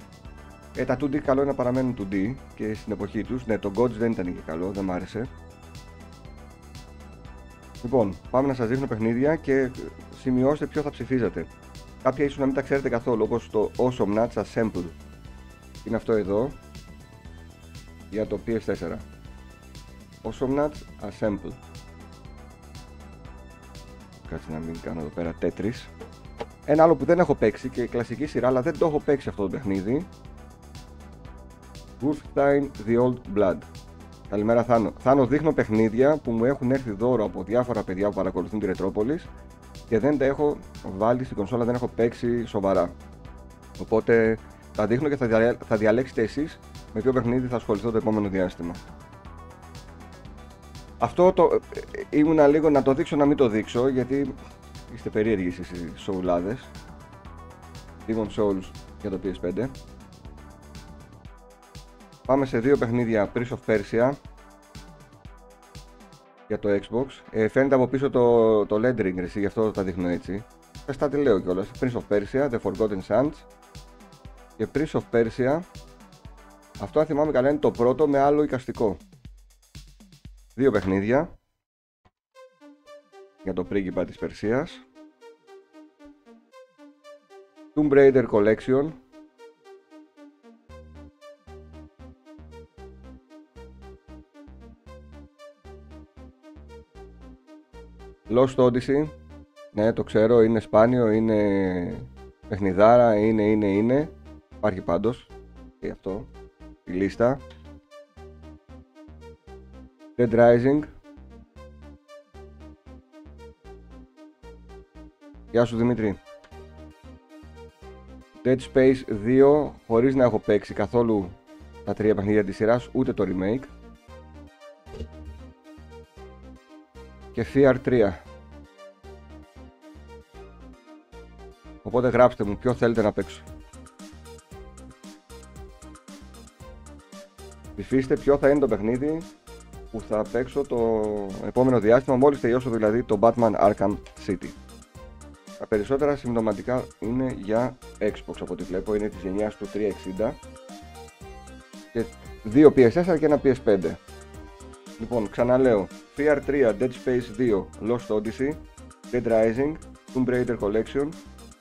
Ε, τα 2D καλό είναι να παραμένουν 2D και στην εποχή τους. Ναι, το Gods δεν ήταν και καλό, δεν μ' άρεσε. Λοιπόν, πάμε να σας δείχνω παιχνίδια και σημειώστε ποιο θα ψηφίζετε. Κάποια ίσως να μην τα ξέρετε καθόλου, όπως το Awesome Nuts Assemble. Είναι αυτό εδώ, για το PS4. Awesome Nuts Assemble. Κάτσε να μην κάνω εδώ πέρα Tetris. Ένα άλλο που δεν έχω παίξει και κλασική σειρά, αλλά δεν το έχω παίξει αυτό το παιχνίδι. Wolfenstein The Old Blood. Καλημέρα Θάνο. Θάνο δείχνω παιχνίδια που μου έχουν έρθει δώρο από διάφορα παιδιά που παρακολουθούν τη Ρετρόπολης και δεν τα έχω βάλει στην κονσόλα, δεν έχω παίξει σοβαρά. Οπότε τα δείχνω και θα, θα διαλέξετε εσείς με ποιο παιχνίδι θα ασχοληθώ το επόμενο διάστημα. Αυτό το ε, ήμουνα λίγο να το δείξω να μην το δείξω γιατί είστε περίεργοι εσείς οι σοουλάδες. Demon Souls για το PS5. Πάμε σε δύο παιχνίδια Prince of Persia για το Xbox. Ε, φαίνεται από πίσω το, το LED ring, γι' αυτό τα δείχνω έτσι. Πες τι λέω κιόλας. Prince of Persia, The Forgotten Sands και Prince of Persia. Αυτό αν θυμάμαι καλά είναι το πρώτο με άλλο εικαστικό. Δύο παιχνίδια για το πρίγκιπα της Περσίας. Tomb Raider Collection. Lost Odyssey. Ναι το ξέρω είναι σπάνιο είναι παιχνιδάρα είναι είναι είναι. Υπάρχει πάντως και αυτό η λίστα. Dead Rising. Γεια σου Δημήτρη. Dead Space 2 χωρίς να έχω παίξει καθόλου τα τρία παιχνίδια της σειράς, ούτε το remake. Και Fear 3. Οπότε γράψτε μου ποιο θέλετε να παίξω. Ψηφίστε ποιο θα είναι το παιχνίδι που θα παίξω το επόμενο διάστημα μόλις τελειώσω δηλαδή το Batman Arkham City. Τα περισσότερα συμπτωματικά είναι για Xbox από ό,τι βλέπω, είναι της γενιάς του 360 και δύο PS4 και ένα PS5. Λοιπόν, ξαναλέω, Fear 3, Dead Space 2, Lost Odyssey, Dead Rising, Tomb Raider Collection,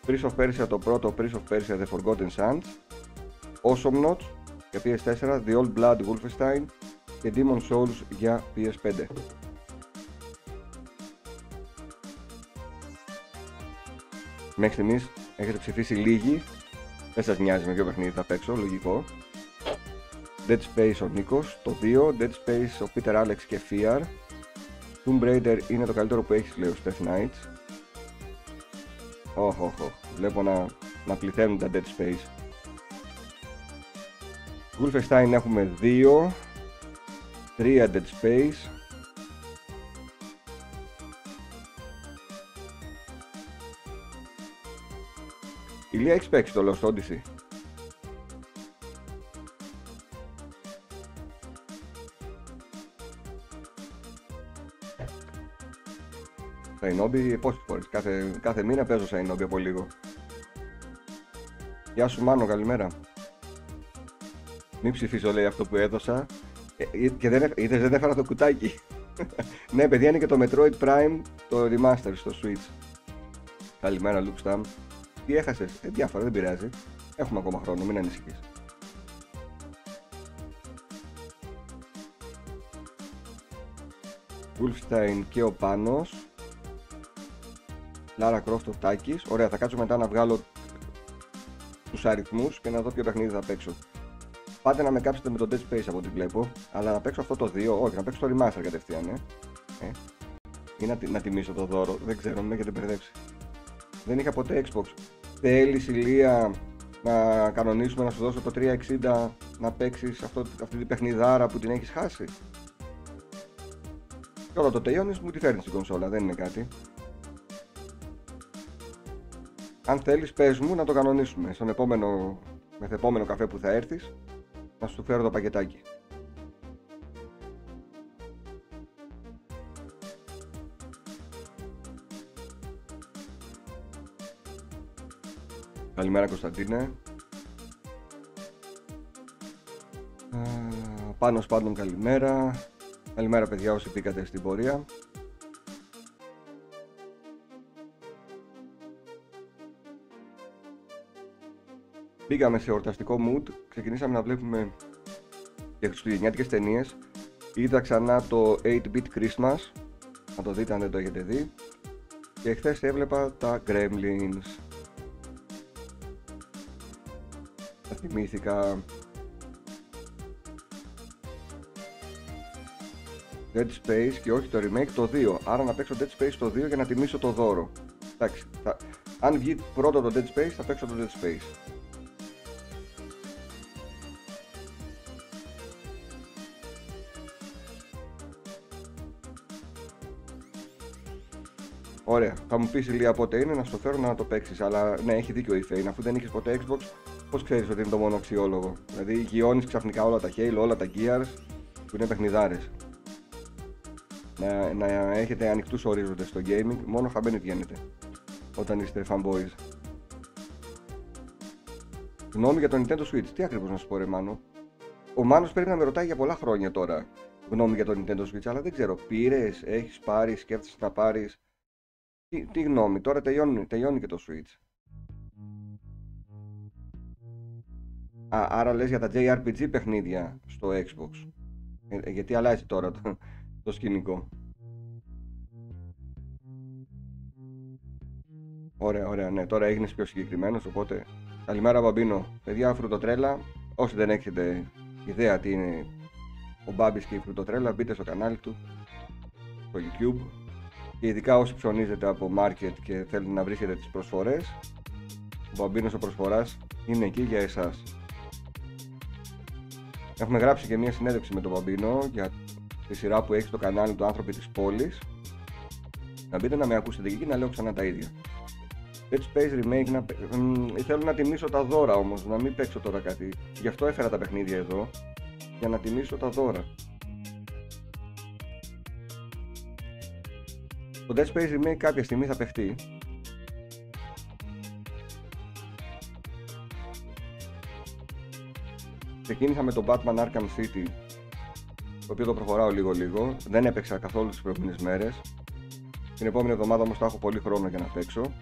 Prince of Persia το πρώτο, Prince of Persia The Forgotten Sands, Awesome Notes για PS4, The Old Blood Wolfenstein και Demon Souls για PS5. Μέχρι στιγμής έχετε ψηφίσει λίγοι, δεν σας νοιάζει με ποιο παιχνίδι θα παίξω, λογικό. Dead Space ο Νίκος, το 2, Dead Space ο Peter Alex και Fear, Tomb Raider είναι το καλύτερο που έχεις λέει ο Steph Knights. Όχ, όχ, βλέπω να, να πληθαίνουν τα Dead Space. Wolfenstein έχουμε 2, 3 Dead Space, Ηλία έχεις παίξει το Lost Odyssey; Σαϊνόμπι πόσες φορές, κάθε, κάθε μήνα παίζω Σαϊνόμπι από λίγο. Γεια σου Μάνο, καλημέρα. Μην ψηφίσω λέει αυτό που έδωσα. Ε, ε και δεν, είδες, δεν έφερα το κουτάκι. ναι, παιδιά είναι και το Metroid Prime το Remaster στο Switch. Καλημέρα, Luke Stam. Τι έχασε, ε, διάφορα, δεν πειράζει. Έχουμε ακόμα χρόνο, μην ανησυχείς. Wolfstein και ο Πάνος. Λάρα Κρόφτο Τάκης. Ωραία, θα κάτσω μετά να βγάλω τους αριθμούς και να δω ποιο παιχνίδι θα παίξω. Πάτε να με κάψετε με το Dead Space από ό,τι βλέπω, αλλά να παίξω αυτό το 2, όχι, να παίξω το Remaster κατευθείαν, ε. ε. Ή να, να τιμήσω το δώρο, δεν ξέρω, με έχετε μπερδέψει. Δεν είχα ποτέ Xbox. Θέλει ηλία να κανονίσουμε να σου δώσω το 360 να παίξεις αυτή την παιχνιδάρα που την έχεις χάσει. Και όταν το τελειώνεις μου τη φέρνεις στην κονσόλα, δεν είναι κάτι. Αν θέλεις πες μου να το κανονίσουμε στον επόμενο, επόμενο καφέ που θα έρθεις να σου φέρω το πακετάκι. Καλημέρα Κωνσταντίνε. Πάνω πάντων καλημέρα. Καλημέρα παιδιά όσοι πήγατε στην πορεία. Πήγαμε σε εορταστικό mood, ξεκινήσαμε να βλέπουμε για χριστουγεννιάτικες ταινίες. Είδα ξανά το 8-bit Christmas, να το δείτε αν δεν το έχετε δει. Και χθες έβλεπα τα Gremlins. Θυμήθηκα Dead Space και όχι το remake το 2 άρα να παίξω Dead Space το 2 για να τιμήσω το δώρο εντάξει θα... αν βγει πρώτο το Dead Space θα παίξω το Dead Space Ωραία. Θα μου πεις ηλία πότε είναι να στο φέρω να το παίξεις. Αλλά ναι, έχει δίκιο η Fane. Αφού δεν είχες ποτέ Xbox, πώς ξέρεις ότι είναι το μόνο αξιόλογο. Δηλαδή γιώνεις ξαφνικά όλα τα Halo, όλα τα Gears που είναι παιχνιδάρες. Να, να έχετε ανοιχτούς ορίζοντες στο gaming, μόνο χαμένοι βγαίνετε όταν είστε fanboys. Γνώμη για το Nintendo Switch. Τι ακριβώς να σου πω, ρε Μάνο; Ο Μάνος πρέπει να με ρωτάει για πολλά χρόνια τώρα γνώμη για το Nintendo Switch, αλλά δεν ξέρω. Πήρες, έχεις πάρεις, σκέφτεσαι να πάρεις; Τι, τι γνώμη, τώρα τελειώνει, τελειώνει και το Switch. Α, άρα λες για τα JRPG παιχνίδια στο Xbox. Ε, γιατί αλλάζει τώρα το, το σκηνικό. Ωραία, ωραία, ναι. Τώρα έγινες πιο συγκεκριμένος, οπότε. Καλημέρα, Μπαμπίνο. Παιδιά, φρουτοτρέλα. Όσοι δεν έχετε ιδέα τι είναι ο Μπάμπης και η φρουτοτρέλα, μπείτε στο κανάλι του, στο YouTube. Και ειδικά όσοι ψωνίζετε από market και θέλετε να βρίσκετε τις προσφορές, ο Μπαμπίνος ο προσφοράς είναι εκεί για εσάς. Έχουμε γράψει και μια συνέντευξη με τον Μπαμπίνο για τη σειρά που έχει στο κανάλι του Άνθρωποι της Πόλης. Να μπείτε να με ακούσετε εκεί και να λέω ξανά τα ίδια. Dead Space Remake, να... θέλω να τιμήσω τα δώρα όμως, να μην παίξω τώρα κάτι. Γι' αυτό έφερα τα παιχνίδια εδώ, για να τιμήσω τα δώρα. Το Dead Space Remake κάποια στιγμή θα παιχτεί. Ξεκίνησα με το Batman Arkham City το οποίο το προχωράω λίγο λίγο. Δεν έπαιξα καθόλου τις προηγούμενες μέρες. Την επόμενη εβδομάδα όμως θα έχω πολύ χρόνο για να παίξω.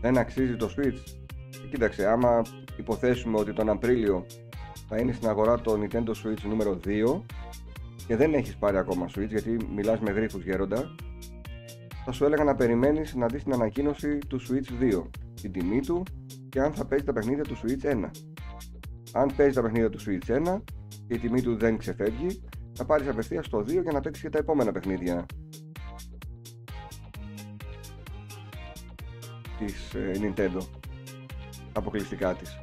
Δεν αξίζει το Switch; Κοίταξε, άμα υποθέσουμε ότι τον Απρίλιο θα είναι στην αγορά το Nintendo Switch νούμερο 2 και δεν έχεις πάρει ακόμα Switch γιατί μιλάς με γρίφους γέροντα. Θα σου έλεγα να περιμένεις να δεις την ανακοίνωση του Switch 2 την τιμή του και αν θα παίζει τα παιχνίδια του Switch 1 αν παίζει τα παιχνίδια του Switch 1 και η τιμή του δεν ξεφεύγει θα πάρεις απευθείας στο 2 για να παίξεις και τα επόμενα παιχνίδια. Της ε, Nintendo. Αποκλειστικά της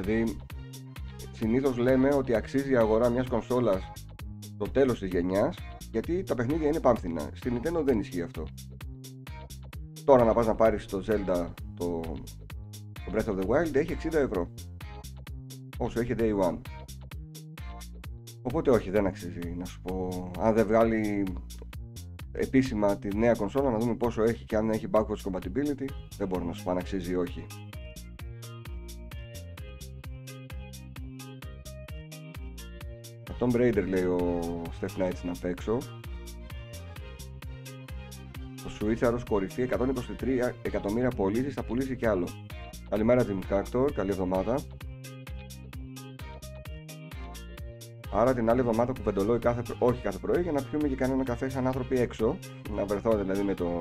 δηλαδή συνήθως λέμε ότι αξίζει η αγορά μιας κονσόλας το τέλος της γενιάς γιατί τα παιχνίδια είναι πάμφθηνα. Στην Nintendo δεν ισχύει αυτό. Τώρα να πας να πάρεις το Zelda το, το Breath of the Wild έχει 60 ευρώ όσο έχει Day One. Οπότε όχι δεν αξίζει να σου πω αν δεν βγάλει επίσημα τη νέα κονσόλα να δούμε πόσο έχει και αν έχει backwards compatibility δεν μπορώ να σου πω αν αξίζει ή όχι. Tomb Raider λέει ο Steph Knights να παίξω. Το Switch ως κορυφή 123 εκατομμύρια πωλήσεις θα πουλήσει κι άλλο. Καλημέρα Jim Cactor, καλή εβδομάδα. Άρα την άλλη εβδομάδα που πεντολόι κάθε, όχι κάθε πρωί για να πιούμε και κανένα καφέ σαν άνθρωποι έξω. Να βρεθώ δηλαδή με τον,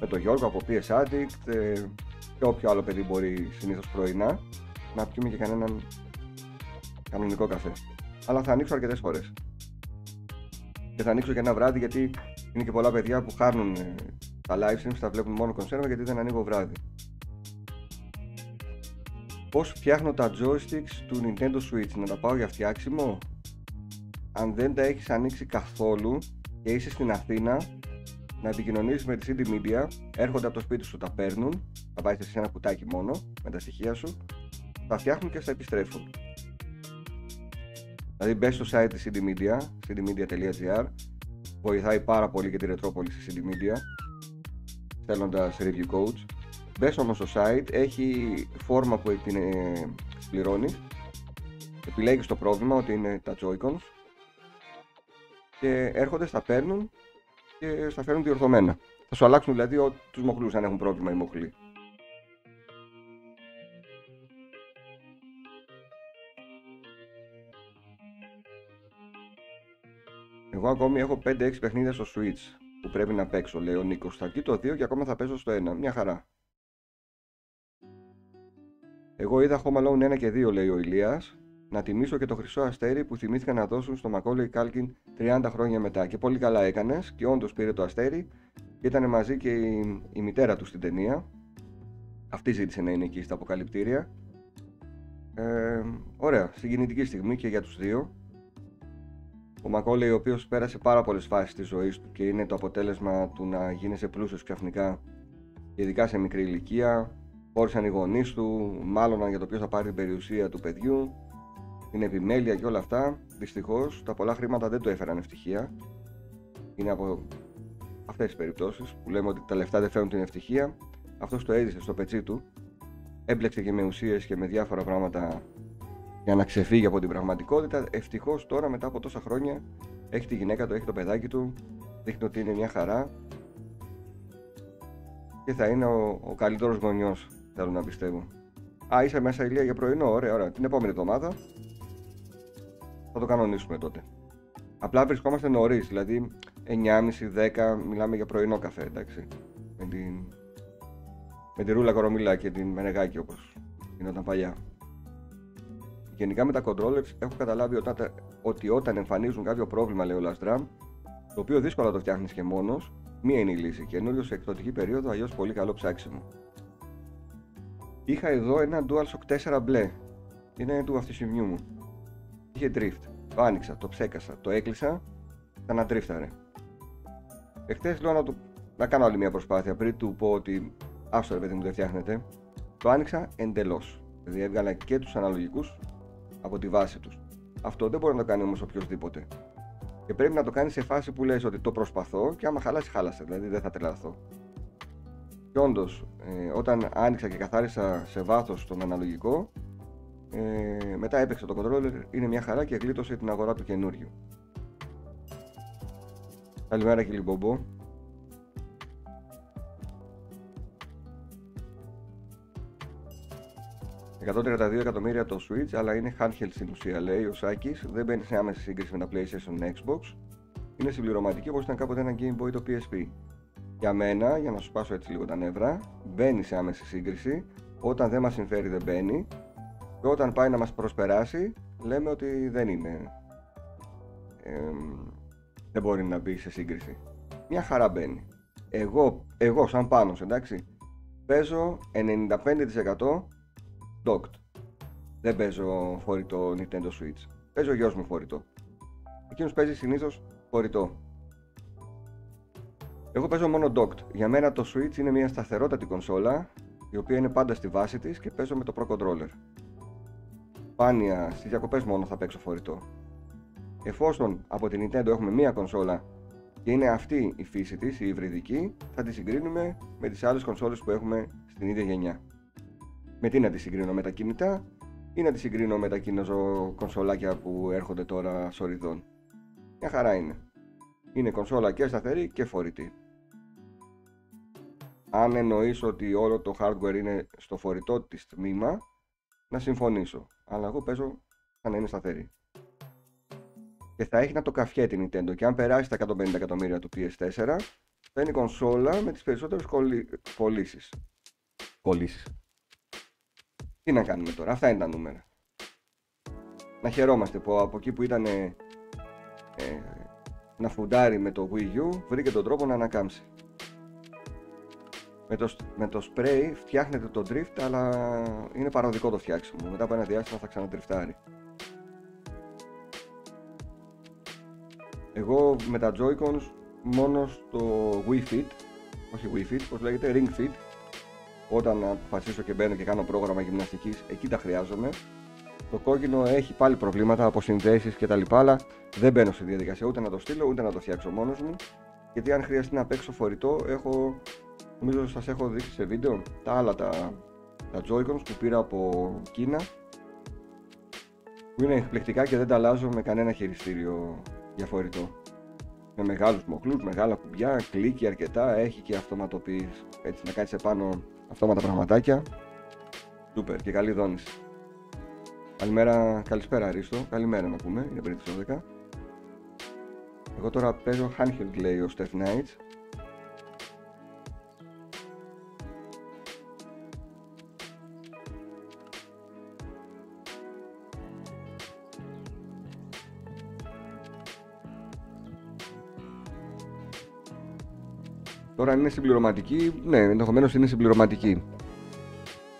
με τον Γιώργο από PS Addict ε, και όποιο άλλο παιδί μπορεί συνήθως πρωινά να πιούμε και κανέναν κανονικό καφέ αλλά θα ανοίξω αρκετές φορές. Και θα ανοίξω και ένα βράδυ γιατί είναι και πολλά παιδιά που χάνουν ε, τα live streams, τα βλέπουν μόνο κονσέρβα γιατί δεν ανοίγω βράδυ. Πώς φτιάχνω τα joysticks του Nintendo Switch, να τα πάω για φτιάξιμο; Αν δεν τα έχεις ανοίξει καθόλου και είσαι στην Αθήνα, να επικοινωνήσεις με τη CD Media, έρχονται από το σπίτι σου, τα παίρνουν, θα πάει σε ένα κουτάκι μόνο με τα στοιχεία σου, τα φτιάχνουν και στα επιστρέφουν. Δηλαδή μπες στο site της CD Media, cdmedia.gr βοηθάει πάρα πολύ και τη ρετρόπολη στη CD Media στέλνοντας review codes Μπες όμως στο site, έχει φόρμα που την ε, πληρώνει επιλέγεις το πρόβλημα ότι είναι τα Joy-Cons και έρχονται, στα παίρνουν και στα φέρνουν διορθωμένα. Θα σου αλλάξουν δηλαδή τους μοχλούς αν έχουν πρόβλημα οι μοχλοί. Εγώ ακόμη έχω 5-6 παιχνίδια στο Switch που πρέπει να παίξω, λέει ο Νίκος. Θα βγει το 2 και ακόμα θα παίζω στο 1. Μια χαρά. Εγώ είδα Home Alone 1 και 2, λέει ο Ηλίας. Να τιμήσω και το χρυσό αστέρι που θυμήθηκαν να δώσουν στο Macaulay Κάλκιν 30 χρόνια μετά. Και πολύ καλά έκανες και όντως πήρε το αστέρι και ήταν μαζί και η, η μητέρα του στην ταινία. Αυτή ζήτησε να είναι εκεί στα αποκαλυπτήρια. Ε, ωραία, συγκινητική στιγμή και για τους δύο. Ο Μακόλεϊ, ο οποίος πέρασε πάρα πολλές φάσεις της ζωής του και είναι το αποτέλεσμα του να γίνεσαι πλούσιος ξαφνικά, ειδικά σε μικρή ηλικία. Χώρισαν οι γονείς του, μάλλον για το ποιος θα πάρει την περιουσία του παιδιού, την επιμέλεια και όλα αυτά. Δυστυχώς τα πολλά χρήματα δεν το έφεραν ευτυχία. Είναι από αυτές τις περιπτώσεις που λέμε ότι τα λεφτά δεν φέρνουν την ευτυχία. Αυτός το έζησε στο πετσί του. Έμπλεξε και με ουσίες και με διάφορα πράγματα για να ξεφύγει από την πραγματικότητα. Ευτυχώς τώρα μετά από τόσα χρόνια έχει τη γυναίκα του, έχει το παιδάκι του, δείχνει ότι είναι μια χαρά και θα είναι ο, ο καλύτερος γονιός θέλω να πιστεύω. Α, είσαι μέσα ηλία για πρωινό, ωραία, ωραία. Την επόμενη εβδομάδα θα το κανονίσουμε τότε. Απλά βρισκόμαστε νωρίς, δηλαδή 9.30-10 μιλάμε για πρωινό καφέ, εντάξει. Με την, με τη ρούλα κορομίλα και την μενεγάκι όπως γινόταν παλιά. Γενικά με τα controllers έχω καταλάβει όταν, ότι όταν εμφανίζουν κάποιο πρόβλημα, λέει ο Last το οποίο δύσκολα το φτιάχνεις και μόνος, μία είναι η λύση. Καινούριο σε εκδοτική περίοδο, αλλιώς πολύ καλό ψάξιμο. Είχα εδώ ένα DualShock 4 μπλε. Είναι του αυτοσημιού μου. Είχε drift. Το άνοιξα, το ψέκασα, το έκλεισα, ξανατρίφταρε. Εχθές λέω να, να κάνω άλλη μια προσπάθεια πριν του πω ότι άστο ρε παιδί μου δεν φτιάχνεται. Το άνοιξα εντελώς. Δηλαδή έβγαλα και τους αναλογικούς από τη βάση τους. Αυτό δεν μπορεί να το κάνει όμως οποιοδήποτε. Και πρέπει να το κάνει σε φάση που λες ότι το προσπαθώ και άμα χαλάσει, χάλασε. Δηλαδή δεν θα τρελαθώ. Και όντως, ε, όταν άνοιξα και καθάρισα σε βάθος τον αναλογικό, ε, μετά έπαιξε το controller, είναι μια χαρά και γλίτωσε την αγορά του καινούριου. Καλημέρα κύριε Μπομπό. 132 εκατομμύρια το Switch, αλλά είναι handheld στην ουσία, λέει ο Σάκης. Δεν μπαίνει σε άμεση σύγκριση με τα PlayStation Xbox. Είναι συμπληρωματική όπως ήταν κάποτε ένα Game Boy το PSP. Για μένα, για να σου πάσω έτσι λίγο τα νεύρα, μπαίνει σε άμεση σύγκριση. Όταν δεν μας συμφέρει, δεν μπαίνει. Και όταν πάει να μας προσπεράσει, λέμε ότι δεν είναι. Ε, δεν μπορεί να μπει σε σύγκριση. Μια χαρά μπαίνει. Εγώ, εγώ σαν πάνω, εντάξει, παίζω 95% docked. Δεν παίζω φορητό Nintendo Switch. Παίζω γιος μου φορητό. Εκείνος παίζει συνήθως φορητό. Εγώ παίζω μόνο docked. Για μένα το Switch είναι μια σταθερότατη κονσόλα η οποία είναι πάντα στη βάση της και παίζω με το Pro Controller. Σπάνια στις διακοπές μόνο θα παίξω φορητό. Εφόσον από την Nintendo έχουμε μία κονσόλα και είναι αυτή η φύση της, η υβριδική, θα τη συγκρίνουμε με τις άλλες κονσόλες που έχουμε στην ίδια γενιά. Με τι να τη συγκρίνω με τα κινητά ή να τη συγκρίνω με τα κινέζο κονσολάκια που έρχονται τώρα σοριδών. Μια χαρά είναι. Είναι κονσόλα και σταθερή και φορητή. Αν εννοείς ότι όλο το hardware είναι στο φορητό της τμήμα, να συμφωνήσω. Αλλά εγώ παίζω σαν να είναι σταθερή. Και θα έχει να το καφιέ την Nintendo. Και αν περάσει τα 150 εκατομμύρια του PS4, θα είναι κονσόλα με τις περισσότερες κολλήσεις. Κολλήσεις. Τι να κάνουμε τώρα, αυτά είναι τα νούμερα. Να χαιρόμαστε που από εκεί που ήταν ε, να φουντάρει με το Wii U, βρήκε τον τρόπο να ανακάμψει. Με το, με το spray φτιάχνεται το drift, αλλά είναι παροδικό το φτιάξιμο. Μετά από ένα διάστημα θα ξανατριφτάρει. Εγώ με τα Joy-Cons μόνο στο Wii Fit, όχι Wii Fit, πώς λέγεται, Ring Fit, όταν αποφασίσω και μπαίνω και κάνω πρόγραμμα γυμναστικής, εκεί τα χρειάζομαι. Το κόκκινο έχει πάλι προβλήματα από συνδέσει και τα λοιπά, αλλά δεν μπαίνω στη διαδικασία ούτε να το στείλω ούτε να το φτιάξω μόνος μου. Γιατί αν χρειαστεί να παίξω φορητό, έχω, νομίζω σας έχω δείξει σε βίντεο τα άλλα τα, τα Joy-Cons που πήρα από Κίνα που είναι εκπληκτικά και δεν τα αλλάζω με κανένα χειριστήριο για φορητό. Με μεγάλους μοχλούς, μεγάλα κουμπιά, κλίκι αρκετά, έχει και αυτοματοποιείς έτσι να κάτσεις επάνω αυτόματα πραγματάκια. Σούπερ και καλή δόνηση. Καλημέρα, καλησπέρα Αρίστο. Καλημέρα να πούμε, είναι πριν τις 12. Εγώ τώρα παίζω handheld λέει ο Steph Knights. Τώρα είναι συμπληρωματική, ναι, ενδεχομένως είναι συμπληρωματική.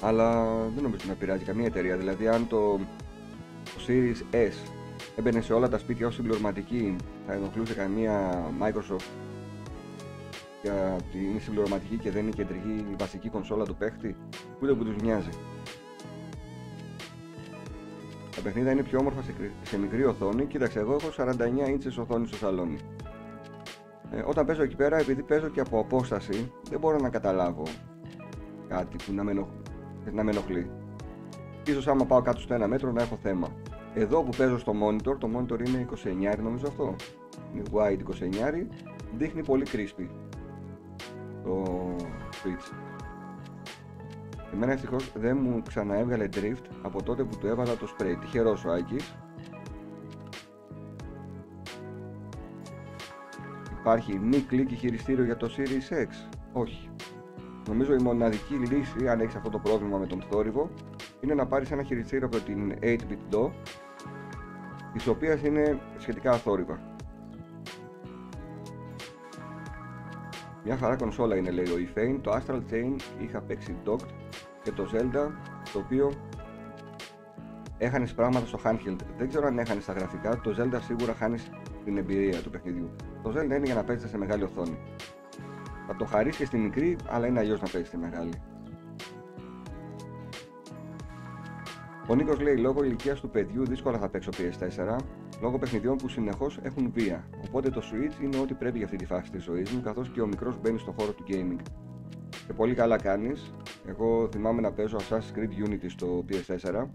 Αλλά δεν νομίζω να πειράζει καμία εταιρεία. Δηλαδή, αν το, το Series S έμπαινε σε όλα τα σπίτια ως συμπληρωματική, θα ενοχλούσε καμία Microsoft γιατί είναι συμπληρωματική και δεν είναι κεντρική η βασική κονσόλα του παίχτη, ούτε που τους μοιάζει. Τα παιχνίδια είναι πιο όμορφα σε, μικρή οθόνη. Κοίταξε, εγώ έχω 49 ίντσες οθόνη στο σαλόνι. Ε, όταν παίζω εκεί πέρα, επειδή παίζω και από απόσταση, δεν μπορώ να καταλάβω κάτι που να με, ενοχλεί, να με ενοχλεί. Ίσως άμα πάω κάτω στο ένα μέτρο να έχω θέμα. Εδώ που παίζω στο monitor, το monitor είναι 29 νομίζω αυτό. Είναι wide 29, δείχνει πολύ crispy το switch. Εμένα ευτυχώς δεν μου ξαναέβγαλε drift από τότε που του έβαλα το spray. Τυχερός ο Άκης. Υπάρχει μη κλικ χειριστήριο για το Series X; Όχι. Νομίζω η μοναδική λύση, αν έχεις αυτό το πρόβλημα με τον θόρυβο, είναι να πάρεις ένα χειριστήριο από την 8-bit DO, της οποίας είναι σχετικά αθόρυβα. Μια χαρά κονσόλα είναι λέει ο Ifane, το Astral Chain είχα παίξει docked και το Zelda το οποίο έχανες πράγματα στο handheld. Δεν ξέρω αν έχανες στα γραφικά, το Zelda σίγουρα χάνεις την εμπειρία του παιχνιδιού. Το Zelda είναι για να παίζετε σε μεγάλη οθόνη. Θα το χαρίσεις και στη μικρή, αλλά είναι αλλιώς να παίζεις στη μεγάλη. Ο Νίκος λέει: Λόγω ηλικίας του παιδιού δύσκολα θα παίξω PS4 λόγω παιχνιδιών που συνεχώς έχουν βία. Οπότε το Switch είναι ό,τι πρέπει για αυτή τη φάση της ζωής μου, καθώς και ο μικρός μπαίνει στο χώρο του gaming. Και πολύ καλά κάνεις. Εγώ θυμάμαι να παίζω Assassin's Creed Unity στο PS4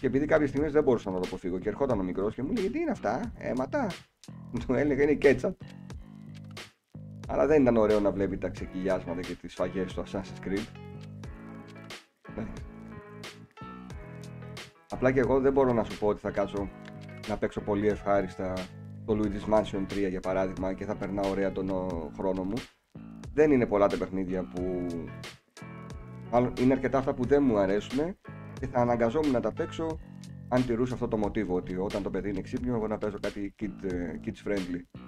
και επειδή κάποιες στιγμές δεν μπορούσα να το αποφύγω και ερχόταν ο μικρός και μου λέει: Τι είναι αυτά, αίματα. Του έλεγα: Είναι κέτσα. Αλλά δεν ήταν ωραίο να βλέπει τα ξεκυλιάσματα και τις σφαγέ του Assassin's Creed. Ναι. Απλά και εγώ δεν μπορώ να σου πω ότι θα κάτσω να παίξω πολύ ευχάριστα το Luigi's Mansion 3 για παράδειγμα και θα περνάω ωραία τον χρόνο μου. Δεν είναι πολλά τα παιχνίδια που... Μάλλον είναι αρκετά αυτά που δεν μου αρέσουν και θα αναγκαζόμουν να τα παίξω αν τηρούσα αυτό το μοτίβο ότι όταν το παιδί είναι ξύπνιο εγώ να παίζω κάτι kid, ε, kids friendly.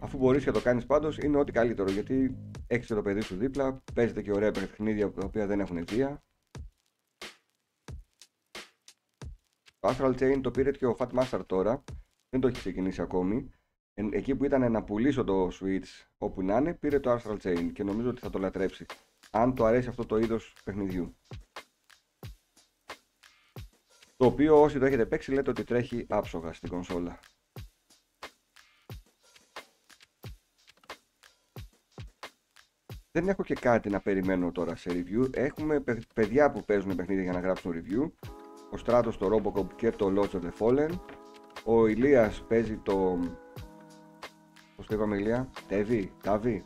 Αφού μπορείς και το κάνεις πάντως είναι ό,τι καλύτερο γιατί έχεις το παιδί σου δίπλα, παίζετε και ωραία παιχνίδια τα οποία δεν έχουν αιτία Το Astral Chain το πήρε και ο Fat Master τώρα. Δεν το έχει ξεκινήσει ακόμη. Εκεί που ήταν να πουλήσω το Switch όπου να είναι, πήρε το Astral Chain και νομίζω ότι θα το λατρέψει. Αν το αρέσει αυτό το είδος παιχνιδιού. Το οποίο όσοι το έχετε παίξει λέτε ότι τρέχει άψογα στην κονσόλα. Δεν έχω και κάτι να περιμένω τώρα σε review. Έχουμε παιδιά που παίζουν παιχνίδια για να γράψουν review ο Στράτος το Robocop και το Lords of the Fallen ο Ηλίας παίζει το πώς το είπαμε Ηλία; Τεβί, Ταβί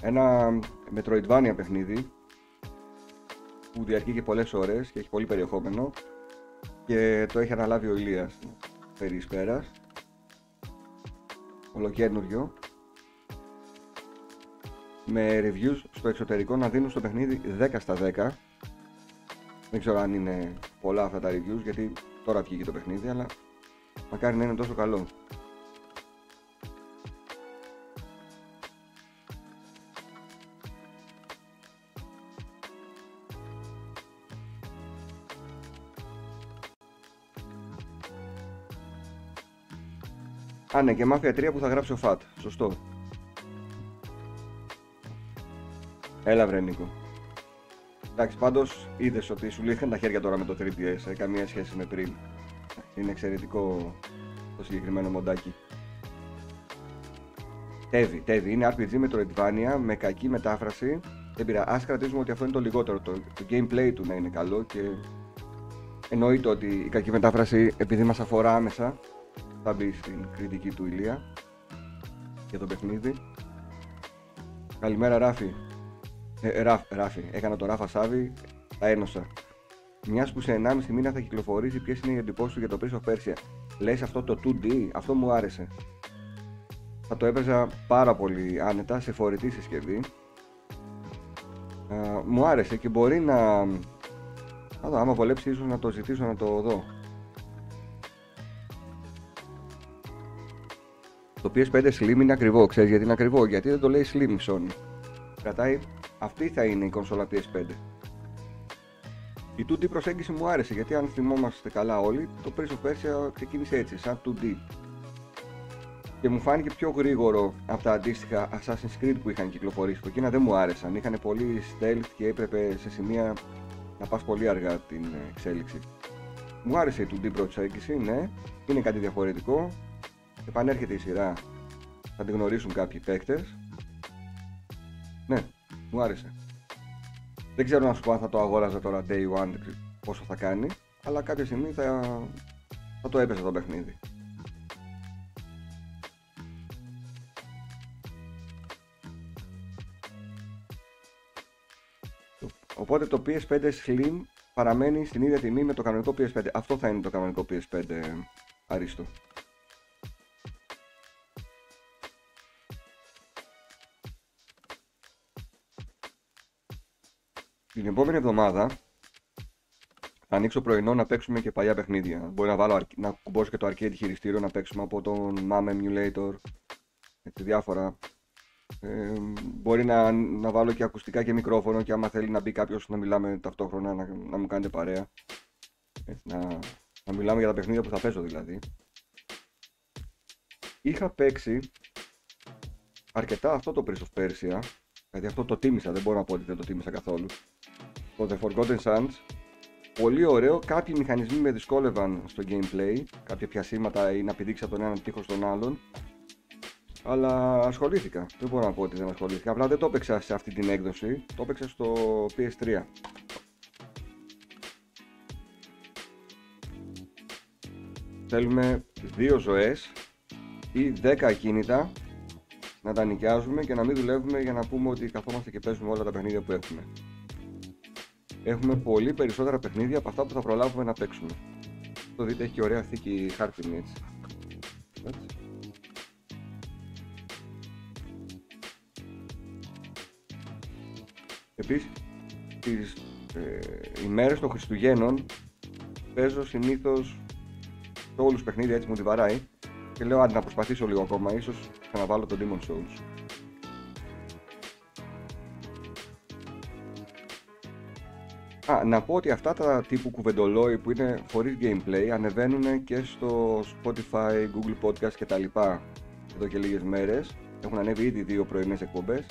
ένα Metroidvania παιχνίδι που διαρκεί και πολλές ώρες και έχει πολύ περιεχόμενο και το έχει αναλάβει ο Ηλίας περί σπέρας ολοκένουργιο. Με reviews στο εξωτερικό να δίνουν στο παιχνίδι 10 στα 10 δεν ξέρω αν είναι πολλά αυτά τα reviews γιατί τώρα βγήκε το παιχνίδι, αλλά μακάρι να είναι τόσο καλό. Α, ναι, και Mafia 3 που θα γράψει ο Φατ. Σωστό. Έλα βρε Νίκο. Εντάξει, πάντως είδες ότι σου λύθηκαν τα χέρια τώρα με το 3DS. Ε, καμία σχέση με πριν. Είναι εξαιρετικό το συγκεκριμένο μοντάκι. Τέβι, τέβι. Είναι RPG με το Redvania με κακή μετάφραση. Δεν πειρά. Α κρατήσουμε ότι αυτό είναι το λιγότερο. Το, το gameplay του να είναι καλό και εννοείται ότι η κακή μετάφραση επειδή μας αφορά άμεσα θα μπει στην κριτική του Ηλία για το παιχνίδι. Καλημέρα Ράφη. Ε, ράφ, ράφι. Έκανα το Ράφα Σάβη, τα ένωσα. Μιας που σε 1,5 μήνα θα κυκλοφορήσει, ποιες είναι οι εντυπώσεις του για το Prince of Persia; Λες αυτό το 2D, αυτό μου άρεσε. Θα το έπαιζα πάρα πολύ άνετα σε φορητή συσκευή. Α, μου άρεσε και μπορεί να. Α, δω, άμα βολέψει, ίσως να το ζητήσω να το δω. Το PS5 Slim είναι ακριβό, ξέρεις γιατί είναι ακριβό, γιατί δεν το λέει Slim Sony. Κρατάει αυτή θα είναι η κονσόλα PS5. Η 2D προσέγγιση μου άρεσε γιατί αν θυμόμαστε καλά όλοι, το Prince of Persia ξεκίνησε έτσι, σαν 2D. Και μου φάνηκε πιο γρήγορο από τα αντίστοιχα Assassin's Creed που είχαν κυκλοφορήσει. Που εκείνα δεν μου άρεσαν. Είχαν πολύ stealth και έπρεπε σε σημεία να πας πολύ αργά την εξέλιξη. Μου άρεσε η 2D προσέγγιση, ναι, είναι κάτι διαφορετικό. Επανέρχεται η σειρά, θα την γνωρίσουν κάποιοι παίκτες. Ναι, μου άρεσε. Δεν ξέρω να σου πω αν θα το αγόραζα τώρα day one πόσο θα κάνει, αλλά κάποια στιγμή θα, θα το έπαιζε το παιχνίδι. Οπότε το PS5 Slim παραμένει στην ίδια τιμή με το κανονικό PS5. Αυτό θα είναι το κανονικό PS5 αρίστο. Την επόμενη εβδομάδα θα ανοίξω πρωινό να παίξουμε και παλιά παιχνίδια. Μπορεί να, βάλω, να κουμπώσω και το arcade χειριστήριο να παίξουμε από τον MAM Emulator. Έτσι, διάφορα. Ε, μπορεί να, να βάλω και ακουστικά και μικρόφωνο και άμα θέλει να μπει κάποιος να μιλάμε ταυτόχρονα να, να μου κάνετε παρέα. Έτσι, να, να μιλάμε για τα παιχνίδια που θα παίζω δηλαδή. Είχα παίξει αρκετά αυτό το Prince of Persia. Δηλαδή αυτό το τίμησα, δεν μπορώ να πω ότι δεν το τίμησα καθόλου. Το The Forgotten Sands Πολύ ωραίο, κάποιοι μηχανισμοί με δυσκόλευαν στο gameplay, κάποια πιασίματα ή να πηδήξει από τον έναν τείχος στον άλλον. Αλλά ασχολήθηκα. Δεν μπορώ να πω ότι δεν ασχολήθηκα. Απλά δεν το έπαιξα σε αυτή την έκδοση. Το έπαιξα στο PS3. Θέλουμε δύο ζωές ή 10 ακίνητα να τα νοικιάζουμε και να μην δουλεύουμε για να πούμε ότι καθόμαστε και παίζουμε όλα τα παιχνίδια που έχουμε έχουμε πολύ περισσότερα παιχνίδια από αυτά που θα προλάβουμε να παίξουμε. Το δείτε έχει και ωραία θήκη χάρτινη έτσι. έτσι. Επίσης, τις ε, ημέρες των Χριστουγέννων παίζω συνήθως σε όλους παιχνίδια έτσι μου τη βαράει και λέω αν να προσπαθήσω λίγο ακόμα, ίσως ξαναβάλω το Demon Souls. Α, να πω ότι αυτά τα τύπου κουβεντολόι που είναι χωρίς gameplay ανεβαίνουν και στο Spotify, Google Podcast και τα λοιπά εδώ και λίγες μέρες. Έχουν ανέβει ήδη δύο πρωινές εκπομπές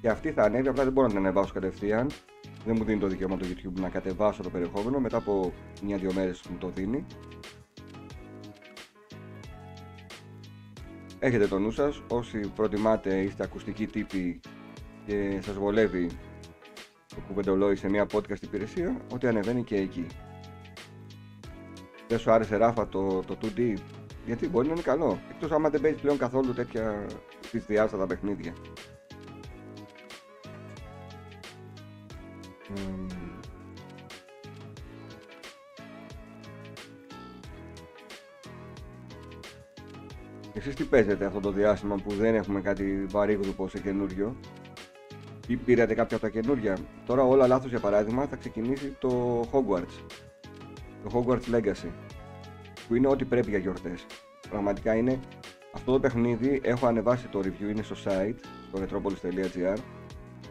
και αυτή θα ανέβει, απλά δεν μπορώ να την ανεβάσω κατευθείαν. Δεν μου δίνει το δικαίωμα το YouTube να κατεβάσω το περιεχόμενο, μετά από μια-δύο μέρες μου το δίνει. Έχετε το νου σας, όσοι προτιμάτε είστε ακουστικοί τύποι και σας βολεύει το κουβεντολόι σε μια podcast υπηρεσία ότι ανεβαίνει και εκεί. Δεν σου άρεσε Ράφα το, το 2D, γιατί μπορεί να είναι καλό. Εκτός άμα δεν παίζεις πλέον καθόλου τέτοια δυσδιάστατα παιχνίδια. Εσείς τι παίζετε αυτό το διάστημα που δεν έχουμε κάτι βαρύγδουπο σε καινούριο; Ή πήρατε κάποια από τα καινούργια. Τώρα όλα λάθος για παράδειγμα θα ξεκινήσει το Hogwarts. Το Hogwarts Legacy. Που είναι ό,τι πρέπει για γιορτές. Πραγματικά είναι αυτό το παιχνίδι, έχω ανεβάσει το review, είναι στο site, στο metropolis.gr.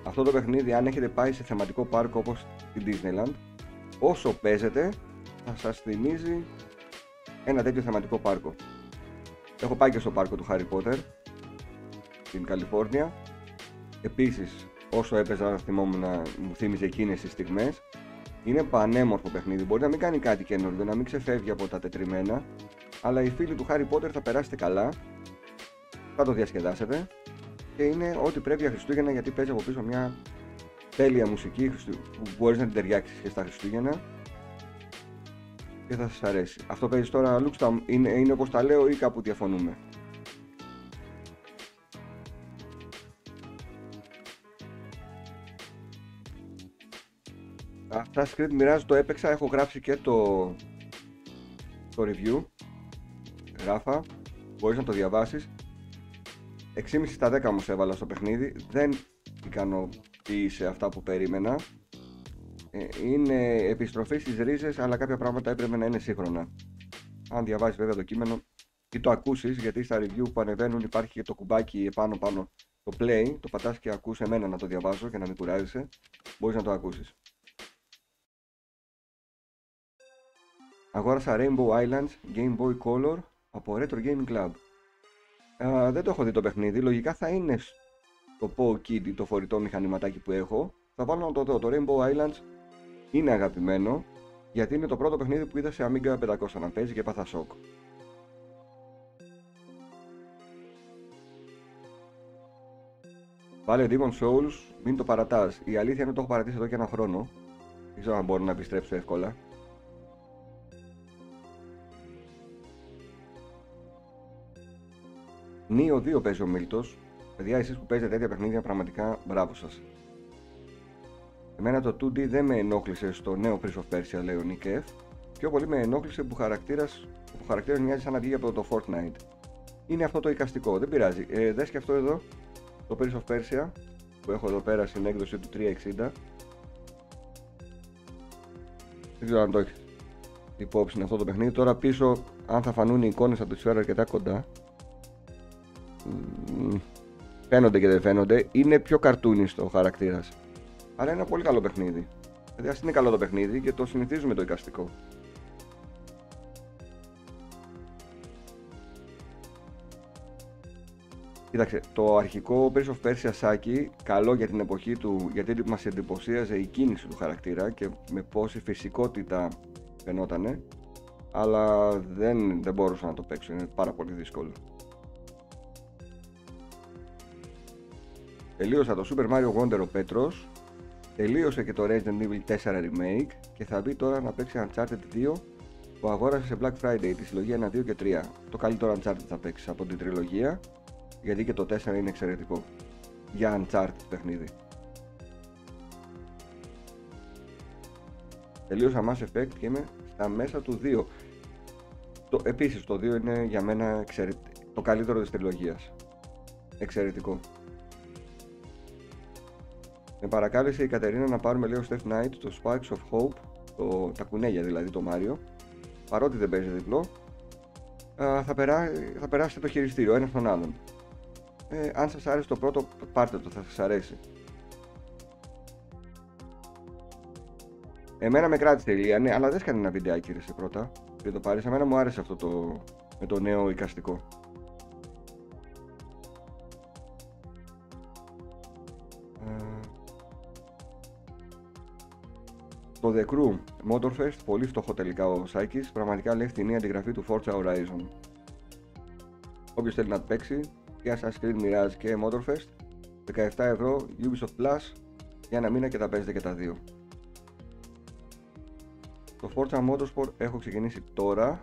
Αυτό το παιχνίδι αν έχετε πάει σε θεματικό πάρκο όπως την Disneyland, όσο παίζετε θα σας θυμίζει ένα τέτοιο θεματικό πάρκο. Έχω πάει και στο πάρκο του Harry Potter στην Καλιφόρνια. Επίσης όσο έπαιζα θυμόμουν να μου θύμιζε εκείνες τις στιγμές. Είναι πανέμορφο παιχνίδι, μπορεί να μην κάνει κάτι καινούργιο, να μην ξεφεύγει από τα τετριμένα αλλά οι φίλοι του Harry Potter θα περάσετε καλά. Θα το διασκεδάσετε. Και είναι ό,τι πρέπει για Χριστούγεννα γιατί παίζει από πίσω μια τέλεια μουσική που μπορείς να την ταιριάξεις και στα Χριστούγεννα και θα σας αρέσει. Αυτό παίζεις τώρα Λουξταμ, είναι, είναι όπως τα λέω ή κάπου διαφωνούμε; Assassin's Creed Mirage το έπαιξα, έχω γράψει και το, το review Γράφα, μπορείς να το διαβάσεις 6,5 στα 10 όμως έβαλα στο παιχνίδι δεν ικανοποίησε αυτά που περίμενα ε, είναι επιστροφή στις ρίζες αλλά κάποια πράγματα έπρεπε να είναι σύγχρονα αν διαβάσεις βέβαια το κείμενο ή το ακούσεις γιατί στα review που ανεβαίνουν υπάρχει και το κουμπάκι επάνω πάνω το play, το πατάς και ακούς εμένα να το διαβάζω και να μην κουράζεσαι μπορείς να το ακούσεις Αγόρασα Rainbow Islands Game Boy Color από Retro Gaming Club. Α, δεν το έχω δει το παιχνίδι, λογικά θα είναι το Po Kid το φορητό μηχανηματάκι που έχω. Θα βάλω να το δω. Το Rainbow Islands είναι αγαπημένο γιατί είναι το πρώτο παιχνίδι που είδα σε Amiga 500 να παίζει και πάθα σοκ. Βάλε Demon Souls, μην το παρατάς. Η αλήθεια είναι ότι το έχω παρατήσει εδώ και ένα χρόνο. Δεν ξέρω αν μπορώ να επιστρέψω εύκολα. Νίο 2 παίζει ο Μίλτος. Παιδιά, εσείς που παίζετε τέτοια παιχνίδια, πραγματικά μπράβο σας. Εμένα το 2D δεν με ενόχλησε στο νέο Prince of Persia, λέει ο Nick Πιο πολύ με ενόχλησε που χαρακτήρας, που χαρακτήρας μοιάζει σαν να βγει από το Fortnite. Είναι αυτό το εικαστικό, δεν πειράζει. Ε, δες και αυτό εδώ, το Prince of Persia, που έχω εδώ πέρα στην έκδοση του 360. Δεν ξέρω αν το έχεις υπόψη αυτό το παιχνίδι. Τώρα πίσω, αν θα φανούν οι εικόνες από τη σφαίρα αρκετά κοντά, φαίνονται και δεν φαίνονται, είναι πιο καρτούνιστο ο χαρακτήρας. Αλλά είναι ένα πολύ καλό παιχνίδι. Δηλαδή, ας είναι καλό το παιχνίδι και το συνηθίζουμε το εικαστικό. Κοίταξε, το αρχικό Prince of Persia Saki, καλό για την εποχή του, γιατί μας εντυπωσίαζε η κίνηση του χαρακτήρα και με πόση φυσικότητα φαινότανε, αλλά δεν, δεν μπορούσα να το παίξω, είναι πάρα πολύ δύσκολο. Τελείωσα το Super Mario Wonder ο Πέτρος, τελείωσε και το Resident Evil 4 Remake και θα μπει τώρα να παίξει Uncharted 2 που αγόρασε σε Black Friday τη συλλογή 1, 2 και 3. Το καλύτερο Uncharted θα παίξει από την τριλογία γιατί και το 4 είναι εξαιρετικό για Uncharted παιχνίδι. Τελείωσα Mass Effect και είμαι στα μέσα του 2. Το, επίσης το 2 είναι για μένα το καλύτερο της τριλογίας. Εξαιρετικό. Με παρακάλεσε η Κατερίνα να πάρουμε λίγο Steph Knight το Sparks of Hope, το, τα κουνέλια δηλαδή το Mario. Παρότι δεν παίζει διπλό, θα, περά, θα περάσετε το χειριστήριο ένα στον άλλον. Ε, αν σας άρεσε το πρώτο, πάρτε το, θα σας αρέσει. Εμένα με κράτησε η Λία, ναι, αλλά δεν έκανε ένα βιντεάκι ρε σε πρώτα. Δεν το πάρεις, εμένα μου άρεσε αυτό το, με το νέο εικαστικό. The Crew Motorfest, πολύ φτωχό τελικά ο Σάκης, πραγματικά λέει φτηνή αντιγραφή του Forza Horizon. Όποιος θέλει να το παίξει, και Assassin's Creed Mirage και Motorfest, 17 ευρώ Ubisoft Plus για ένα μήνα και τα παίζετε και τα δύο. Το Forza Motorsport έχω ξεκινήσει τώρα,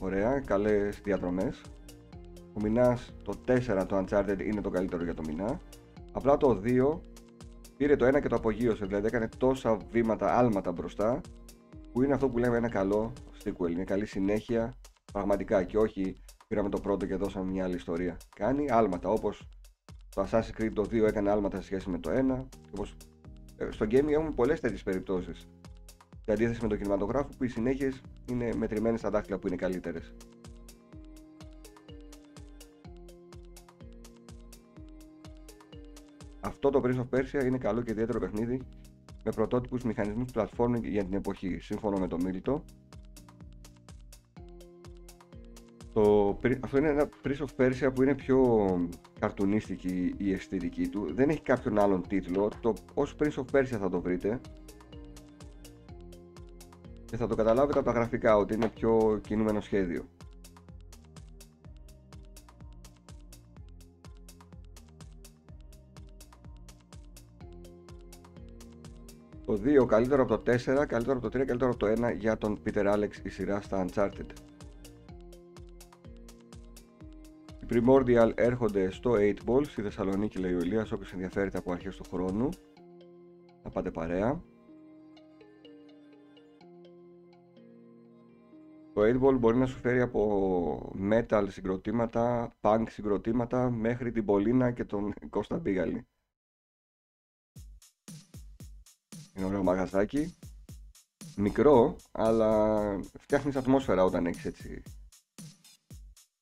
ωραία, καλές διαδρομές. Ο μηνάς το 4 το Uncharted είναι το καλύτερο για το μηνά. Απλά το 2 πήρε το ένα και το απογείωσε, δηλαδή έκανε τόσα βήματα, άλματα μπροστά, που είναι αυτό που λέμε ένα καλό sequel, μια καλή συνέχεια πραγματικά και όχι πήραμε το πρώτο και δώσαμε μια άλλη ιστορία. Κάνει άλματα όπως το Assassin's Creed το 2 έκανε άλματα σε σχέση με το 1, όπως ε, στο gaming έχουμε πολλές τέτοιες περιπτώσεις. Σε αντίθεση με το κινηματογράφο που οι συνέχειες είναι μετρημένες στα δάχτυλα που είναι καλύτερες. Αυτό το Prince of Persia είναι καλό και ιδιαίτερο παιχνίδι με πρωτότυπους μηχανισμούς platforming για την εποχή, σύμφωνο με το Μίλτο. Το, αυτό είναι ένα Prince of Persia που είναι πιο καρτουνίστικη η αισθητική του. Δεν έχει κάποιον άλλον τίτλο. Το, ως Prince of Persia θα το βρείτε. Και θα το καταλάβετε από τα γραφικά ότι είναι πιο κινούμενο σχέδιο. Το 2 καλύτερο από το 4, καλύτερο από το 3, καλύτερο από το 1 για τον Peter Alex η σειρά στα Uncharted. Οι Primordial έρχονται στο 8 Ball στη Θεσσαλονίκη λέει ο Ηλίας όποιος ενδιαφέρεται από αρχές του χρόνου. Θα πάτε παρέα. Το 8 Ball μπορεί να σου φέρει από metal συγκροτήματα, punk συγκροτήματα μέχρι την Πολίνα και τον Κώστα Μπίγαλη Είναι ωραίο μαγαζάκι. Μικρό, αλλά φτιάχνεις ατμόσφαιρα όταν έχεις έτσι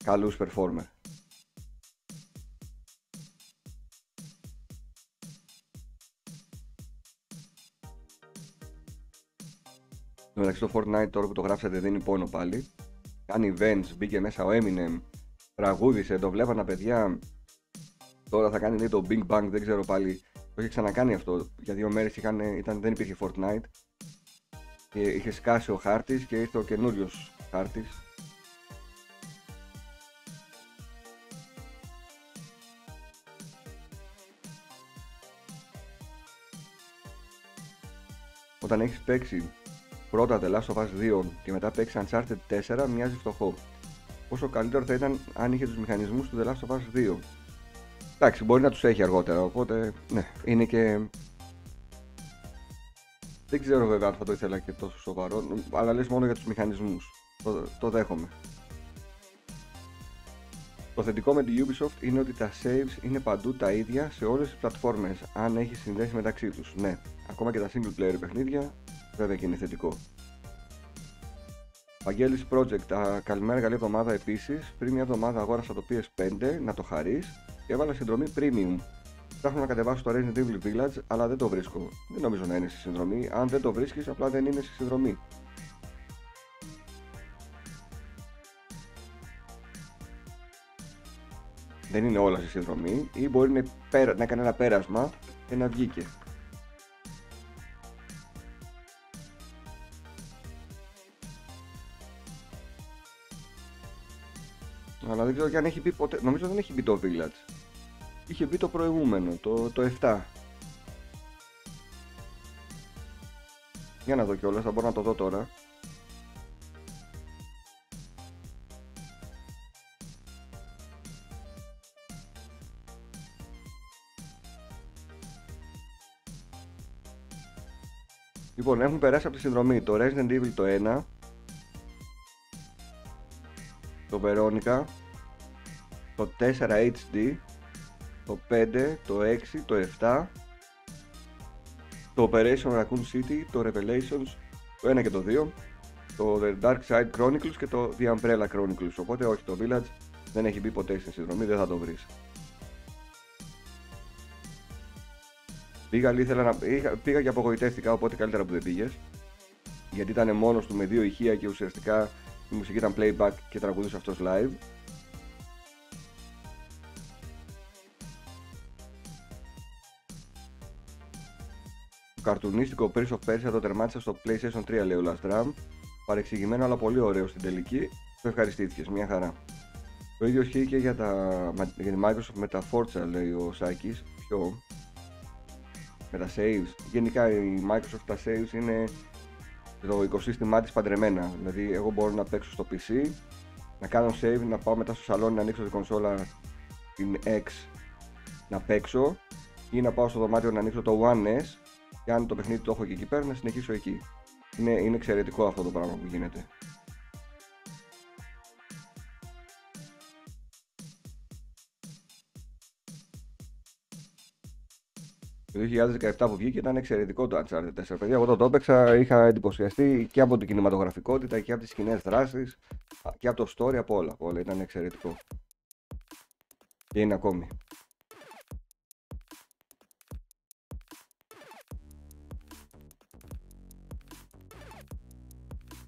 καλούς performer. μεταξύ το Fortnite τώρα που το γράψατε δίνει πόνο πάλι. Κάνει events, μπήκε μέσα ο Eminem, τραγούδισε, το βλέπανα παιδιά. Τώρα θα κάνει λέει, το Big Bang, δεν ξέρω πάλι το είχε ξανακάνει αυτό. Για δύο μέρες δεν υπήρχε Fortnite. Και είχε σκάσει ο χάρτης και ήρθε ο καινούριος χάρτης. Όταν έχεις παίξει πρώτα The Last of Us 2 και μετά παίξεις Uncharted 4, μοιάζει φτωχό. Πόσο καλύτερο θα ήταν αν είχε τους μηχανισμούς του The Last of Us 2 Εντάξει, μπορεί να τους έχει αργότερα, οπότε ναι, είναι και Δεν ξέρω βέβαια αν θα το ήθελα και τόσο σοβαρό, αλλά λες μόνο για τους μηχανισμούς. Το, το δέχομαι. Το θετικό με τη Ubisoft είναι ότι τα saves είναι παντού τα ίδια σε όλες τις πλατφόρμες, αν έχεις συνδέσεις μεταξύ τους. Ναι, ακόμα και τα single player παιχνίδια, βέβαια και είναι θετικό. Βαγγέλης Project, καλημέρα, καλή εβδομάδα επίσης. Πριν μια εβδομάδα αγόρασα το PS5 να το χαρείς και έβαλα συνδρομή Premium. Ψάχνω να κατεβάσω το Resident Evil Village, αλλά δεν το βρίσκω. Δεν νομίζω να είναι στη συνδρομή. Αν δεν το βρίσκεις, απλά δεν είναι στη συνδρομή. δεν είναι όλα στη συνδρομή ή μπορεί να, πέρα, να έκανε ένα πέρασμα και να βγήκε. Αλλά δεν ξέρω και αν έχει μπει ποτέ. Νομίζω δεν έχει μπει το Village. Είχε μπει το προηγούμενο, το, το 7. Για να δω κιόλας, θα μπορώ να το δω τώρα. Λοιπόν, έχουν περάσει από τη συνδρομή το Resident Evil το 1, το Veronica, το 4 HD, το 5, το 6, το 7, το Operation Raccoon City, το Revelations, το 1 και το 2, το The Dark Side Chronicles και το The Umbrella Chronicles. Οπότε όχι, το Village δεν έχει μπει ποτέ στην συνδρομή, δεν θα το βρεις. Πήγα, ήθελα να... πήγα και απογοητεύτηκα, οπότε καλύτερα που δεν πήγες. Γιατί ήταν μόνος του με δύο ηχεία και ουσιαστικά η μουσική ήταν playback και τραγουδούσε αυτός live. Καρτουνίστικο Prince of Persia το τερμάτισα στο PlayStation 3 λέει ο Last Drum. Παρεξηγημένο αλλά πολύ ωραίο στην τελική. Το ευχαριστήθηκες, μια χαρά. Το ίδιο ισχύει και για, τα, για τη Microsoft με τα Forza λέει ο Σάκης. Ποιο, με τα saves. Γενικά η Microsoft τα saves είναι το οικοσύστημά της παντρεμένα. Δηλαδή εγώ μπορώ να παίξω στο PC, να κάνω save, να πάω μετά στο σαλόνι να ανοίξω την κονσόλα την X να παίξω ή να πάω στο δωμάτιο να ανοίξω το One S και αν το παιχνίδι το έχω και εκεί πέρα να συνεχίσω εκεί. Είναι, είναι εξαιρετικό αυτό το πράγμα που γίνεται. Το 2017 που βγήκε ήταν εξαιρετικό το Uncharted 4. Παιδιά, εγώ το έπαιξα, είχα εντυπωσιαστεί και από την κινηματογραφικότητα και από τις κοινέ δράσεις και από το story, από όλα. όλα. Ήταν εξαιρετικό. Και είναι ακόμη.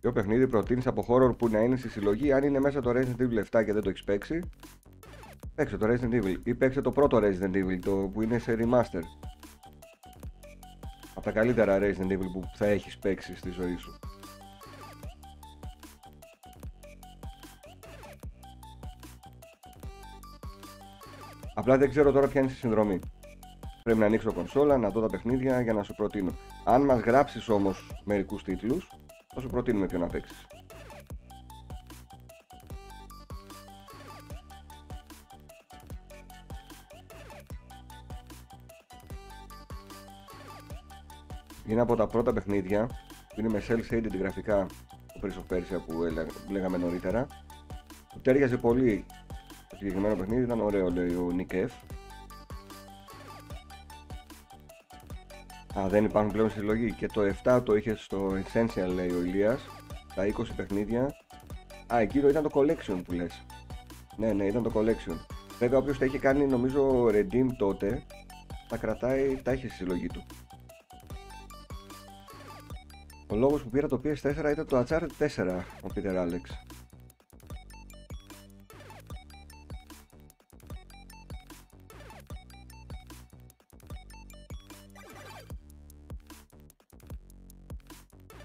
Ποιο παιχνίδι προτείνεις από χώρο που να είναι στη συλλογή, αν είναι μέσα το Resident Evil 7 και δεν το έχεις παίξει; Παίξε το Resident Evil ή παίξε το πρώτο Resident Evil το που είναι σε remaster τα καλύτερα Resident Evil που θα έχεις παίξει στη ζωή σου. Απλά δεν ξέρω τώρα ποια είναι στη συνδρομή. Πρέπει να ανοίξω κονσόλα, να δω τα παιχνίδια για να σου προτείνω. Αν μας γράψεις όμως μερικούς τίτλους, θα σου προτείνουμε ποιο να παίξεις. είναι από τα πρώτα παιχνίδια που είναι με cel shaded γραφικά το Prince of Persia που λέγαμε νωρίτερα που τέριαζε πολύ το συγκεκριμένο παιχνίδι, ήταν ωραίο λέει ο Nick Α, δεν υπάρχουν πλέον συλλογή και το 7 το είχε στο Essential λέει ο Ηλίας. Τα 20 παιχνίδια. Α, εκείνο ήταν το Collection που λες. Ναι, ναι, ήταν το Collection. Βέβαια όποιος τα είχε κάνει νομίζω Redeem τότε τα κρατάει, τα είχε στη συλλογή του. Ο λόγος που πήρα το PS4 ήταν το Uncharted 4, ο Peter Alex.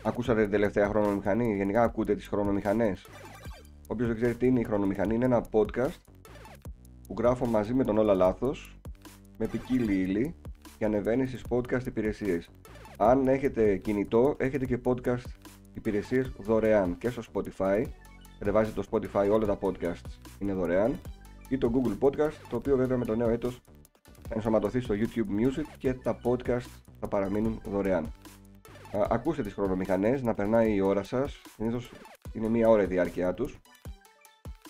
Ακούσατε την τελευταία χρονομηχανή, γενικά ακούτε τις χρονομηχανές. Όποιος δεν ξέρει τι είναι η χρονομηχανή, είναι ένα podcast που γράφω μαζί με τον Όλα Λάθος, με ποικίλη ύλη και ανεβαίνει στις podcast υπηρεσίες. Αν έχετε κινητό, έχετε και podcast υπηρεσίες δωρεάν και στο Spotify. Κατεβάζετε το Spotify, όλα τα podcasts είναι δωρεάν. Ή το Google Podcast, το οποίο βέβαια με το νέο έτος θα ενσωματωθεί στο YouTube Music και τα podcast θα παραμείνουν δωρεάν. Α, ακούστε τις χρονομηχανές να περνάει η ώρα σας. Συνήθως είναι μία ώρα η διάρκεια τους.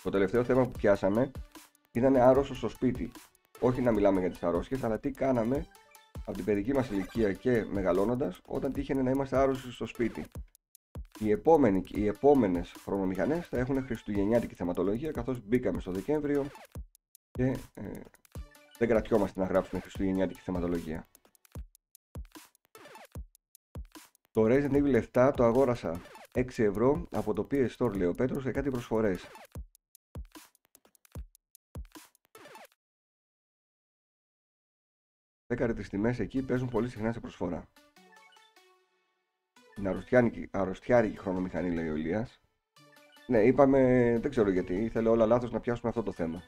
Το τελευταίο θέμα που πιάσαμε ήταν άρρωστος στο σπίτι. Όχι να μιλάμε για τις αρρώστιες, αλλά τι κάναμε από την παιδική μας ηλικία και μεγαλώνοντας όταν τύχαινε να είμαστε άρρωστοι στο σπίτι. Οι, επόμενοι, οι επόμενες χρονομηχανές θα έχουν χριστουγεννιάτικη θεματολογία καθώς μπήκαμε στο Δεκέμβριο και ε, δεν κρατιόμαστε να γράψουμε χριστουγεννιάτικη θεματολογία. Το Resident Evil 7 το αγόρασα 6 ευρώ από το PS Store λέει ο Πέτρος σε κάτι προσφορές. Έκαρε τις τιμές εκεί παίζουν πολύ συχνά σε προσφορά. Είναι αρρωστιάρικη χρονομηχανή λέει ο Ηλίας. Ναι, είπαμε, δεν ξέρω γιατί, ήθελε όλα λάθος να πιάσουμε αυτό το θέμα.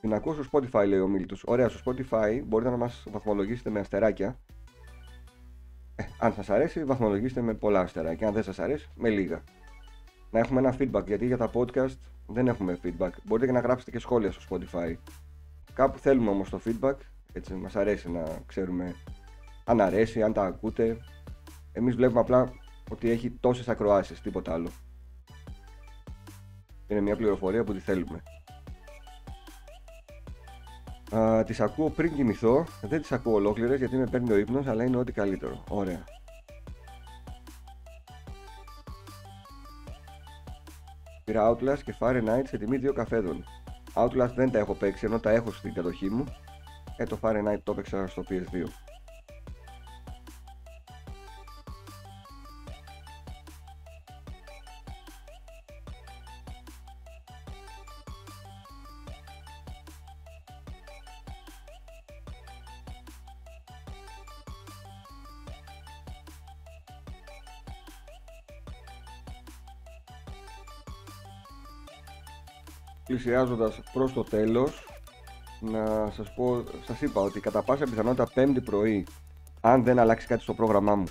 Την ακούω στο Spotify λέει ο Μίλτος. Ωραία, στο Spotify μπορείτε να μας βαθμολογήσετε με αστεράκια ε, αν σας αρέσει, βαθμολογήστε με πολλά αστέρα και αν δεν σας αρέσει, με λίγα. Να έχουμε ένα feedback, γιατί για τα podcast δεν έχουμε feedback. Μπορείτε και να γράψετε και σχόλια στο Spotify. Κάπου θέλουμε όμως το feedback, έτσι μας αρέσει να ξέρουμε αν αρέσει, αν τα ακούτε. Εμείς βλέπουμε απλά ότι έχει τόσες ακροάσεις, τίποτα άλλο. Είναι μια πληροφορία που τη θέλουμε. Uh, τις ακούω πριν κοιμηθώ, δεν τις ακούω ολόκληρες γιατί με παίρνει ο ύπνος, αλλά είναι ό,τι καλύτερο. Ωραία. Πήρα Outlast και Fahrenheit σε τιμή δύο καφέδων. Outlast δεν τα έχω παίξει ενώ τα έχω στην κατοχή μου. Ε, το Fahrenheit το έπαιξα στο PS2. Πλησιάζοντας προς το τέλος να σας πω, σας είπα ότι κατά πάσα πιθανότητα πέμπτη πρωί αν δεν αλλάξει κάτι στο πρόγραμμά μου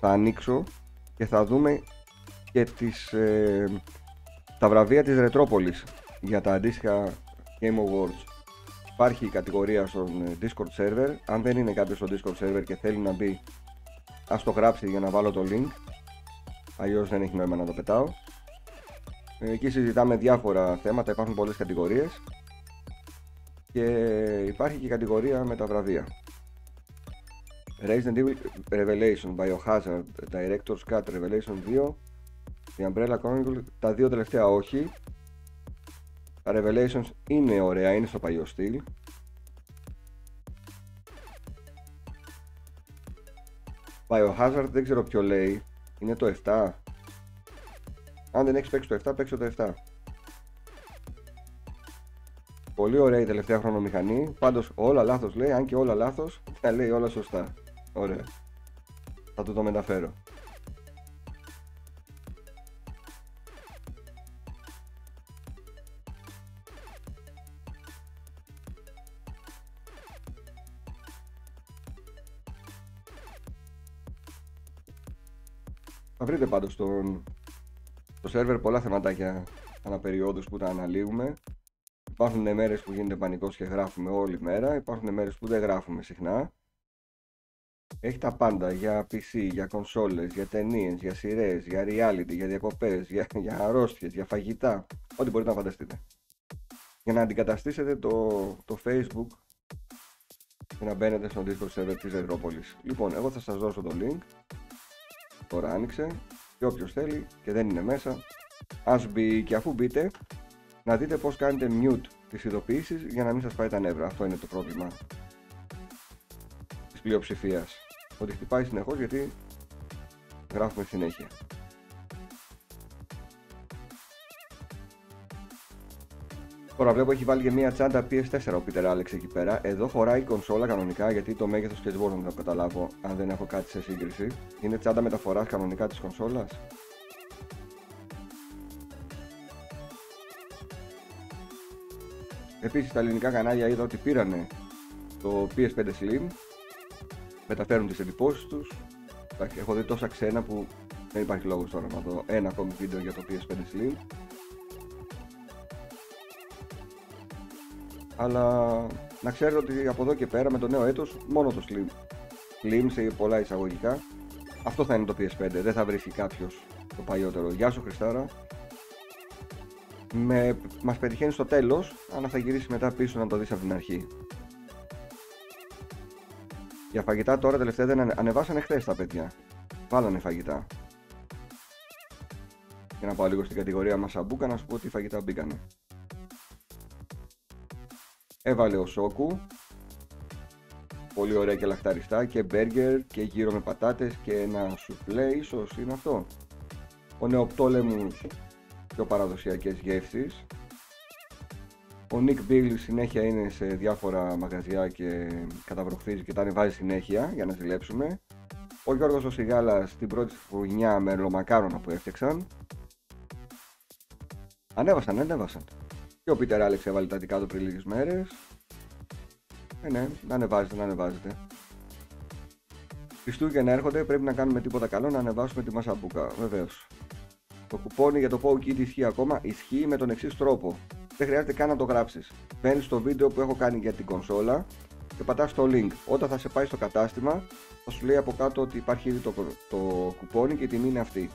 θα ανοίξω και θα δούμε και τις, ε, τα βραβεία της Ρετρόπολης για τα αντίστοιχα Game Awards. Υπάρχει η κατηγορία στον ε, Discord server. Αν δεν είναι κάποιος στο Discord server και θέλει να μπει ας το γράψει για να βάλω το link. Αλλιώς δεν έχει νόημα να το πετάω Εκεί συζητάμε διάφορα θέματα, υπάρχουν πολλές κατηγορίες και υπάρχει και η κατηγορία με τα βραβεία. Resident Evil Revelation, Biohazard, Director's Cut Revelation 2, The Umbrella Chronicle, τα δύο τελευταία όχι. Τα Revelations είναι ωραία, είναι στο παλιό στυλ. Biohazard δεν ξέρω ποιο λέει, είναι το 7. Αν δεν έχεις παίξει το 7, παίξει το 7. Πολύ ωραία η τελευταία χρονομηχανή. Πάντως όλα λάθος λέει, αν και όλα λάθος, θα λέει όλα σωστά. Ωραία. Θα του το μεταφέρω. Θα βρείτε πάντως τον στο σερβερ πολλά θεματάκια αναπεριόδους που τα αναλύουμε. Υπάρχουν μέρες που γίνεται πανικός και γράφουμε όλη μέρα, υπάρχουν μέρες που δεν γράφουμε συχνά. Έχει τα πάντα για PC, για κονσόλες, για ταινίες, για σειρές, για reality, για διακοπές, για, για αρρώστιες, για φαγητά, ό,τι μπορείτε να φανταστείτε. Για να αντικαταστήσετε το, το Facebook και να μπαίνετε στο Discord server της Ευρωπόλης. Λοιπόν, εγώ θα σας δώσω το link. Τώρα άνοιξε και όποιος θέλει και δεν είναι μέσα ας μπει. Και αφού μπείτε να δείτε πως κάνετε mute τις ειδοποιήσεις για να μην σας πάει τα νεύρα. Αυτό είναι το πρόβλημα της πλειοψηφίας. Ότι χτυπάει συνεχώς γιατί γράφουμε συνέχεια Τώρα βλέπω έχει βάλει και μια τσάντα PS4 ο Peter Alex εκεί πέρα. Εδώ χωράει η κονσόλα κανονικά γιατί το μέγεθος και δεν μπορώ να το καταλάβω αν δεν έχω κάτι σε σύγκριση. Είναι τσάντα μεταφοράς κανονικά της κονσόλας; Επίσης στα ελληνικά κανάλια είδα ότι πήρανε το PS5 Slim μεταφέρουν τις εντυπώσεις τους έχω δει τόσα ξένα που δεν υπάρχει λόγος τώρα να δω ένα ακόμη βίντεο για το PS5 Slim αλλά να ξέρετε ότι από εδώ και πέρα με το νέο έτος μόνο το Slim Slim σε πολλά εισαγωγικά Αυτό θα είναι το PS5, δεν θα βρίσκει κάποιος το παλιότερο. Γεια σου Χριστάρα. Με, μας πετυχαίνεις στο τέλος, αλλά θα γυρίσεις μετά πίσω να το δεις από την αρχή. Για φαγητά τώρα τελευταία δεν ανεβάσανε χθες τα παιδιά. Βάλανε φαγητά. Για να πάω λίγο στην κατηγορία Μασαμπούκα να σου πω ότι φαγητά μπήκανε. Έβαλε ο Σόκου. Πολύ ωραία και λαχταριστά και μπέργκερ και γύρω με πατάτες και ένα σουφλέ ίσως είναι αυτό. Ο νεοπτόλεμους πιο παραδοσιακές γεύσεις. Ο Nick Bill συνέχεια είναι σε διάφορα μαγαζιά και καταβροχθίζει και τα ανεβάζει συνέχεια για να ζηλέψουμε. Ο Γιώργος ο Σιγάλας την πρώτη χρονιά με ρολομακάρονα που έφτιαξαν. Ανέβασαν, ανέβασαν. Και ο Πίτερ Άλεξ έβαλε τα δικά του πριν λίγες μέρες. Ε, ναι, να ανεβάζετε, να ανεβάζετε. Χριστούγεννα έρχονται, πρέπει να κάνουμε τίποτα καλό να ανεβάσουμε τη Μασαμπούκα, βεβαίως. Το κουπόνι για το PokeKit ισχύει ακόμα, ισχύει με τον εξής τρόπο. Δεν χρειάζεται καν να το γράψεις. Μπαίνεις στο βίντεο που έχω κάνει για την κονσόλα και πατάς το link. Όταν θα σε πάει στο κατάστημα, θα σου λέει από κάτω ότι υπάρχει ήδη το, το κουπόνι και η τιμή είναι αυτή.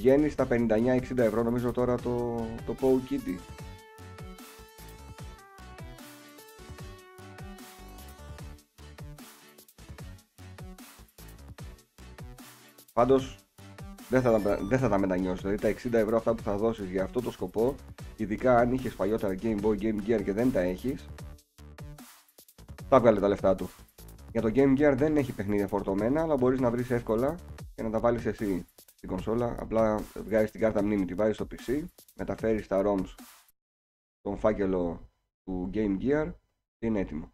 Βγαίνει στα 59-60 ευρώ νομίζω τώρα το, το PokeKit. Πάντως δεν θα, τα, δεν θα τα μετανιώσεις. Δηλαδή τα 60 ευρώ αυτά που θα δώσεις για αυτό το σκοπό, ειδικά αν είχες παλιότερα Game Boy, Game Gear και δεν τα έχεις, θα βγάλει τα λεφτά του. Για το Game Gear δεν έχει παιχνίδια φορτωμένα, αλλά μπορείς να βρεις εύκολα και να τα βάλεις εσύ στην κονσόλα. Απλά βγάζεις την κάρτα μνήμη, τη βάζεις στο PC, μεταφέρεις τα ROMs στον φάκελο του Game Gear και είναι έτοιμο.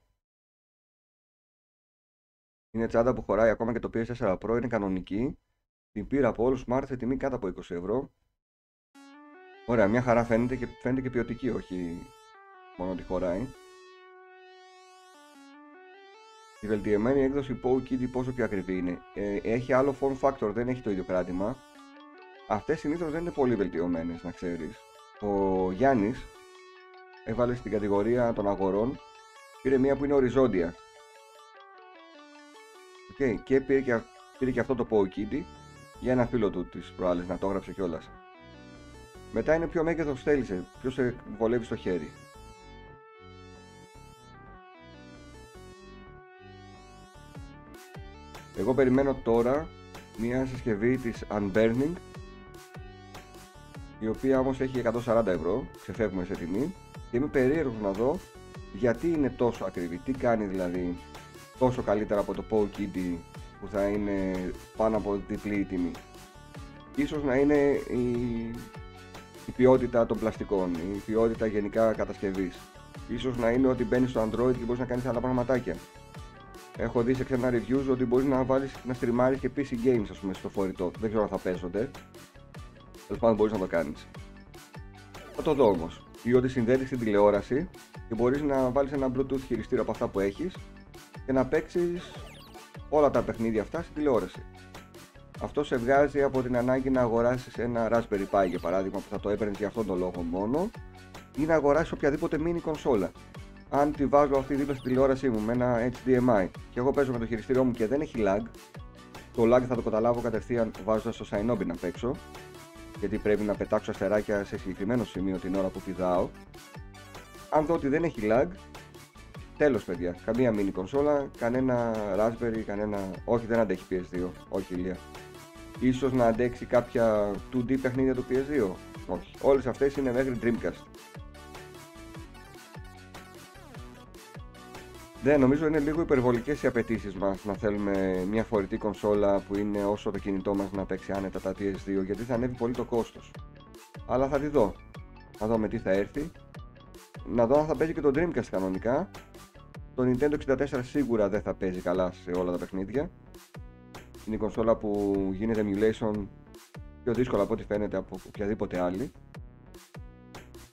Είναι τσάντα που χωράει ακόμα και το PS4 Pro, είναι κανονική την πήρα από όλους, μου άρεσε τιμή κάτω από 20 ευρώ. Ωραία, μια χαρά φαίνεται και φαίνεται και ποιοτική, όχι μόνο ότι χωράει. Η βελτιωμένη έκδοση PokeKitty πόσο πιο ακριβή είναι; Ε, έχει άλλο form factor, δεν έχει το ίδιο κράτημα. Αυτές συνήθως δεν είναι πολύ βελτιωμένες, να ξέρεις. Ο Γιάννης έβαλε στην κατηγορία των αγορών, πήρε μία που είναι οριζόντια. Okay, και πήρε και, πήρε και αυτό το PokeKitty για ένα φίλο του της προάλλε να το έγραψε κιόλας. Μετά είναι ποιο μέγεθος θέλησε, ποιος σε βολεύει στο χέρι. Εγώ περιμένω τώρα μια συσκευή της Unburning η οποία όμως έχει 140 ευρώ, ξεφεύγουμε σε τιμή και είμαι περίεργος να δω γιατί είναι τόσο ακριβή, τι κάνει δηλαδή τόσο καλύτερα από το Poe Kitty που θα είναι πάνω από διπλή η τιμή. Ίσως να είναι η, η ποιότητα των πλαστικών, η ποιότητα γενικά κατασκευής. Ίσως να είναι ότι μπαίνεις στο Android και μπορείς να κάνεις άλλα πραγματάκια. Έχω δει σε ξένα reviews ότι μπορείς να βάλεις να στριμάρεις και PC games ας πούμε στο φορητό. Δεν ξέρω αν θα παίζονται. Τέλος πάντων μπορείς να το κάνεις. Θα το δω όμως. Ή ότι συνδέεται στην τηλεόραση και μπορείς να βάλεις ένα bluetooth χειριστήριο από αυτά που έχεις και να παίξεις όλα τα παιχνίδια αυτά στην τηλεόραση. Αυτό σε βγάζει από την ανάγκη να αγοράσεις ένα Raspberry Pi για παράδειγμα που θα το έπαιρνες για αυτόν τον λόγο μόνο ή να αγοράσεις οποιαδήποτε mini κονσόλα. Αν τη βάζω αυτή δίπλα στην τηλεόρασή μου με ένα HDMI και εγώ παίζω με το χειριστήριό μου και δεν έχει lag, το lag θα το καταλάβω κατευθείαν βάζοντας το Synobi να παίξω γιατί πρέπει να πετάξω αστεράκια σε συγκεκριμένο σημείο την ώρα που πηδάω. Αν δω ότι δεν έχει lag, Τέλος παιδιά, καμία mini κονσόλα, κανένα Raspberry, κανένα... Όχι δεν αντέχει PS2, όχι ηλία. Ίσως να αντέξει κάποια 2D παιχνίδια του PS2, όχι. Όλες αυτές είναι μέχρι Dreamcast. Δεν, νομίζω είναι λίγο υπερβολικές οι απαιτήσεις μας να θέλουμε μια φορητή κονσόλα που είναι όσο το κινητό μας να παίξει άνετα τα PS2 γιατί θα ανέβει πολύ το κόστος. Αλλά θα τη δω. Να δω με τι θα έρθει. Να δω αν θα παίζει και το Dreamcast κανονικά το Nintendo 64 σίγουρα δεν θα παίζει καλά σε όλα τα παιχνίδια. Είναι η κονσόλα που γίνεται emulation πιο δύσκολα από ό,τι φαίνεται από οποιαδήποτε άλλη.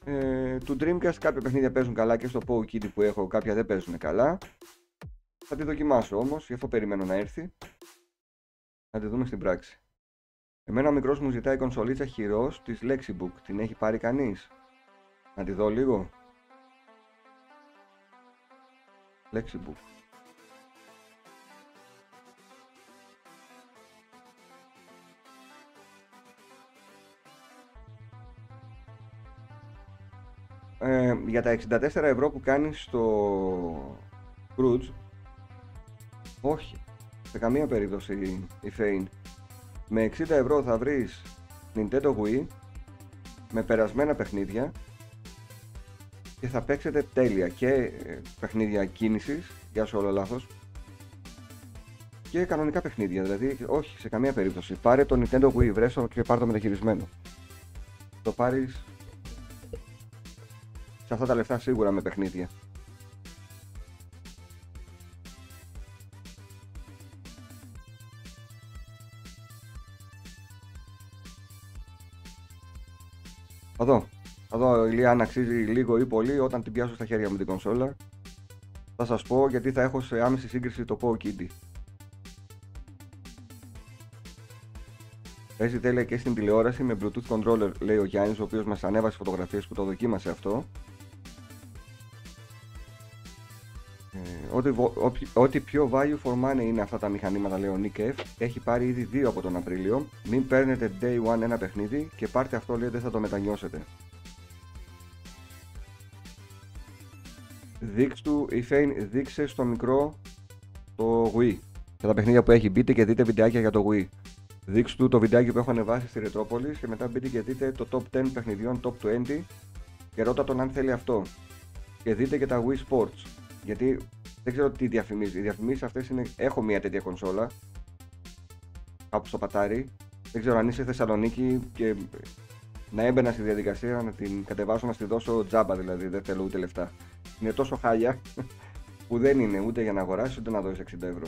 Ε, του Dreamcast κάποια παιχνίδια παίζουν καλά και στο Pow Kitty που έχω κάποια δεν παίζουν καλά. Θα τη δοκιμάσω όμως, γι' αυτό περιμένω να έρθει. Να τη δούμε στην πράξη. Εμένα ο μικρός μου ζητάει κονσολίτσα χειρός της Lexibook. Την έχει πάρει κανείς; Να τη δω λίγο. Lexibook. Για τα 64 ευρώ που κάνεις στο Scrooge, όχι, σε καμία περίπτωση η Fane. Με 60 ευρώ θα βρεις Nintendo Wii με περασμένα παιχνίδια και θα παίξετε τέλεια και ε, παιχνίδια κίνησης, για σου όλο λάθος, και κανονικά παιχνίδια, δηλαδή όχι σε καμία περίπτωση. Πάρε το Nintendo Wii, βρέσω και πάρε το μεταχειρισμένο. Το πάρεις σε αυτά τα λεφτά σίγουρα με παιχνίδια. Θα δω. Θα δω η αν αξίζει λίγο ή πολύ όταν την πιάσω στα χέρια μου την κονσόλα. Θα σας πω γιατί θα έχω σε άμεση σύγκριση το Power Kitty. Παίζει τέλεια και στην τηλεόραση με Bluetooth controller, λέει ο Γιάννης, ο οποίος μας ανέβασε φωτογραφίες που το δοκίμασε αυτό. Ό,τι, ό,τι πιο value for money είναι αυτά τα μηχανήματα, λέει ο Nick F. Έχει πάρει ήδη δύο από τον Απρίλιο. Μην παίρνετε day one ένα παιχνίδι και πάρτε αυτό, λέει, δεν θα το μετανιώσετε. Δείξ του, η Fane δείξε στο μικρό το Wii. Και τα παιχνίδια που έχει, μπείτε και δείτε βιντεάκια για το Wii. Δείξτε του το βιντεάκι που έχω ανεβάσει στη Retropolis και μετά μπείτε και δείτε το top 10 παιχνιδιών top 20 και ρώτα τον αν θέλει αυτό. Και δείτε και τα Wii Sports. Γιατί δεν ξέρω τι διαφημίζει. Οι διαφημίσεις αυτές είναι. Έχω μια τέτοια κονσόλα. Κάπου στο πατάρι. Δεν ξέρω αν είσαι Θεσσαλονίκη και να έμπαινα στη διαδικασία να την κατεβάσω να στη δώσω τζάμπα δηλαδή. Δεν θέλω ούτε λεφτά. Είναι τόσο χάλια που δεν είναι ούτε για να αγοράσεις ούτε να δώσεις 60 ευρώ.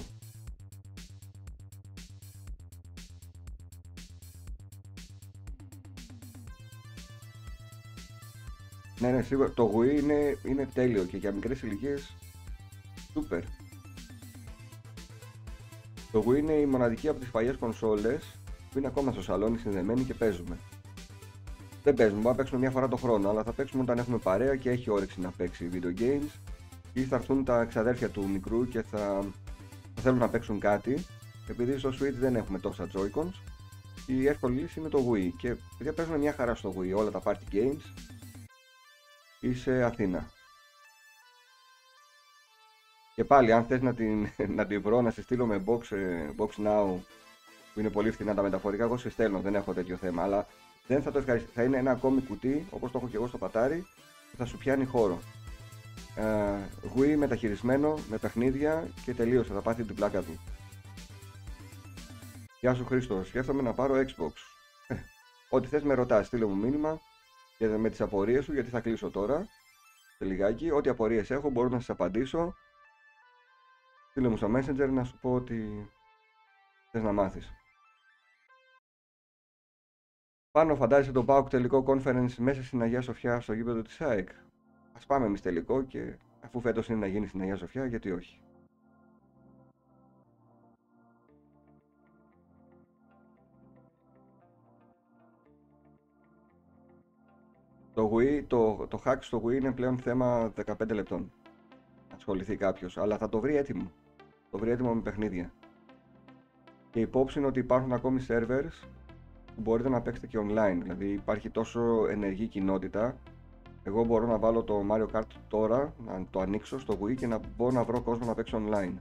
Ναι, ναι, σίγουρα. Το Wii είναι, είναι τέλειο και για μικρές ηλικίες super. Το Wii είναι η μοναδική από τις παλιές κονσόλες που είναι ακόμα στο σαλόνι συνδεμένη και παίζουμε. Δεν παίζουμε, μπορούμε να παίξουμε μια φορά το χρόνο, αλλά θα παίξουμε όταν έχουμε παρέα και έχει όρεξη να παίξει video games ή θα έρθουν τα ξαδέρφια του μικρού και θα, θα θέλουν να παίξουν κάτι. Επειδή στο Switch δεν έχουμε τόσα Joy-Cons, η εύκολη λύση είναι το Wii και παιδιά παίζουμε μια χαρά στο Wii όλα τα party games είσαι Αθήνα. Και πάλι, αν θες να την, να την βρω, να σε στείλω με box, ε, box now, που είναι πολύ φθηνά τα μεταφορικά, εγώ σε στέλνω, δεν έχω τέτοιο θέμα. Αλλά δεν θα το ευχαριστήσω. Θα είναι ένα ακόμη κουτί, όπως το έχω και εγώ στο πατάρι, που θα σου πιάνει χώρο. Ε, Wii μεταχειρισμένο, με παιχνίδια και τελείωσε, θα πάθει την πλάκα του. Γεια σου Χρήστο, σκέφτομαι να πάρω Xbox. Ε, ό,τι θες με ρωτάς, στείλε μου μήνυμα, και με τις απορίες σου, γιατί θα κλείσω τώρα, σε λιγάκι. Ό,τι απορίες έχω μπορώ να σας απαντήσω. Στείλε μου στο Messenger να σου πω ότι θες να μάθεις. Πάνω φαντάζεσαι το PAOK τελικό conference μέσα στην Αγία Σοφιά στο γήπεδο της ΑΕΚ. Ας πάμε εμείς τελικό και αφού φέτος είναι να γίνει στην Αγία Σοφιά, γιατί όχι. Το, Wii, το, το hack στο Wii είναι πλέον θέμα 15 λεπτών. Ασχοληθεί κάποιος, αλλά θα το βρει έτοιμο. Το βρει έτοιμο με παιχνίδια. Και υπόψη είναι ότι υπάρχουν ακόμη servers που μπορείτε να παίξετε και online. Δηλαδή υπάρχει τόσο ενεργή κοινότητα. Εγώ μπορώ να βάλω το Mario Kart τώρα, να το ανοίξω στο Wii και να μπορώ να βρω κόσμο να παίξει online.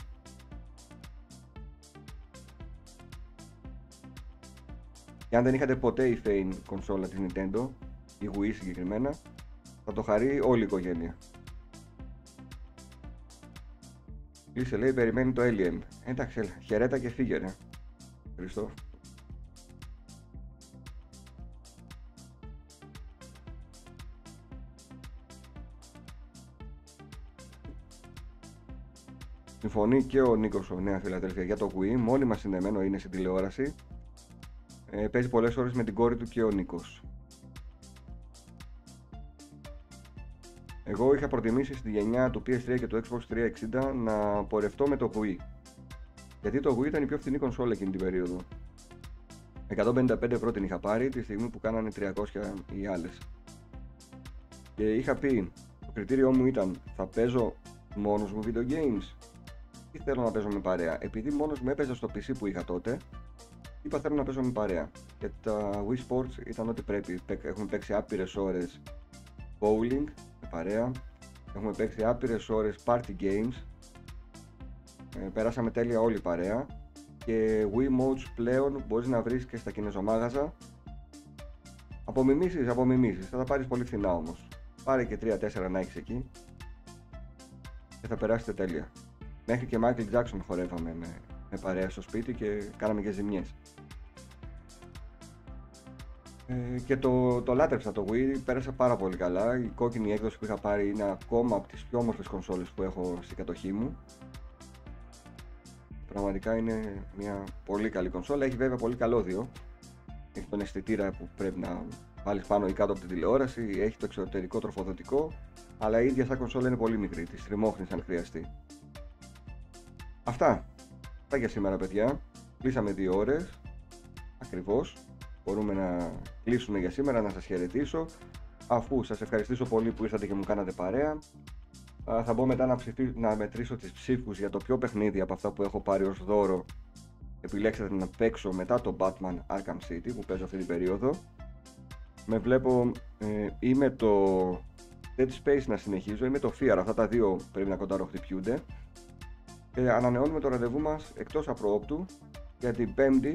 Και αν δεν είχατε ποτέ η Fane κονσόλα της Nintendo, η Wii συγκεκριμένα, θα το χαρεί όλη η οικογένεια. Κλείσε λέει περιμένει το Alien. Εντάξει, χαιρέτα και φύγε ρε. Χριστό. Συμφωνεί και ο Νίκος ο Νέας Φιλαδέλφια για το Wii. Μόνιμα συνδεμένο είναι στην τηλεόραση. Ε, παίζει πολλές ώρες με την κόρη του και ο Νίκος. Εγώ είχα προτιμήσει στη γενιά του PS3 και του Xbox 360 να πορευτώ με το Wii. Γιατί το Wii ήταν η πιο φθηνή κονσόλα εκείνη την περίοδο. 155 ευρώ την είχα πάρει τη στιγμή που κάνανε 300 οι άλλες. Και είχα πει, το κριτήριό μου ήταν θα παίζω μόνος μου video games ή θέλω να παίζω με παρέα. Επειδή μόνος μου έπαιζα στο PC που είχα τότε, είπα θέλω να παίζω με παρέα. Και τα Wii Sports ήταν ό,τι πρέπει. Έχουμε παίξει άπειρες ώρες bowling, παρέα. Έχουμε παίξει άπειρες ώρες party games. Ε, πέρασαμε τέλεια όλη η παρέα. Και Wii Modes πλέον μπορείς να βρεις και στα κινεζομάγαζα. Απομιμήσεις, απομιμήσεις. Θα τα πάρεις πολύ φθηνά όμως. Πάρε και 3-4 να έχεις εκεί. Και θα περάσετε τέλεια. Μέχρι και Michael Jackson χορεύαμε με, με παρέα στο σπίτι και κάναμε και ζημιές. Ε, και το, το λάτρεψα το Wii, πέρασα πάρα πολύ καλά. Η κόκκινη έκδοση που είχα πάρει είναι ακόμα από τις πιο όμορφες κονσόλες που έχω στην κατοχή μου. Πραγματικά είναι μια πολύ καλή κονσόλα. Έχει βέβαια πολύ καλώδιο. Έχει τον αισθητήρα που πρέπει να βάλεις πάνω ή κάτω από τη τηλεόραση. Έχει το εξωτερικό τροφοδοτικό. Αλλά η ίδια σαν κονσόλα είναι πολύ μικρή. Τη τριμώχνει αν χρειαστεί. Αυτά. Αυτά για σήμερα, παιδιά. Κλείσαμε δύο ώρες. Ακριβώς μπορούμε να κλείσουμε για σήμερα, να σας χαιρετήσω. Αφού σας ευχαριστήσω πολύ που ήρθατε και μου κάνατε παρέα, θα μπω μετά να, ψηφί... να μετρήσω τις ψήφους για το πιο παιχνίδι από αυτά που έχω πάρει ως δώρο. Επιλέξατε να παίξω μετά το Batman Arkham City που παίζω αυτή την περίοδο. Με βλέπω, ε, είμαι το Dead Space να συνεχίζω, είμαι το Fear, αυτά τα δύο πρέπει να κοντάρω χτυπιούνται. Και ανανεώνουμε το ραντεβού μας εκτός απροόπτου για την 5η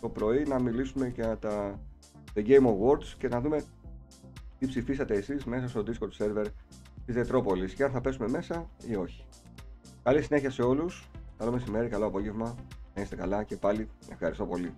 το πρωί να μιλήσουμε για τα The Game Awards και να δούμε τι ψηφίσατε εσείς μέσα στο Discord server της Δετρόπολης και αν θα πέσουμε μέσα ή όχι. Καλή συνέχεια σε όλους, καλό μεσημέρι, καλό απόγευμα, να είστε καλά και πάλι ευχαριστώ πολύ.